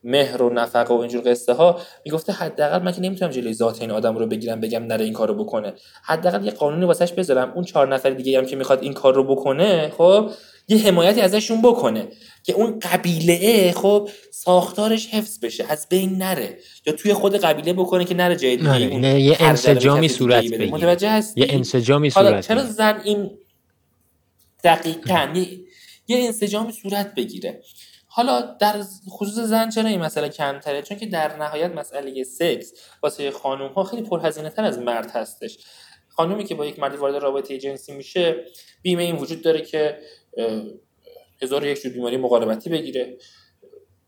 مهر و نفقه و اینجور قصه ها می‌گفته حداقل من که نمی‌تونم جلوی ذات این آدم رو بگیرم بگم نره این کارو بکنه. حداقل یه قانونی واسش بذارم. اون چهار نفر دیگه هم که می‌خواد این کار رو بکنه خب یه حمایتی ازشون بکنه که اون قبیله خب ساختارش حفظ بشه از بین نره. یا توی خود قبیله بکنه که نره جای دیگه نه یه انسجامی صورت بگیره. متوجه هستی؟ یه انسجامی صورت چرا زن این دقیقاً یه انسجامی صورت بگیره؟ حالا در خصوص زن چرا این مسئله کمتره؟ چون که در نهایت مسئله سکس واسه خانوم ها خیلی پرهزینه تر از مرد هستش. خانومی که با یک مرد وارد رابطه جنسی میشه بیمه این وجود داره که هزار یک جور بیماری مقاربتی بگیره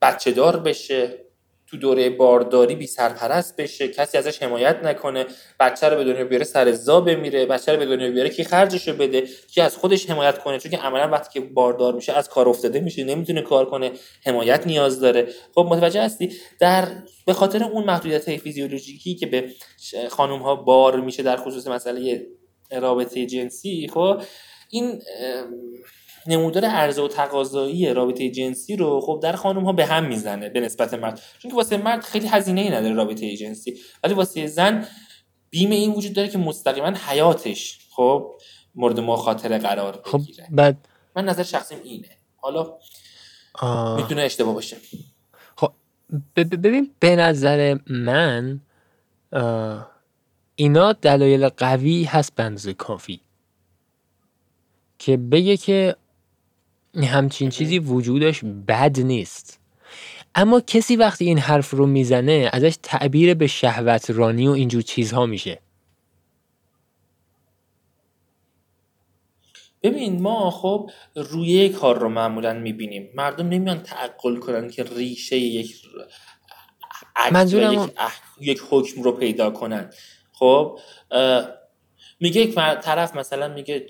بچه دار بشه تو دوره بارداری بی سرپرست بشه کسی ازش حمایت نکنه بچه رو به دنیا بیاره سر زا بمیره بچه رو به دنیا بیاره کی خرجشو بده کی از خودش حمایت کنه چون که عملا وقتی که باردار میشه از کار افتاده میشه نمی‌تونه کار کنه حمایت نیاز داره. خب متوجه هستی؟ در به خاطر اون محدودیت فیزیولوژیکی که به خانم ها بار میشه در خصوص مسئله رابطه جنسی خب این نمودار عرضه و تقاضایی رابطه جنسی رو خب در خانم ها به هم می‌زنه به نسبت مرد. چون که واسه مرد خیلی هزینه ای نداره رابطه جنسی ولی واسه زن بیمه این وجود داره که مستقیما حیاتش خب مورد مخاطره قرار خب بعد من نظر شخصیم اینه. حالا می‌تونه اشتباه باشه. خب ببین به نظر من اینا دلایل قوی هست بنز کافی. که بگه که همچین چیزی وجودش بد نیست. اما کسی وقتی این حرف رو می‌زنه ازش تعبیر به شهوت رانی و اینجور چیزها میشه. ببین ما خب روی کار رو معمولا می‌بینیم. مردم نمیان تعقل کنن که ریشه یک منظورم یک, یک حکم رو پیدا کنن. خب میگه یک طرف مثلا میگه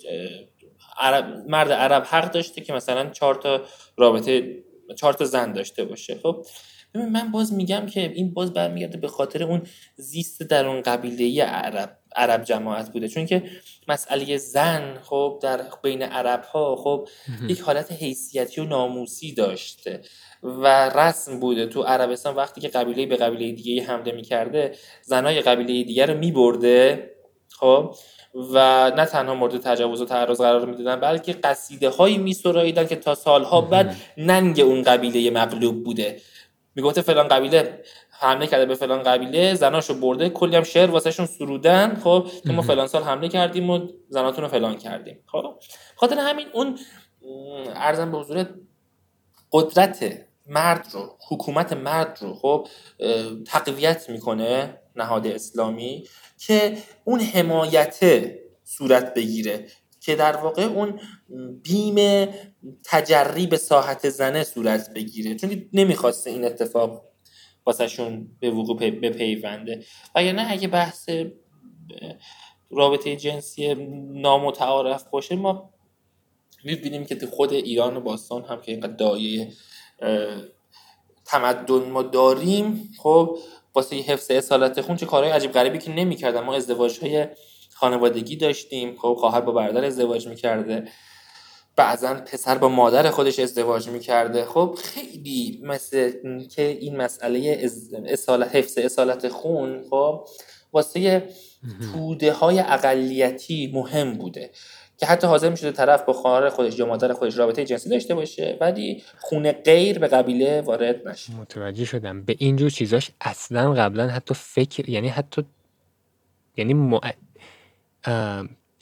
عرب مرد عرب حق داشته که مثلا چهار تا رابطه چهار تا زن داشته باشه. خب من باز میگم که این باز برمیگرده به خاطر اون زیست در اون قبیله عرب عرب جماعت بوده. چون که مسئله زن خب در بین عرب ها خب یک حالت حیثیتی و ناموسی داشته و رسم بوده. تو عربستان وقتی که قبیله به قبیله دیگه حمله می‌کرده زنای قبیله دیگه رو میبرده. خب و نه تنها مورد تجاوز و تعرض قرار می‌دادن بلکه قصیده هایی میسراییدن که تا سالها بعد ننگ اون قبیله مغلوب بوده. می‌گفته فلان قبیله حمله کرده به فلان قبیله زناشو برده کلی هم شعر واسهشون سرودن خب ما فلان سال حمله کردیم و زناتون رو فلان کردیم. خب خاطر همین اون ارزم به حضور قدرت مرد رو حکومت مرد رو خب تقویت می‌کنه. نهاد اسلامی که اون حمایت صورت بگیره که در واقع اون بیم تجری به ساحت زنه صورت بگیره. چون نمی‌خواسته این اتفاق واسهشون به وقوع بپیونده نه اگه بحث رابطه جنسی نامتعارف باشه ما می‌بینیم که خود ایران و باستان هم که اینقدر دایه تمدن ما داریم خب واسه حفظ اصالت خون چه کارهای عجیب غریبی که نمی‌کردن. ما ازدواج های خانوادگی داشتیم خب خواهر با برادر ازدواج می‌کرده. بعضا پسر با مادر خودش ازدواج می‌کرده. خب خیلی مثل که این مسئله اصالت حفظ اصالت خون خب واسه توده های اقلیتی مهم بوده. که حتی حاضر می‌شده طرف با خواهر خودش یا مادر خودش رابطه جنسی داشته باشه ولی خونه غیر به قبیله وارد نشه. متوجه شدم. به اینجور چیزاش اصلا قبلا حتی فکر یعنی حتی یعنی م...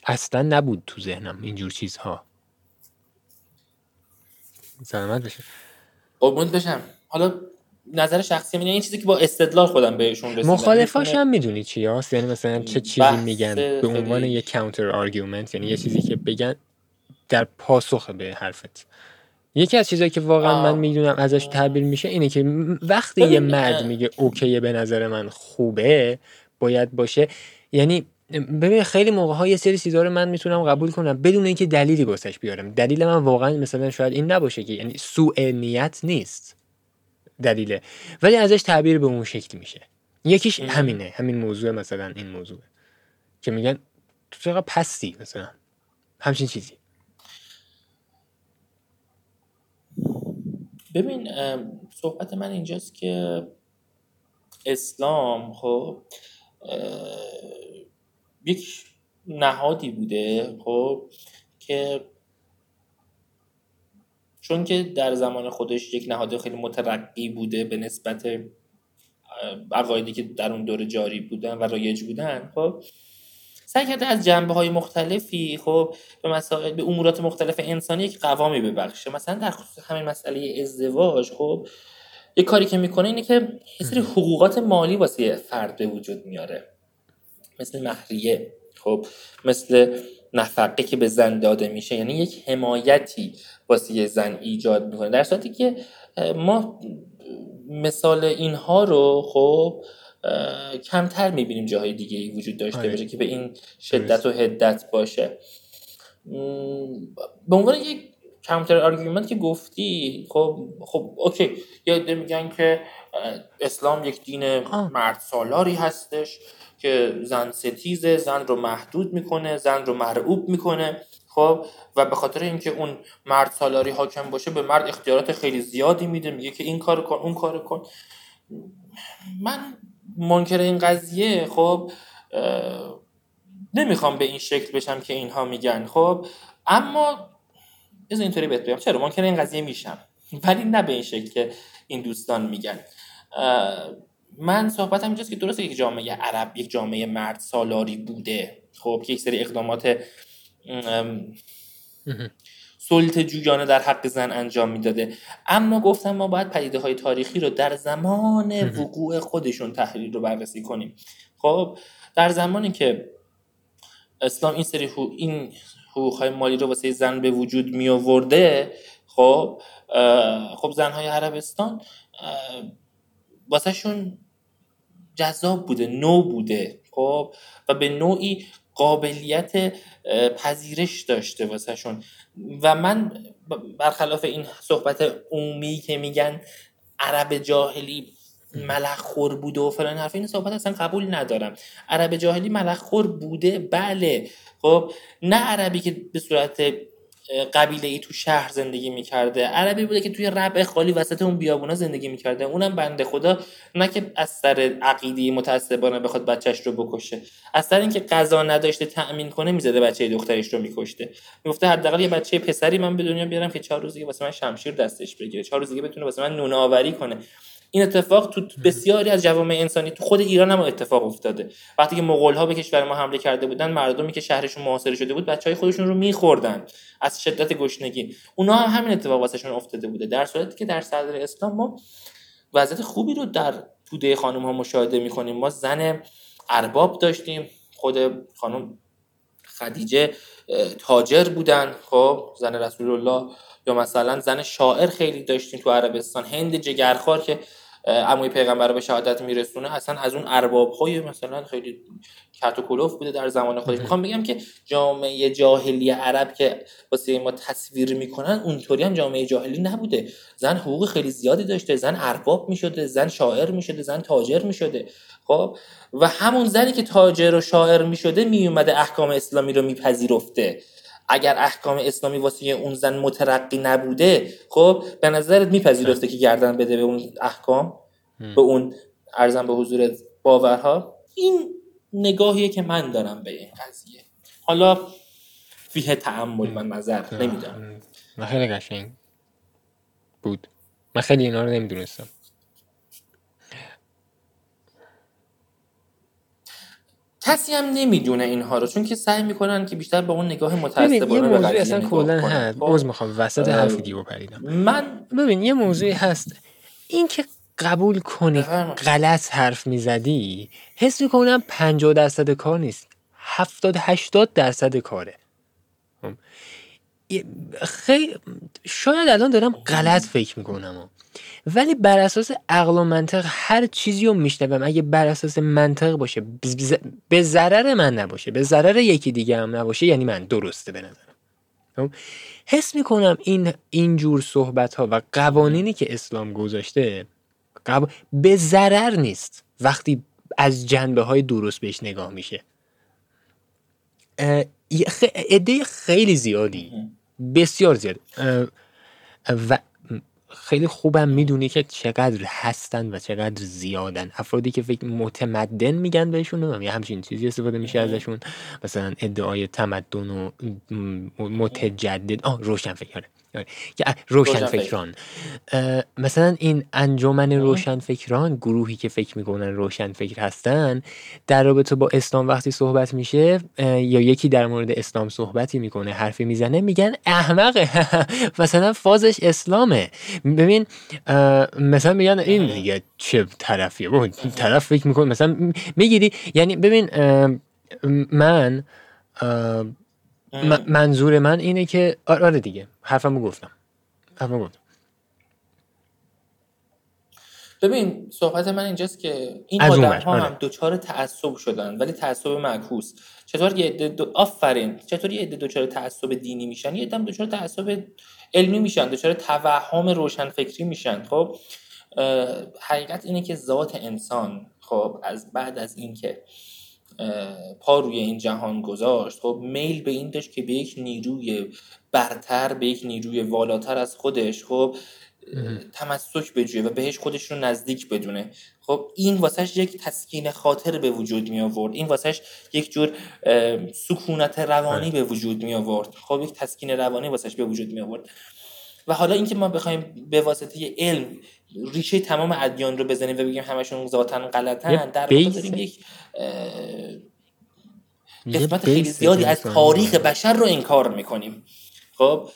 اصلا نبود تو ذهنم اینجور چیزها. سلامت بشه قربونت بشم. حالا نظر شخصی من این چیزی که با استدلال خودم بهشون رسیدم. مخالفاش هم می‌دونی چی هست یعنی مثلا چه چیزی میگن؟ به عنوان یه counter argument یعنی یه چیزی که بگن در پاسخ به حرفت. یکی از چیزایی که واقعا من می‌دونم ازش تعبیر میشه اینه که وقتی یه مرد میگه okay ـه به نظر من خوبه باید باشه. یعنی ببین خیلی موقع ها یه سری چیزا رو من می‌تونم قبول کنم بدون اینکه دلیلی واسش بیارم. دلیل من واقعا مثلا شاید این نباشه که یعنی سوء نیت نیست. دلیله. ولی ازش تعبیر به اون شکل میشه. یکیش همینه. همین موضوع مثلا این موضوع. که میگن تو چقدر پستی مثلا؟ همچین چیزی. ببین صحبت من اینجاست که اسلام خب یک نهادی بوده خب که چون که در زمان خودش یک نهاد خیلی مترقی بوده به نسبت عقایدی که در اون دوره جاری بودن و رایج بودن خب سعی کرده از جنبه های مختلفی خب به مسائل به امورات مختلف انسانی یک قوامی ببخشه. مثلا در خصوص همین مسئله ازدواج خب یه کاری که می‌کنه اینه که یه سری حقوقات مالی واسه فرد به وجود میاره. مثل مهریه خب مثل نفقه که به زن داده میشه یعنی یک حمایتی واسه زن ایجاد می‌کنه. در صورتی که ما مثال اینها رو خب کمتر می‌بینیم جاهای دیگه ای وجود داشته آره. باشه که به این شدت و حدت باشه. به عنوان یک counter argument که گفتی خب خب okay. یا میگن که اسلام یک دین مرد سالاری هستش. که زن ستیزه زن رو محدود می‌کنه زن رو مرعوب می‌کنه خب؟ و به خاطر اینکه اون مرد سالاری حاکم باشه به مرد اختیارات خیلی زیادی میده میگه که این کار کن اون کار کن. من منکر این قضیه خب نمی‌خوام به این شکل بشم که اینها میگن خب؟ اما از اینطوری بهت بگم چرا؟ منکر این قضیه میشم ولی نه به این شکل که این دوستان میگن. من صحبتم اینجاست که درسته یک جامعه عرب یک جامعه مرد سالاری بوده. خب که یک سری اقدامات سلطه جویانه در حق زن انجام می‌داده. اما گفتم ما باید پدیده های تاریخی رو در زمان وقوع خودشون تحلیل رو بررسی کنیم. خب در زمانی که اسلام این سری این حقوق های مالی رو واسه زن به وجود می آورده خب خب زن های عربستان واسه شون جذاب بوده نو بوده خب؟ و به نوعی قابلیت پذیرش داشته واسهشون. و من برخلاف این صحبت عمومی که میگن عرب جاهلی ملخور بوده و فلان حرف این صحبت اصلا قبول ندارم. عرب جاهلی ملخور بوده بله. خب؟ نه عربی که به صورت قبیله ای تو شهر زندگی می‌کرده. عربی بوده که توی ربع خالی وسط اون بیابونا زندگی می‌کرده. اونم بنده خدا نه که از سر عقیدی متعصبانه بخواد بچهش رو بکشه. از سر اینکه غذا نداشته تأمین کنه می‌زده بچه دخترش رو میکشته. می‌گفته حداقل یه بچه پسری من به دنیا بیارم که چهار روز دیگه واسه من شمشیر دستش بگیره. چهار روز دیگه بتونه واسه من نونه آوری کنه. این اتفاق تو بسیاری از جوامع انسانی تو خود ایران هم اتفاق افتاده. وقتی که مغول ها به کشور ما حمله کرده بودن مردمی که شهرشون محاصره شده بود بچه های خودشون رو میخوردن از شدت گشنگی. اونا هم همین اتفاق واسهشون افتاده بوده. در صورتی که در صدر اسلام ما وضعیت خوبی رو در توده خانم ها مشاهده می‌کنیم. ما زن ارباب داشتیم. خود خانم خدیجه تاجر بودن. خب زن رسول الله یا مثلا زن شاعر خیلی داشتیم تو عربستان. هند جگرخوار که عموی پیغمبر به شهادت میرسونه اصلا از اون ارباب های مثلا خیلی کت بوده در زمان خودش. می‌خوام بگم که جامعه جاهلی عرب که واسه ما تصویر می‌کنن اونطوری هم جامعه جاهلی نبوده. زن حقوق خیلی زیادی داشته زن ارباب می‌شده زن شاعر می‌شده زن تاجر می‌شده. خب؟ و همون زنی که تاجر و شاعر می‌شده میومده احکام اسلامی رو میپذیرفته. اگر احکام اسلامی واسه اون زن مترقی نبوده خب به نظرت میپذیرفته که گردن بده به اون احکام؟ به اون ارزم به حضور باورها؟ این نگاهیه که من دارم به این قضیه. حالا فیه تعمل من نظر نمیدارم من خیلی قشنگ بود. من خیلی اینا رو نمی‌دونستم. کسی هم نمی‌دونه اینها رو چون که سعی می‌کنن که بیشتر به اون نگاه متعصبانه به قضیه اصلا کلا هست. باز می‌خوام وسط حرف دیو پریدم من ببین یه موضوعی هست. این که قبول کنی غلط حرف می‌زدی حس می‌کنم 50 درصد کار نیست. 70 80 درصد کاره. خب. خیلی شاید الان دارم غلط فکر می‌کنم. ولی بر اساس عقل و منطق هر چیزی رو میشنوم. اگه بر اساس منطق باشه به ضرر من نباشه به ضرر یکی دیگه هم نباشه یعنی من درسته به نظرم. خب؟ حس می‌کنم این اینجور صحبت ها و قوانینی که اسلام گذاشته به ضرر نیست. وقتی از جنبه های درست بهش نگاه میشه. عده خیلی زیادی. بسیار زیاد. و خیلی خوبم می‌دونی که چقدر هستن و چقدر زیادن. افرادی که فکر متمدن میگن بهشون یا همچین چیزی استفاده میشه ازشون. مثلا ادعای تمدن و متجدد. آه روشن فکره آره. روشن فکران. مثلا این انجمن روشن فکران گروهی که فکر می‌کنن روشن فکر هستن در رابطه با اسلام وقتی صحبت میشه یا یکی در مورد اسلام صحبتی می‌کنه حرفی می‌زنه میگن احمقه. مثلا فازش اسلامه. ببین مثلا میگن این دیگه چه طرفیه؟ طرف فکر می‌کنه. مثلا می‌گیری یعنی ببین من منظور من اینه که آره, آره دیگه. حرفمو گفتم. حرفمو گفتم. ببین صحبت من اینجاست که این آدم ها آره. هم دوچار تعصب شدن ولی تعصب معکوس. چطور یه دو... آفرین. چطور یه عده دوچار تعصب دینی میشن؟ یه دم دوچار تعصب علمی میشن دوچار توهم روشن فکری میشن. خب حقیقت اینه که ذات انسان خب از بعد از اینکه پا روی این جهان گذاشت. خب میل به این داشت که به یک نیروی برتر به یک نیروی والاتر از خودش خب تمسک بجویه و بهش خودش رو نزدیک بدونه. خب این واسهش یک تسکین خاطر به وجود می آورد این واسهش یک جور سکونت روانی به وجود می آورد خب یک تسکین روانی واسهش به وجود می آورد و حالا اینکه ما بخوایم به واسطه علم ریشه تمام ادیان رو بزنیم و بگیم همشون ذاتا غلطن در واقع داریم یک قسمت خیلی زیادی از تاریخ بشر رو انکار می‌کنیم. خب؟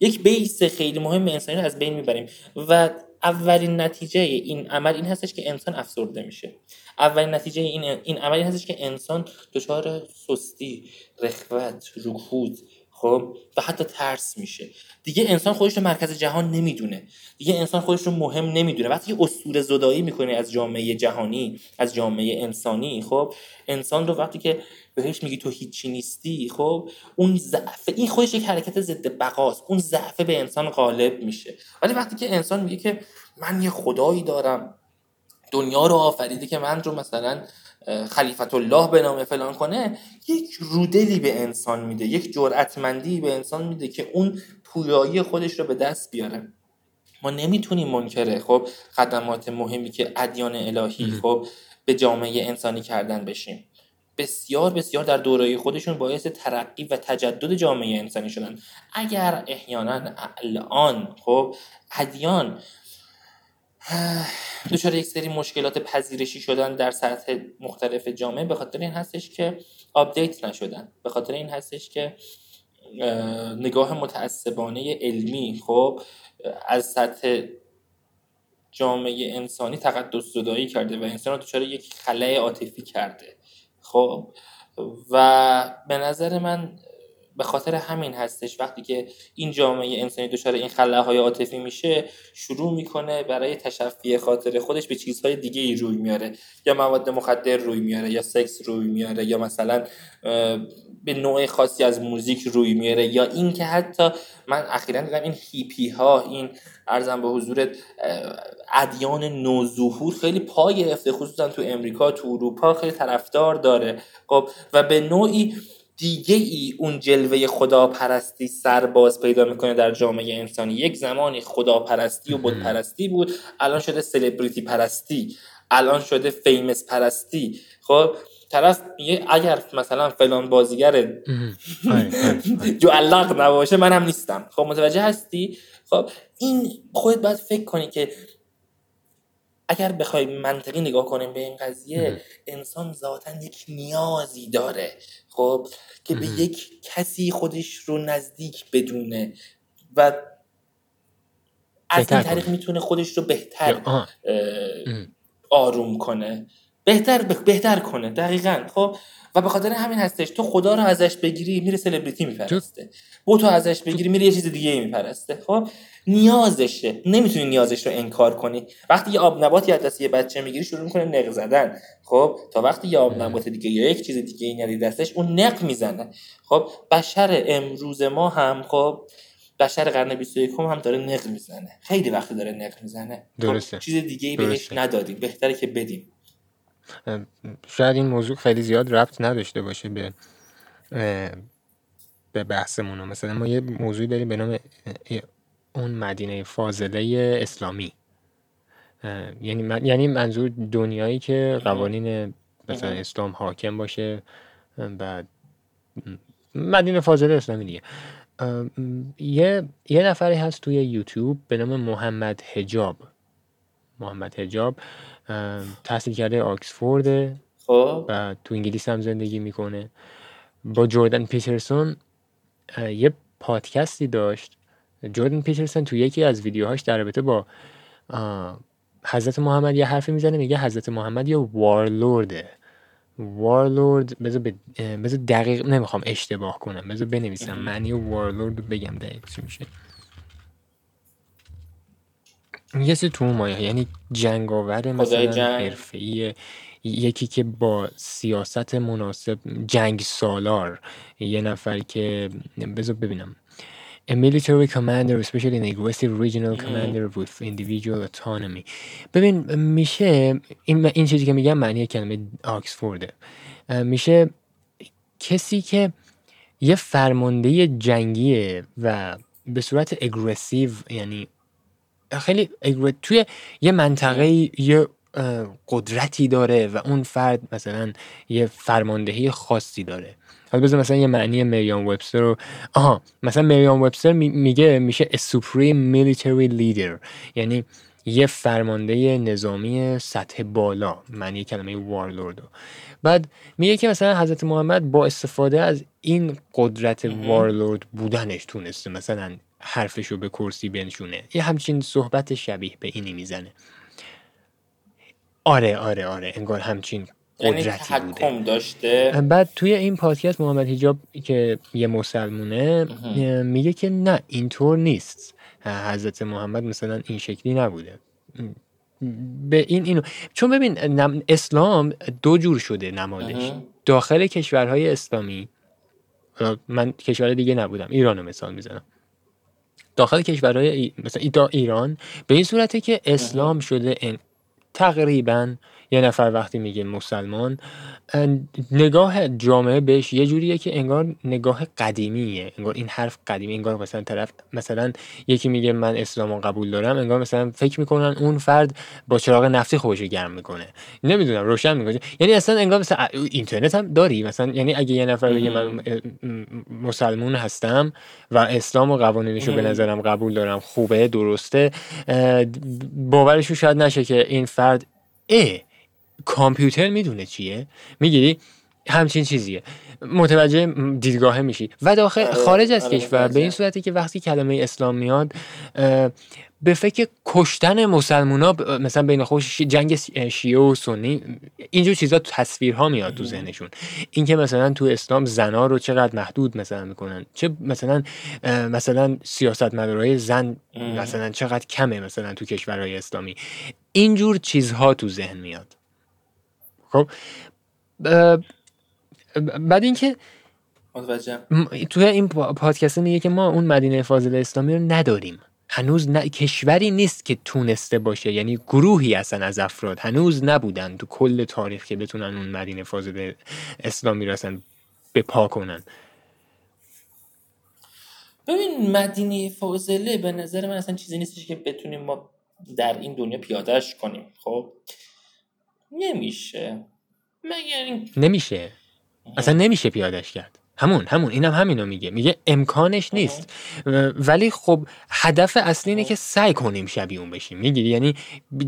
یک بیس خیلی مهم انسانی رو از بین می‌بریم و اولین نتیجه این عمل این هستش که انسان افسرده میشه. اولین نتیجه این این عمل این هستش که انسان دچار سستی رخوت رکود خب؟ و حتی ترس میشه. دیگه انسان خودش رو مرکز جهان نمی‌دونه. دیگه انسان خودش رو مهم نمی‌دونه. وقتی یه اسطوره زدایی می‌کنه از جامعه جهانی از جامعه انسانی خب؟ انسان رو وقتی که بهش میگی تو هیچی نیستی خب؟ اون ضعف این خودش یک حرکت ضد بقاست. اون ضعف به انسان غالب میشه. ولی وقتی که انسان میگه که من یه خدایی دارم دنیا رو آفریده که من رو مثلا خلیفت الله به نام فلان کنه یک رودلی به انسان میده یک جرأتمندی به انسان میده که اون پویایی خودش رو به دست بیاره. ما نمی‌تونیم منکره خب خدمات مهمی که ادیان الهی خب به جامعه انسانی کردن بشیم. بسیار بسیار در دوره خودشون باعث ترقی و تجدد جامعه انسانی شدن. اگر احیانا الان خب ادیان دچار یک سری مشکلات پذیرشی شدن در سطح مختلف جامعه به خاطر این هستش که آپدیت نشدن. به خاطر این هستش که نگاه متعصبانه علمی خب از سطح جامعه انسانی تقدس زدایی کرده و انسان رو دچار یک خلای عاطفی کرده. خب و به نظر من به خاطر همین هستش. وقتی که این جامعه انسانی دچار این خلاهای عاطفی میشه شروع می‌کنه برای تشفی خاطر خودش به چیزهای دیگه ای روی میاره. یا مواد مخدر روی میاره یا سکس روی میاره یا مثلا به نوع خاصی از موزیک روی میاره یا این که حتی من اخیرا دیدم این هیپی ها این ارزم به حضور ادیان نوظهور خیلی پای گرفته خصوصا تو امریکا تو اروپا خیلی طرفدار داره. خب و به نوعی دیگه ای اون جلوه خداپرستی سرباز پیدا می‌کنه در جامعه انسانی. یک زمانی خداپرستی و بود پرستی بود الان شده سلبریتی پرستی الان شده فیمس پرستی. خب طرف میگه اگر مثلا فلان بازیگر جو علاق نباشه من هم نیستم. خب متوجه هستی؟ خب این خودت باید فکر کنی که اگر بخوای منطقی نگاه کنیم به این قضیه انسان ذاتا یک نیازی داره خب که به یک کسی خودش رو نزدیک بدونه و از این طریق می‌تونه خودش رو بهتر آروم کنه. بهتر بهتر کنه دقیقا خب. و به خاطر همین هستش تو خدا رو ازش بگیری میره سلبریتی میپرسته. بو تو ازش بگیری میره یه چیز دیگه میپرسته خب. نیازشه. نمی‌تونی نیازش رو انکار کنی. وقتی یه آب نباتی از دست یه بچه می‌گیری شروع می‌کنه نق زدن. خب تا وقتی یه آب نبات دیگه یا یک چیز دیگه این دستش اون نق می‌زنه. خب بشر امروز ما هم خب بشر قرن 21 هم داره نق می‌زنه. خیلی وقتی داره نق می‌زنه. خب، درسته. چیز دیگه ای بهش ندادیم. بهتره که بدیم. شاید این موضوع خیلی زیاد ربط نداشته باشه به به بحثمون مثلا ما یه موضوعی داریم به نام اون مدینه فاضله اسلامی. یعنی یعنی منظور دنیایی که قوانین مثلا اسلام حاکم باشه بعد مدینه فاضله اسلامی دیگه. یه یه نفری هست توی یوتیوب به نام محمد حجاب. محمد حجاب تحصیل کرده آکسفورد خب. و تو انگلیس هم زندگی می‌کنه. با جوردن پیترسون یه پادکستی داشت جوردن پیترسون تو یکی از ویدیوهاش در رابطه با حضرت محمد یه حرفی می‌زنه میگه حضرت محمد یه وارلورده. وارلورد بذار بذار دقیق نمی‌خوام اشتباه کنم بذار بنویسم. معنی وارلورد بگم دقیق چی میشه. یه سری تو مایه یعنی جنگاور مثلا حرفه‌ای یکی که با سیاست مناسب جنگ سالار یه نفر که بذار ببینم. A military commander especially an aggressive regional commander with individual autonomy. ببین میشه این, این چیزی که میگم معنی کلمه آکسفورده میشه کسی که یه فرمانده جنگیه و به صورت اگریسیو یعنی خیلی توی یه منطقه یه قدرتی داره و اون فرد مثلا یه فرماندهی خاصی داره. بذار مثلا یه معنی مریان وبستر رو آها مثلا مریان وبستر میگه میشه supreme military leader. یعنی یه فرمانده نظامی سطح بالا معنی کلمه وارلورد بعد میگه که مثلا حضرت محمد با استفاده از این قدرت وارلورد بودنش تونسته مثلا حرفش رو به کرسی بنشونه. یه همچین صحبت شبیه به اینی می‌زنه. آره آره آره انگار همچین قدرتی بوده. داشته. بعد توی این پادکست محمد حجاب که یه مسلمونه میگه که نه اینطور نیست. حضرت محمد مثلا این شکلی نبوده. به این اینو. چون ببین اسلام دو جور شده نمادش. داخل کشورهای اسلامی من کشور دیگه نبودم ایران رو مثال می‌زنم. داخل کشورهای ای... مثلا ایران به این صورته که اسلام شده ان- تقریبا یه نفر وقتی میگه مسلمان ان- نگاه جامعه بهش یه جوریه که انگار نگاه قدیمیه. انگار این حرف قدیمی انگار مثلا طرف مثلا یکی میگه من اسلام رو قبول دارم انگار مثلا فکر می‌کنن اون فرد با چراغ نفتی خودش گرم می‌کنه. نمی‌دونم روشن می‌کنه یعنی اصلا انگار مثلا اینترنت هم داری. مثلا یعنی اگه یه نفر بگه من مسلمون هستم و اسلام و قوانینش رو به. نظرم قبول دارم خوبه درسته باورش شاید نشه که این فرد اه کامپیوتر می‌دونه چیه؟ می‌گیری؟ همچین چیزیه. متوجه دیدگاه میشی. و داخل آره، خارج از آره، کشور به این. صورتی که وقتی کلمه اسلام میاد به فکر کشتن مسلمونا مثلا بین خودش جنگ شیعه و سنی اینجور چیزا تو تصویرها میاد تو ذهنشون. اینکه مثلا تو اسلام زنا رو چقدر محدود مثلا می‌کنن. چه مثلا مثلا سیاست مدارای زن. مثلا چقدر کمه مثلا تو کشورهای اسلامی. اینجور چیزها تو ذهن میاد. خب بعد اینکه توی این پا- پادکست میگه که ما اون مدینه فاضل اسلامی رو نداریم. هنوز نه... کشوری نیست که تونسته باشه. یعنی گروهی هستن از افراد. هنوز نبودن تو کل تاریخ که بتونن اون مدینه فاضل اسلامی رو اصلا به پا کنن. ببین مدینه فاضله به نظر من اصلا چیزی نیستش که بتونیم ما در این دنیا پیادهش کنیم خب؟ نمیشه. مگر این نمیشه. اصلا نمیشه پیادش کرد. همون همون اینم همینو میگه. میگه امکانش نیست. ولی خب هدف اصلی اینه که سعی کنیم شبیه اون بشیم. می‌گیری یعنی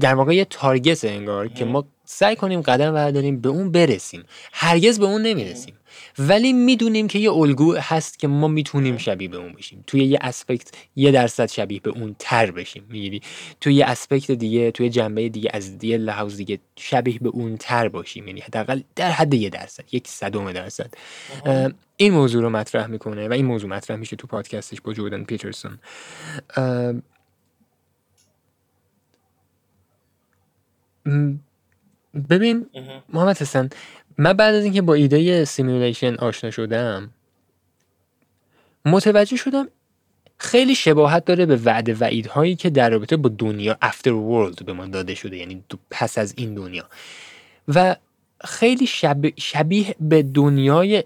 در واقع یه تارگت انگار که ما سعی کنیم قدم برداریم به اون برسیم. هرگز به اون نمی‌رسیم. ولی می‌دونیم که یه الگو هست که ما می‌تونیم شبیه به اون بشیم. توی یه اسپکت یه درصد شبیه به اون تر بشیم می‌گیری؟ توی یه aspect دیگه توی جنبه دیگه از یه لحاظ دیگه شبیه به اون تر باشیم. یعنی حداقل در حد یه درصد یک صدم درصد. این موضوع رو مطرح می‌کنه و این موضوع مطرح میشه تو پادکستش با جردن پیترسون. ببین. محمد حسن من بعد از اینکه با ایده simulation آشنا شدم متوجه شدم خیلی شباهت داره به وعده وعیدهایی که در رابطه با دنیا after world به ما داده شده یعنی پس از این دنیا. و خیلی شب- شبیه به دنیای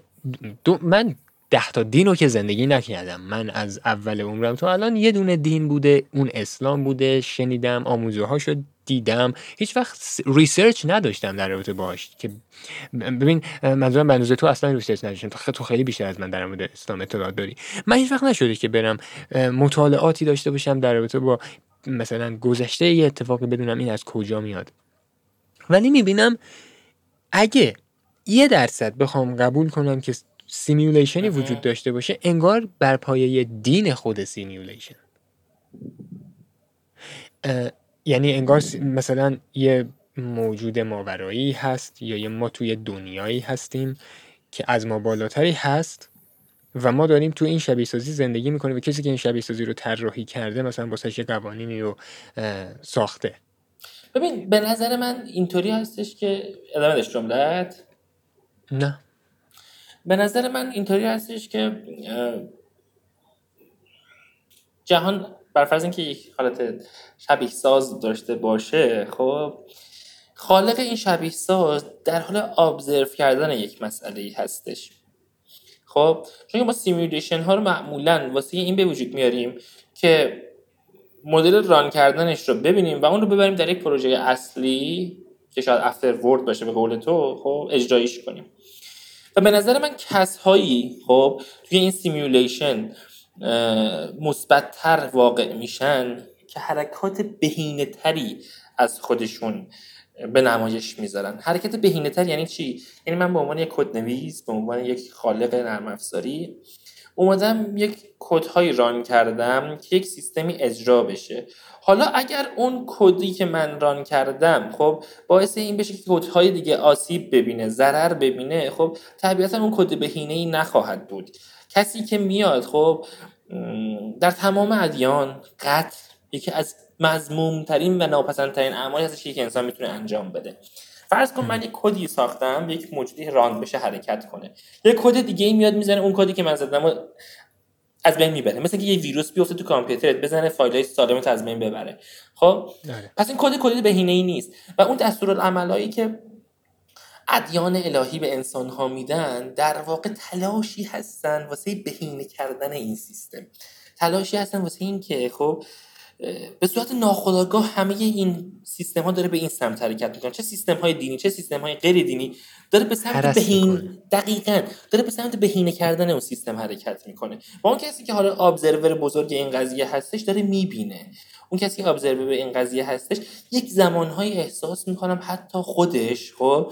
دو من ده تا دین رو که زندگی نکردم. من از اول عمرم تا الان یه دونه دین بوده اون اسلام بوده شنیدم آموزه هاشو دیدم هیچ وقت research نداشتم در رابطه باهاش که ببین منظورم به اندازه تو اصلا research نداشتم تو خیلی بیشتر از من در مورد اسلام اطلاعات داری. من هیچ وقت نشده که برم مطالعاتی داشته باشم در رابطه با مثلا گذشته یه اتفاقی بدونم این از کجا میاد. ولی می‌بینم اگه یه درصد بخوام قبول کنم که simulation ی اها. وجود داشته باشه انگار بر پایه دین خود simulation یعنی انگار مثلا یه موجود ماورایی هست یا یه ما توی دنیایی هستیم که از ما بالاتری هست و ما داریم تو این شبیه سازی زندگی می‌کنیم و کسی که این شبیه سازی رو طراحی کرده مثلا واسه یه قوانینی رو ساخته. ببین به نظر من اینطوری هستش که ادامه داشت جملت نه. به نظر من اینطوری هستش که جهان بر فرض اینکه یک حالت شبیه ساز داشته باشه خب خالق این شبیه ساز در حال observe کردن یک مسئله هستش. خب چون ما simulation ها رو معمولا واسه این به وجود میاریم که مدل run کردنش رو ببینیم و اون رو ببریم در یک پروژه اصلی که شاید after world باشه به قول تو خب اجرایش کنیم. و به نظر من کسهایی خب توی این simulation مثبتتر واقع میشن که حرکات بهینه تری از خودشون به نمایش می‌ذارن. حرکت بهینه تر یعنی چی؟ یعنی من به عنوان یک کدنویس به عنوان یک خالق نرم افزاری اومدم یک کدهایی ران کردم که یک سیستمی اجرا بشه. حالا اگر اون کدی که من ران کردم خب باعث این بشه که کدهای دیگه آسیب ببینه ضرر ببینه خب طبیعتا اون کد بهینه ای نخواهد بود. کسی که میاد خب در تمام ادیان قتل یکی از مذموم‌ترین و ناپسندترین اعمالی هستش که انسان می‌تونه انجام بده. فرض کن من یک کدی ساختم یک موجودی run بشه حرکت کنه. یک کد دیگه ای میاد می‌زنه اون کدی که من زدم از بین می‌بره. مثل که یه ویروس بیفته تو کامپیوترت بزنه فایل های سالمت از بین ببره. خب؟ داره. پس این کد کد بهینه ای نیست. و اون دستورالعملایی که ادیان الهی به انسان ها میدن در واقع تلاشی هستن واسه بهینه کردن این سیستم. تلاشی هستن واسه این که خب به صورت ناخودآگاه همه این سیستم ها داره به این سمت حرکت می‌کنه. چه سیستم های دینی چه سیستم های غیر دینی داره به سمت بهین دقیقا داره به سمت بهینه کردن اون سیستم حرکت می‌کنه. و اون کسی که حالا ابزرور بزرگ این قضیه هستش داره می‌بینه. اون کسی که ابزرور به این قضیه هستش یک زمانهایی احساس می‌کنم حتی خودش خب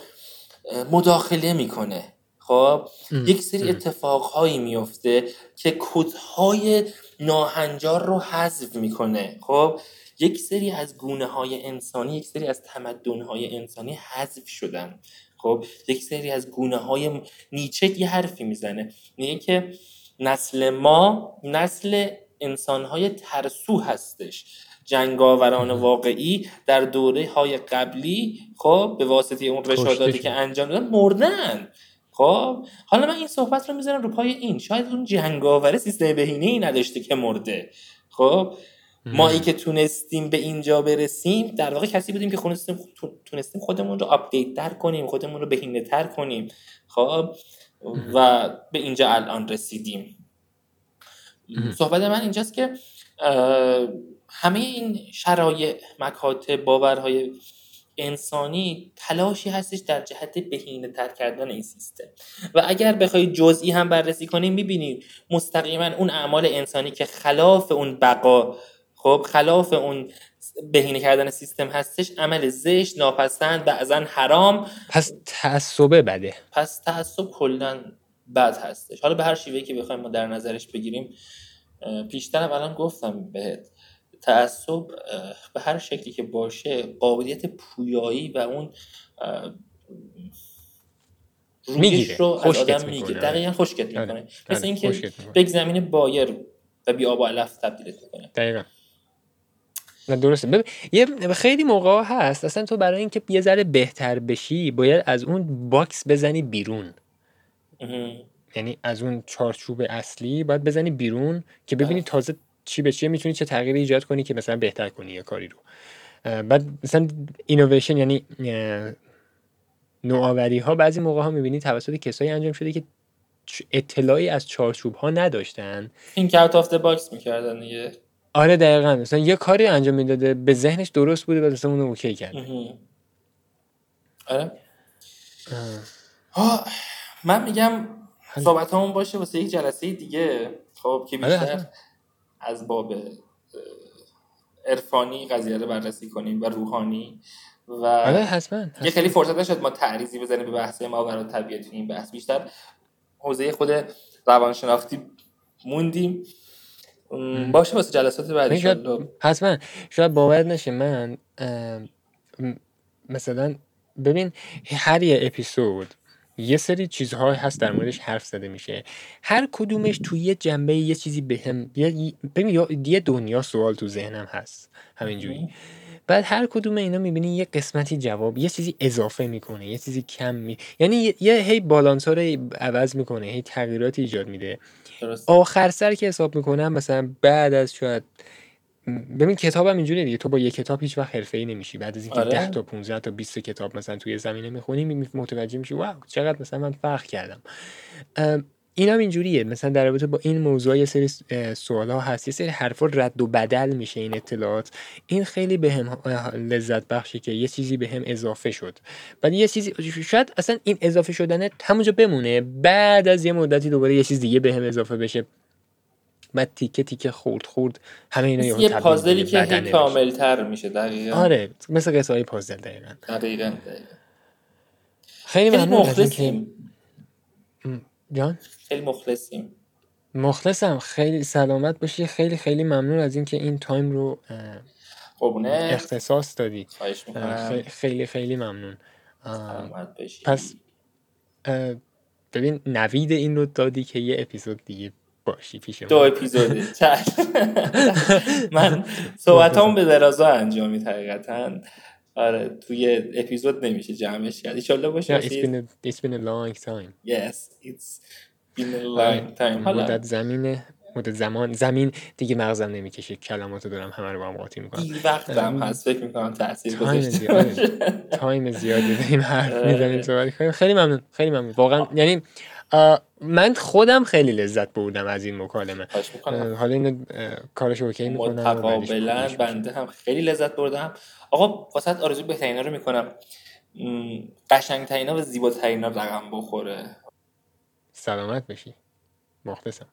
مداخله می‌کنه. خب؟ یک سری اتفاقهایی میفته که کدهای ناهنجار رو حذف می‌کنه. خب؟ یک سری از گونه های انسانی یک سری از تمدن های انسانی حذف شدن. خب؟ یک سری از گونه های نیچه یه حرفی می‌زنه. میگه که نسل ما نسل انسان های ترسو هستش. جنگاوران واقعی در دوره های قبلی خب به واسطه اون رشادتی که انجام دادن مردن. خب حالا من این صحبت رو می‌ذارم رو پای این. شاید اون جنگاور سیستم بهینه ای نداشته که مرده. خب ما ای که تونستیم به اینجا برسیم در واقع کسی بودیم که تونستیم خودمون رو update تر کنیم خودمون رو بهینه تر کنیم. خب و به اینجا الان رسیدیم. صحبت من اینجاست که همه این شرایع مکاتب باورهای انسانی تلاشی هستش در جهت بهینه تر کردن این سیستم. و اگر بخوای جزئی هم بررسی کنیم می‌بینید مستقیما اون اعمال انسانی که خلاف اون بقا خب خلاف اون بهینه کردن سیستم هستش عمل زشت ناپسند بعضا حرام. پس تعصبه بده. پس تعصب کلا بد هستش. حالا به هر شیوهی که بخوایم ما در نظرش بگیریم پیشتر الان گفتم بهت. تعصب به هر شکلی که باشه قابلیت پویایی و اون می‌گیره. رو از آدم می‌گیره. دقیقا خوشگت می‌کنه. آره. مثل آره. اینکه به زمین بایر و بی آب و علف تبدیلت می‌کنه. دقیقا. نه درسته. یه خیلی موقع هست اصلا تو برای اینکه یه ذره بهتر بشی باید از اون box بزنی بیرون. یعنی از اون چارچوب اصلی باید بزنی بیرون که ببینی بله. تازه چی به چیه می‌تونی چه تغییری ایجاد کنی که مثلا بهتر کنی یه کاری رو. بعد مثلا اینویشن یعنی نوآوری ها بعضی موقع ها می‌بینی توسط کسایی انجام شده که اطلاعی از چارچوب ها نداشتن. این کار out of box می‌کردن دیگه. آره دقیقا. مثلا یه کاری انجام می‌داده به ذهنش درست بوده و مثلا اونو okay کرد. آره. من میگم صحبت همون باشه واسه یک جلسه دیگه. خب که آره، بیشتر از باب عرفانی قضیه رو بررسی کنیم و روحانی و آره حتما یه خیلی فرصت نشد ما تعریضی بزنیم به بحث ما برای طبیعت این بحث. بیشتر حوزه خود روانشناختی موندیم. باشه واسه جلسات بعدی حتما. شاید باور نشه من مثلا ببین هر یه اپیزود یه سری چیزهایی هست در موردش حرف زده میشه. هر کدومش توی یه جنبه یه چیزی بهم به ببین یه دنیا سوال تو ذهنم هست. همینجوری. بعد هر کدوم اینا می‌بینی یه قسمتی جواب یه چیزی اضافه می‌کنه یه چیزی کم می یعنی یه, هی بالانس ها رو عوض می‌کنه هی تغییرات ایجاد میده. آخر سر که حساب می‌کنم مثلا بعد از شاید ببین کتابم اینجوریه دیگه. تو با یه کتاب هیچ وقت حرفه‌ای نمیشی. بعد از اینکه آره. 10 تا 15 تا 20 کتاب مثلا توی زمینه می‌خونی متوجه میشی واو چقدر مثلا من فرق کردم. این هم اینجوریه. مثلا در رابطه با این موضوع یه سری سوال ها هست. یه سری حرفا رد و بدل میشه این اطلاعات. این خیلی به هم لذت بخشه که یه چیزی به هم اضافه شد. بعد یه چیزی شاید اصلا این اضافه شدنه همونجا بمونه. بعد از یه مدتی دوباره یه چیز دیگه به هم اضافه بشه. بعد تیکه تیکه خورد خورد همه اینا یه پازلی که هی کامل تر میشه دقیقا. آره مثل قصه های پازل دقیقا. دقیقا, خیلی ممنون مخلصیم. جان؟ خیلی مخلصیم. مخلصم. خیلی سلامت باشی. خیلی خیلی ممنون از اینکه این تایم رو اختصاص دادی. خیلی خیلی ممنون. اه، سلامت باشی پس ببین نوید این رو دادی که یه اپیزود دیگه باشی پیش دو چشم. من صحبتامون به درازا انجامید حقیقتا. آره توی اپیزود نمیشه جمعش کرد. ایشالله باشه. It's been a, long time. Yes it's been a long time. حالا مدت زمینه مدت زمان زمین دیگه مغزم نمی‌کشه. کلماتو دارم همه رو با هم قاطی می‌کنم. دیر وقت هم هست. فکر می‌کنم تاثیر گذاشته time زیادی داریم حرف آره. می‌زنیم صحبت کنیم خیلی ممنون. خیلی ممنون. واقعا یعنی من خودم خیلی لذت بردم از این مکالمه. حالا اینو اه، کارش okay می‌کنم متقابلا بنده هم خیلی لذت بردم. آقا واسه آرزو بهترینا رو می‌کنم. قشنگترینا و زیباترینا رقم بخوره. سلامت باشی مخلصم.